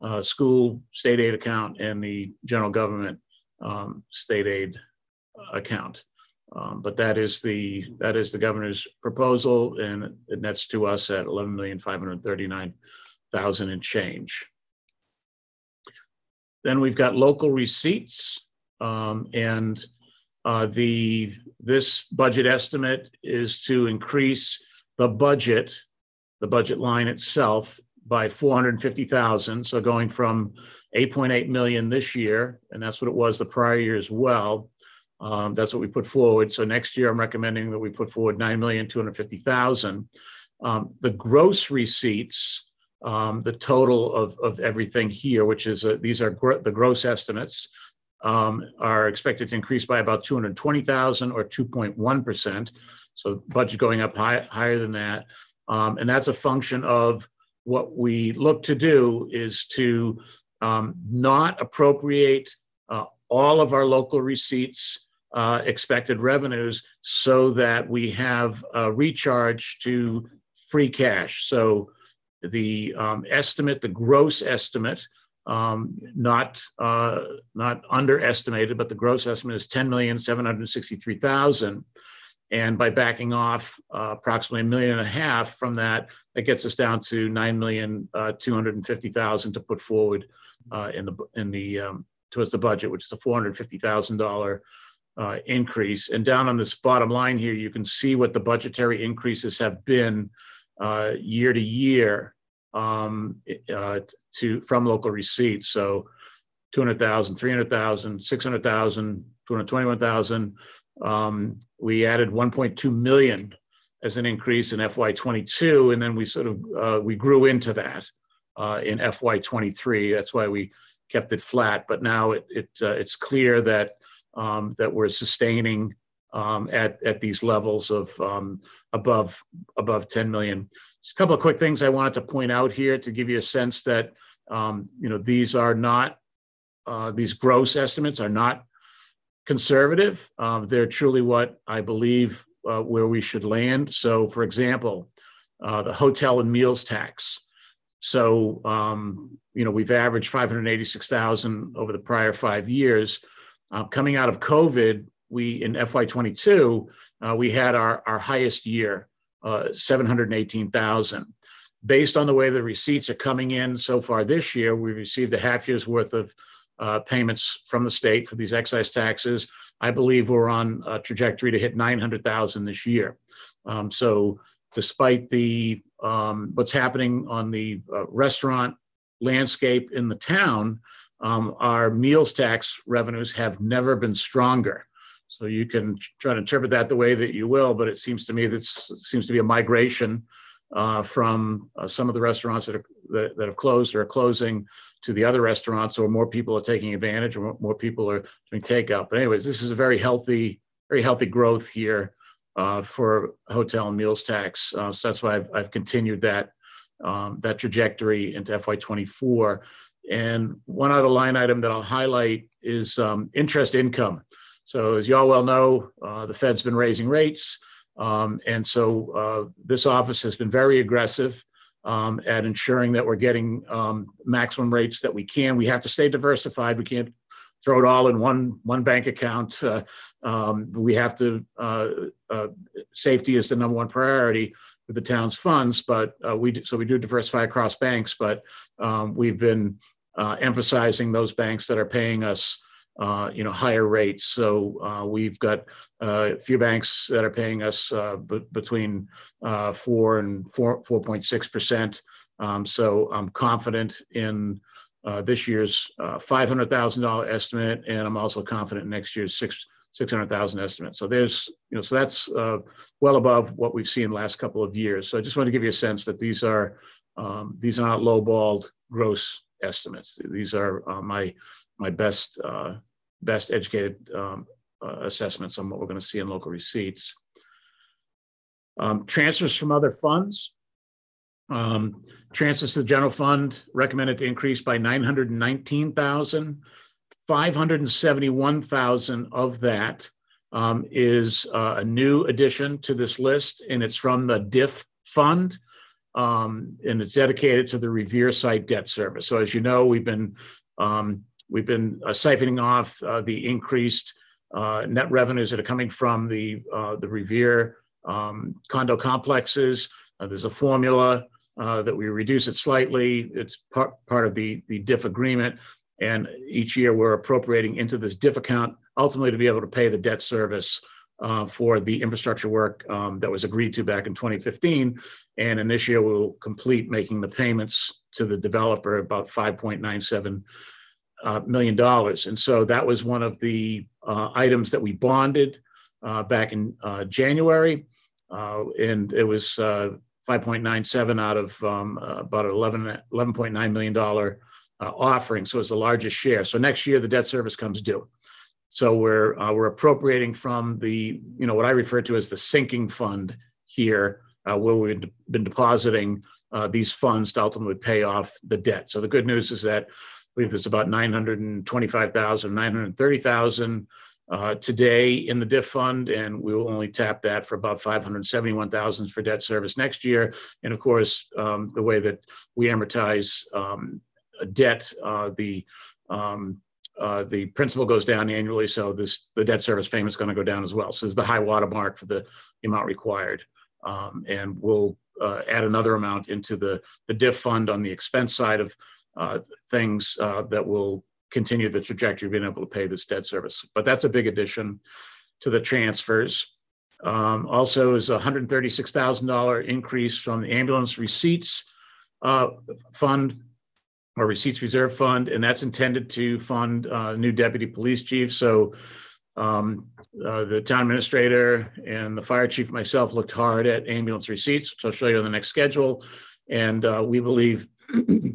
uh, school state aid account and the general government um, state aid account. Um, but that is the that is the governor's proposal, and it nets to us at 11,539,000 and change. Then we've got local receipts, um, and uh, the this budget estimate is to increase the budget, the budget line itself, by 450,000. So going from 8.8 million this year, and that's what it was the prior year as well. Um, that's what we put forward. So next year, I'm recommending that we put forward 9,250,000. Um, the gross receipts um, the total of, of everything here, which is a, these are gr- the gross estimates, um, are expected to increase by about 220,000 or 2.1%. So budget going up high, higher than that. Um, and that's a function of what we look to do is to um, not appropriate uh, all of our local receipts uh, expected revenues so that we have a recharge to free cash. So the um, estimate, the gross estimate, um, not uh, not underestimated, but the gross estimate is ten million seven hundred sixty-three thousand. And by backing off uh, approximately a million and a half from that, that gets us down to nine million uh, two hundred fifty thousand to put forward uh, in the in the um, towards the budget, which is a four hundred fifty thousand dollar uh, increase. And down on this bottom line here, you can see what the budgetary increases have been uh, year to year um, uh, to from local receipts. So 200,000, 300,000, 600,000, 221,000. Um, we added 1.2 million as an increase in FY22, and then we sort of uh, we grew into that uh, in FY23. That's why we kept it flat. But now it, it uh, it's clear that um, that we're sustaining um, at at these levels of um, above above 10 million. Just a couple of quick things I wanted to point out here to give you a sense that um, you know these are not uh, these gross estimates are not conservative. Um, they're truly what I believe uh, where we should land. So, for example, uh, the hotel and meals tax. So, um, you know, we've averaged 586,000 over the prior five years. Uh, coming out of COVID, we in FY22 uh, we had our our highest year uh, 718,000. Based on the way the receipts are coming in so far this year, we've received a half year's worth of uh, payments from the state for these excise taxes. I believe we're on a trajectory to hit 900,000 this year. Um, so, despite the um, what's happening on the uh, restaurant landscape in the town, um, our meals tax revenues have never been stronger. So you can try to interpret that the way that you will, but it seems to me that seems to be a migration uh, from uh, some of the restaurants that, are, that, that, have closed or are closing to the other restaurants, or more people are taking advantage, or more people are doing takeout. But anyways, this is a very healthy, very healthy growth here uh, for hotel and meals tax. Uh, so that's why I've, I've continued that um, that trajectory into FY24. And one other line item that I'll highlight is um, interest income. So as you all well know, uh, the Fed's been raising rates. Um, and so uh, this office has been very aggressive um, at ensuring that we're getting um, maximum rates that we can. We have to stay diversified. We can't throw it all in one one bank account. Uh, um, we have to. Uh, uh, safety is the number one priority with the town's funds, but uh, we do, so we do diversify across banks. But um, we've been uh, emphasizing those banks that are paying us. Uh, you know, higher rates. So we've got a few banks that are paying us b- between four and four four point six percent. Um, so I'm confident in uh, this year's uh, $500,000 estimate, and I'm also confident next year's six 600,000 estimate. So there's, you know, so that's uh, well above what we've seen last couple of years. So I just want to give you a sense that these are um, these are not lowballed gross estimates. These are uh, my my best uh, best educated um, uh, assessments on what we're going to see in local receipts. Um, transfers from other funds. Um, transfers to the general fund recommended to increase by 919,000. 571,000 of that um, is uh, a new addition to this list, and it's from the DIF fund, um, and it's dedicated to the Revere site debt service. So as you know, we've been um, we've been uh, siphoning off uh, the increased uh, net revenues that are coming from the the Revere um, condo complexes. There's a formula that we reduce it slightly. It's part, of the, DIF agreement. And each year we're appropriating into this DIF account, ultimately to be able to pay the debt service for the infrastructure work um, that was agreed to back in 2015. And in this year, we'll complete making the payments to the developer about 5.97 uh, million dollars. And so that was one of the uh, items that we bonded uh, back in uh, January. Uh, and it was 5.97 out of um, about 11, $11.9 million uh, offering. So it's the largest share. So next year, the debt service comes due. So we're uh, we're appropriating from the you know what I refer to as the sinking fund here, uh, where we've been depositing uh, these funds to ultimately pay off the debt. So the good news is that believe there's about 925,000, 930,000 uh, today in the DIF fund, and we will only tap that for about 571,000 for debt service next year. And of course, um, the way that we amortize um, debt, uh, the um, uh, the principal goes down annually, so this the debt service payment is going to go down as well. So this is the high water mark for the, amount required, um, and we'll uh, add another amount into the the DIF fund on the expense side of things uh, that will continue the trajectory of being able to pay this debt service. But that's a big addition to the transfers. Um, also, is a $136,000 increase from the ambulance receipts uh, fund or receipts reserve fund, and that's intended to fund uh, new deputy police chief. So um, uh, the town administrator and the fire chief myself looked hard at ambulance receipts, which I'll show you on the next schedule. And uh, we believe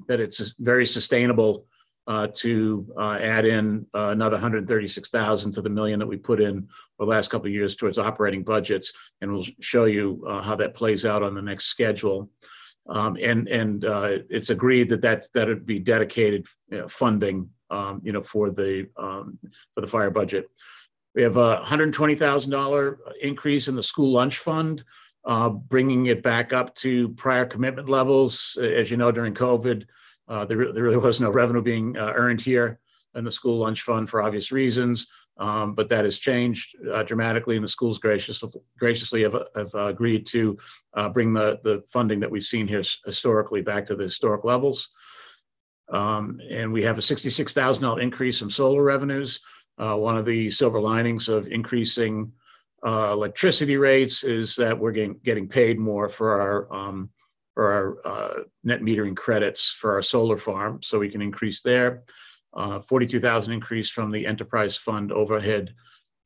that it's very sustainable uh, to uh, add in uh, another 136,000 to the million that we put in the last couple of years towards operating budgets. And we'll show you uh, how that plays out on the next schedule. Um, and and uh, it's agreed that that that would be dedicated you know, funding, um, you know, for the um, for the fire budget. We have a hundred twenty thousand dollar increase in the school lunch fund, uh, bringing it back up to prior commitment levels. As you know, during COVID, uh, there, there really was no revenue being uh, earned here in the school lunch fund for obvious reasons. Um, but that has changed uh, dramatically, and the schools gracious, graciously have, have uh, agreed to uh, bring the, the funding that we've seen here historically back to the historic levels. Um, and we have a $66,000 increase in solar revenues. One of the silver linings of increasing uh, electricity rates is that we're getting, getting paid more for our um, for our uh, net metering credits for our solar farm, so we can increase there uh, 42,000 increase from the enterprise fund overhead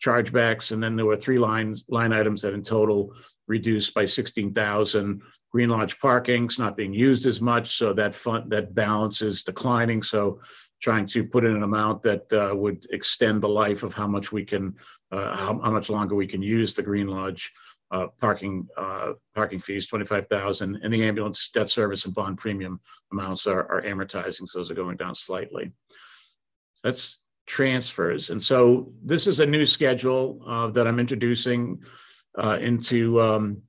chargebacks. And then there were three lines, line items that in total reduced by 16,000. Green Lodge parking's not being used as much, so that fund, that balance is declining. So trying to put in an amount that uh, would extend the life of how much we can, how, how, much longer we can use the Green Lodge uh, parking uh, parking fees, 25,000, and the ambulance debt service and bond premium amounts are, are amortizing, so those are going down slightly. That's transfers. And so this is a new schedule uh, that I'm introducing uh, into um,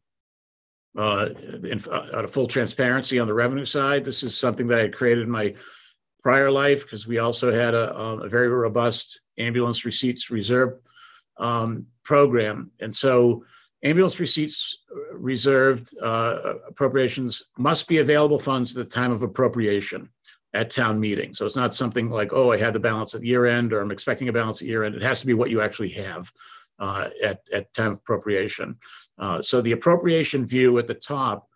uh, in, uh, full transparency on the revenue side. This is something that I created in my prior life because we also had a, a, very robust ambulance receipts reserve um, program. And so ambulance receipts reserved uh, appropriations must be available funds at the time of appropriation at town meeting. So it's not something like, oh, I had the balance at year end or I'm expecting a balance at year end. It has to be what you actually have uh, at, at time of appropriation. Uh, so the appropriation view at the top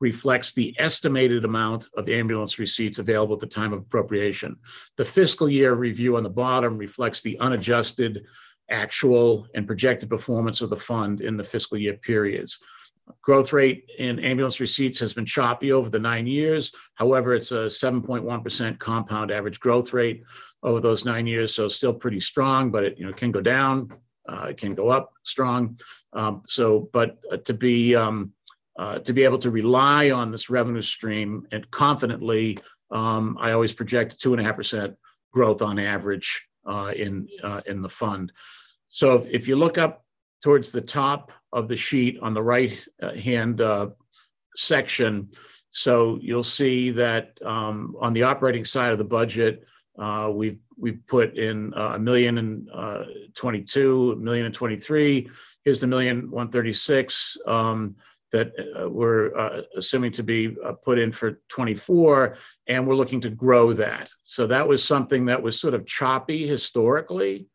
reflects the estimated amount of ambulance receipts available at the time of appropriation. The fiscal year review on the bottom reflects the unadjusted actual and projected performance of the fund in the fiscal year periods. Growth rate in ambulance receipts has been choppy over the nine years. However, it's a 7.1% compound average growth rate over those nine years, so still pretty strong, but it you know can go down, uh, it can go up strong. Um, so, but uh, to be um, uh, to be able to rely on this revenue stream and confidently, um, I always project two and a half percent growth on average in uh, in the fund. So if, if, you look up towards the top of the sheet on the right uh, hand uh, section, so you'll see that um, on the operating side of the budget, uh, we've we've put in uh, a million and uh, 22, a million and 23. Here's the million 136 um, that uh, we're uh, assuming to be uh, put in for 24, and we're looking to grow that. So that was something that was sort of choppy historically.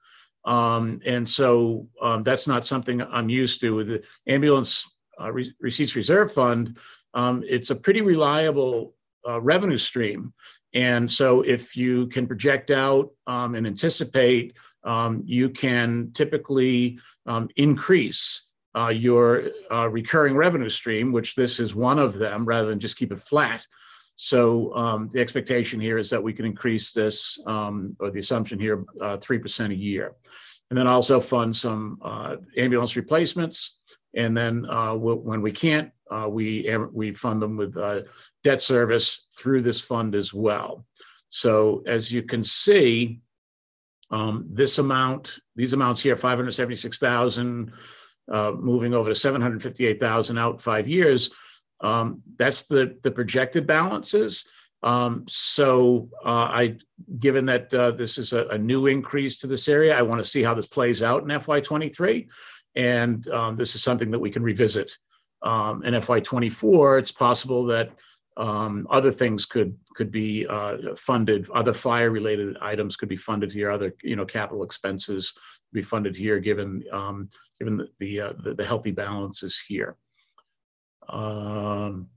Um, and so um, that's not something I'm used to. The ambulance Re receipts reserve fund, um, it's a pretty reliable revenue stream. And so if you can project out um, and anticipate, um, you can typically um, increase uh, your uh, recurring revenue stream, which this is one of them, rather than just keep it flat. So um, the expectation here is that we can increase this, um, or the assumption here, uh, 3% a year. And then also fund some uh, ambulance replacements. And then uh, when we can't, uh, we, we fund them with debt service through this fund as well. So as you can see, um, this amount, these amounts here, 576,000, uh, moving over to 758,000 out five years, um, that's the, the projected balances. Um, so uh, I, given that uh, this is a, a, new increase to this area, I want to see how this plays out in FY23. And um, this is something that we can revisit um, in FY24. It's possible that um, other things could could be uh, funded. Other fire-related items could be funded here. Other you know capital expenses be funded here, given um, given the the, uh, the, the healthy balances here. Um,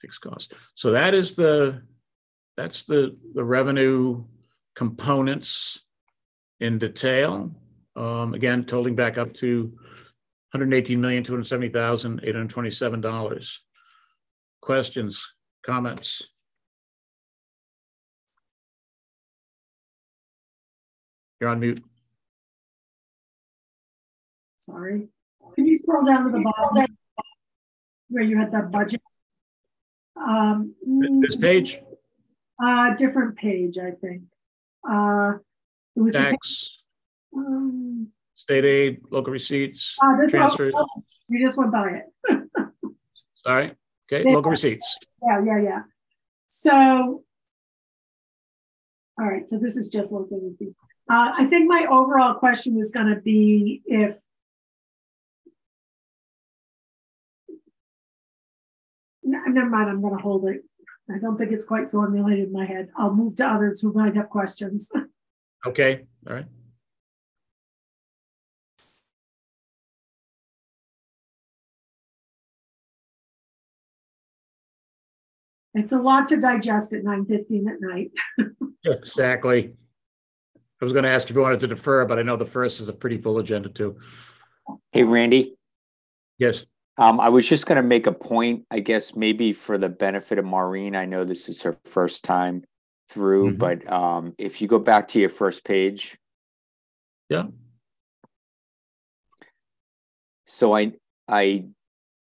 fixed cost. So that is the that's the the revenue components in detail. Um, again, totaling back up to $118,270,827. Questions, comments? You're on mute.
Sorry. Can you scroll down to the bottom where you had that budget? Um,
this page?
Uh, different page, I think. Uh,
it was Tax, um, state aid, local receipts,
uh,
transfers.
All, we just went by it.
Sorry. Okay, yeah. local receipts.
Yeah, yeah, yeah. So, all right, so this is just local receipts. Uh, I think my overall question is going to be if never mind, I'm going to hold it. I don't think it's quite formulated in my head. I'll move to others who might have questions.
Okay, all right.
It's a lot to digest at 9.15 at night.
exactly. I was going to ask if you wanted to defer, but I know the first is a pretty full agenda too.
Hey, Randy.
Yes.
Um, I was just going to make a point, I guess, maybe for the benefit of Maureen. I know this is her first time through, mm-hmm. but um, if you go back to your first page.
Yeah.
So I I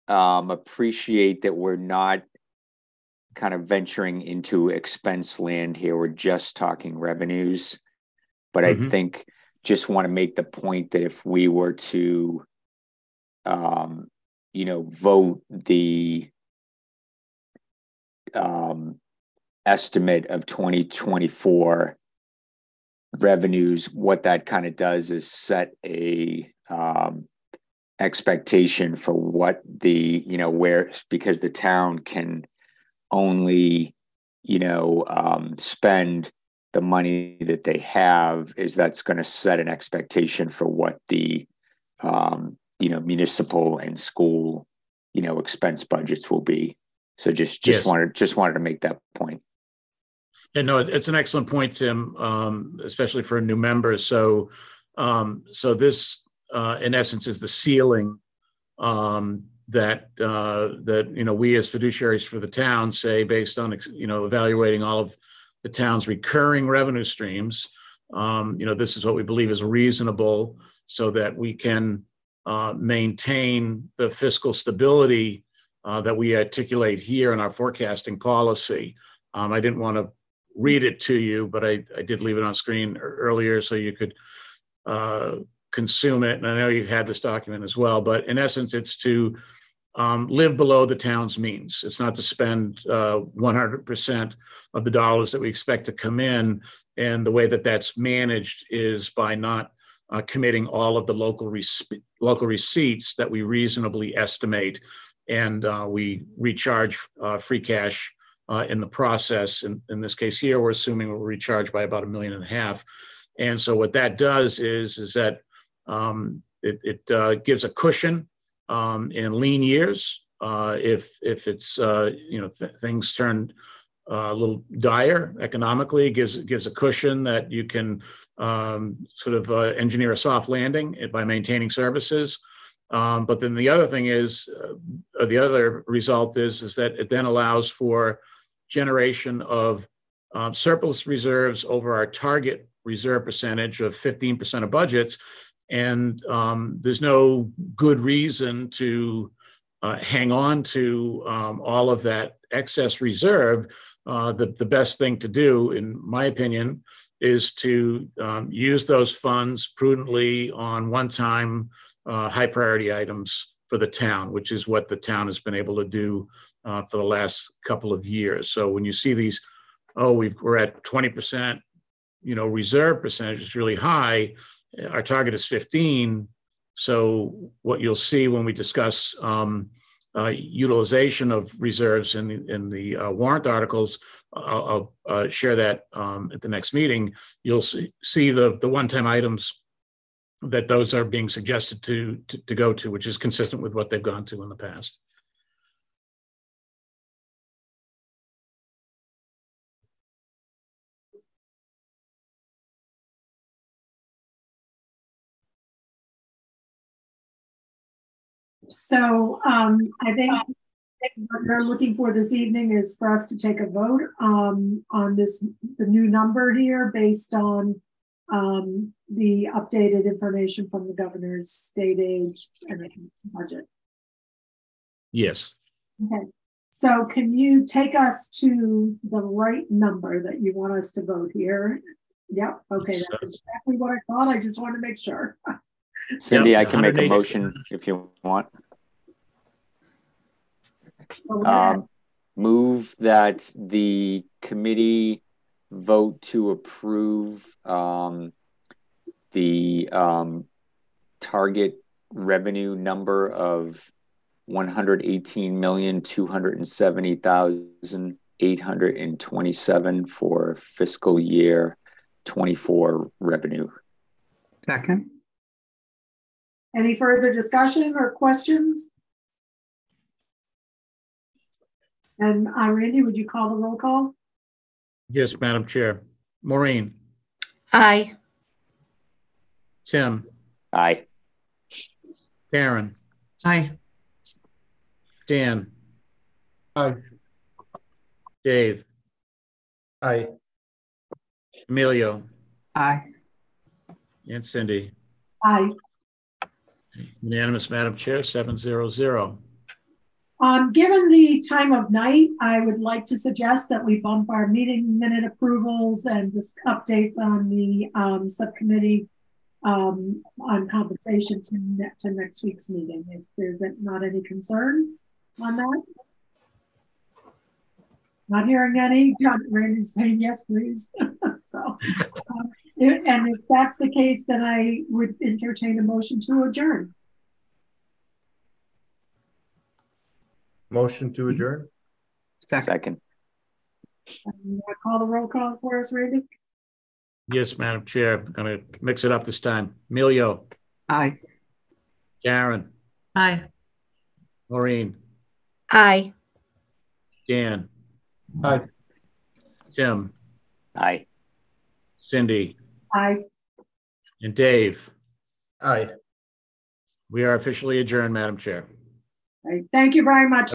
um, appreciate that we're not kind of venturing into expense land here. We're just talking revenues. But I
Mhm.
think just want to make the point that if we were to, um, you know, vote the um, estimate of 2024 revenues, what that kind of does is set a um, expectation for what the, you know, where, because the town can only, you know, um, spend the money that they have, is that's going to set an expectation for what the, um, you know, municipal and school, you know, expense budgets will be. So just, just
Yes.
wanted, just wanted to make that point.
Yeah, no, it's an excellent point, Tim, um, especially for new members. So, um, so this, uh, in essence, is the ceiling um, that uh, that you know we as fiduciaries for the town say based on you know evaluating all of the town's recurring revenue streams. Um, you know, this is what we believe is reasonable, so that we can uh, maintain the fiscal stability uh, that we articulate here in our forecasting policy. Um, I didn't want to read it to you, but I, I did leave it on screen earlier so you could uh, consume it. And I know you had this document as well, but in essence, it's to um, live below the town's means. It's not to spend uh, 100% of the dollars that we expect to come in. And the way that that's managed is by not uh, committing all of the local local receipts that we reasonably estimate, and uh, we recharge uh, free cash uh, in the process. In, in this case here, we're assuming we'll recharge by about a million and a half. And so what that does is, is that um, it, it uh, gives a cushion um, in lean years. Uh, if, if it's, you know, th- things turn a little dire economically, gives, gives a cushion that you can um, sort of uh, engineer a soft landing by maintaining services. Um, but then the other thing is, uh, the other result is, is that it then allows for generation of um, surplus reserves over our target reserve percentage of 15% of budgets. And um, there's no good reason to uh, hang on to um, all of that excess reserve. Uh, the, the best thing to do, in my opinion, is to um, use those funds prudently on one time uh, high priority items for the town, which is what the town has been able to do uh, for the last couple of years. So when you see these, oh, we've, we're at 20%, you know, reserve percentage is really high. Our target is 15. So what you'll see when we discuss um, uh, utilization of reserves in the, in the uh, warrant articles, I'll, I'll uh, share that um, at the next meeting. You'll see, see the, the one-time items that those are being suggested to, to, to go to, which is consistent with what they've gone to in the past.
So um, I think what we're looking for this evening is for us to take a vote um, on this, the new number here based on um, the updated information from the governor's state aid and budget.
Yes.
Okay, so can you take us to the right number that you want us to vote here? Yep, okay, that's exactly what I thought. I just want to make sure.
Cindy, I can make a motion if you want. Um, move that the committee vote to approve um, the um, target revenue number of one hundred eighteen million two hundred and seventy thousand eight hundred and twenty-seven for fiscal year twenty-four revenue.
Second,
Any further discussion or questions? And uh, Randy, would you call the roll call?
Yes, Madam Chair. Maureen,
Aye.
Tim,
Aye.
Karen,
Aye.
Dan,
Aye.
Dave,
Aye.
Emilio,
aye.
and Cindy.
Aye.
Unanimous, Madam Chair, seven zero zero.
Um, given the time of night, I would like to suggest that we bump our meeting minute approvals and just updates on the, um, subcommittee um, on compensation to, ne- to next week's meeting, if there's not any concern on that. Not hearing any, John, Randy's saying yes, please. So, um, and if that's the case, then I would entertain a motion to adjourn.
Motion to adjourn?
Second.
Um, Call the roll call for us, Randy?
Yes, Madam Chair, I'm gonna mix it up this time. Emilio,
Aye.
Karen,
Aye.
Maureen,
Aye.
Dan,
Aye.
Tim,
Aye.
Cindy,
Aye.
and Dave.
Aye.
We are officially adjourned, Madam Chair.
Right, Thank you very much.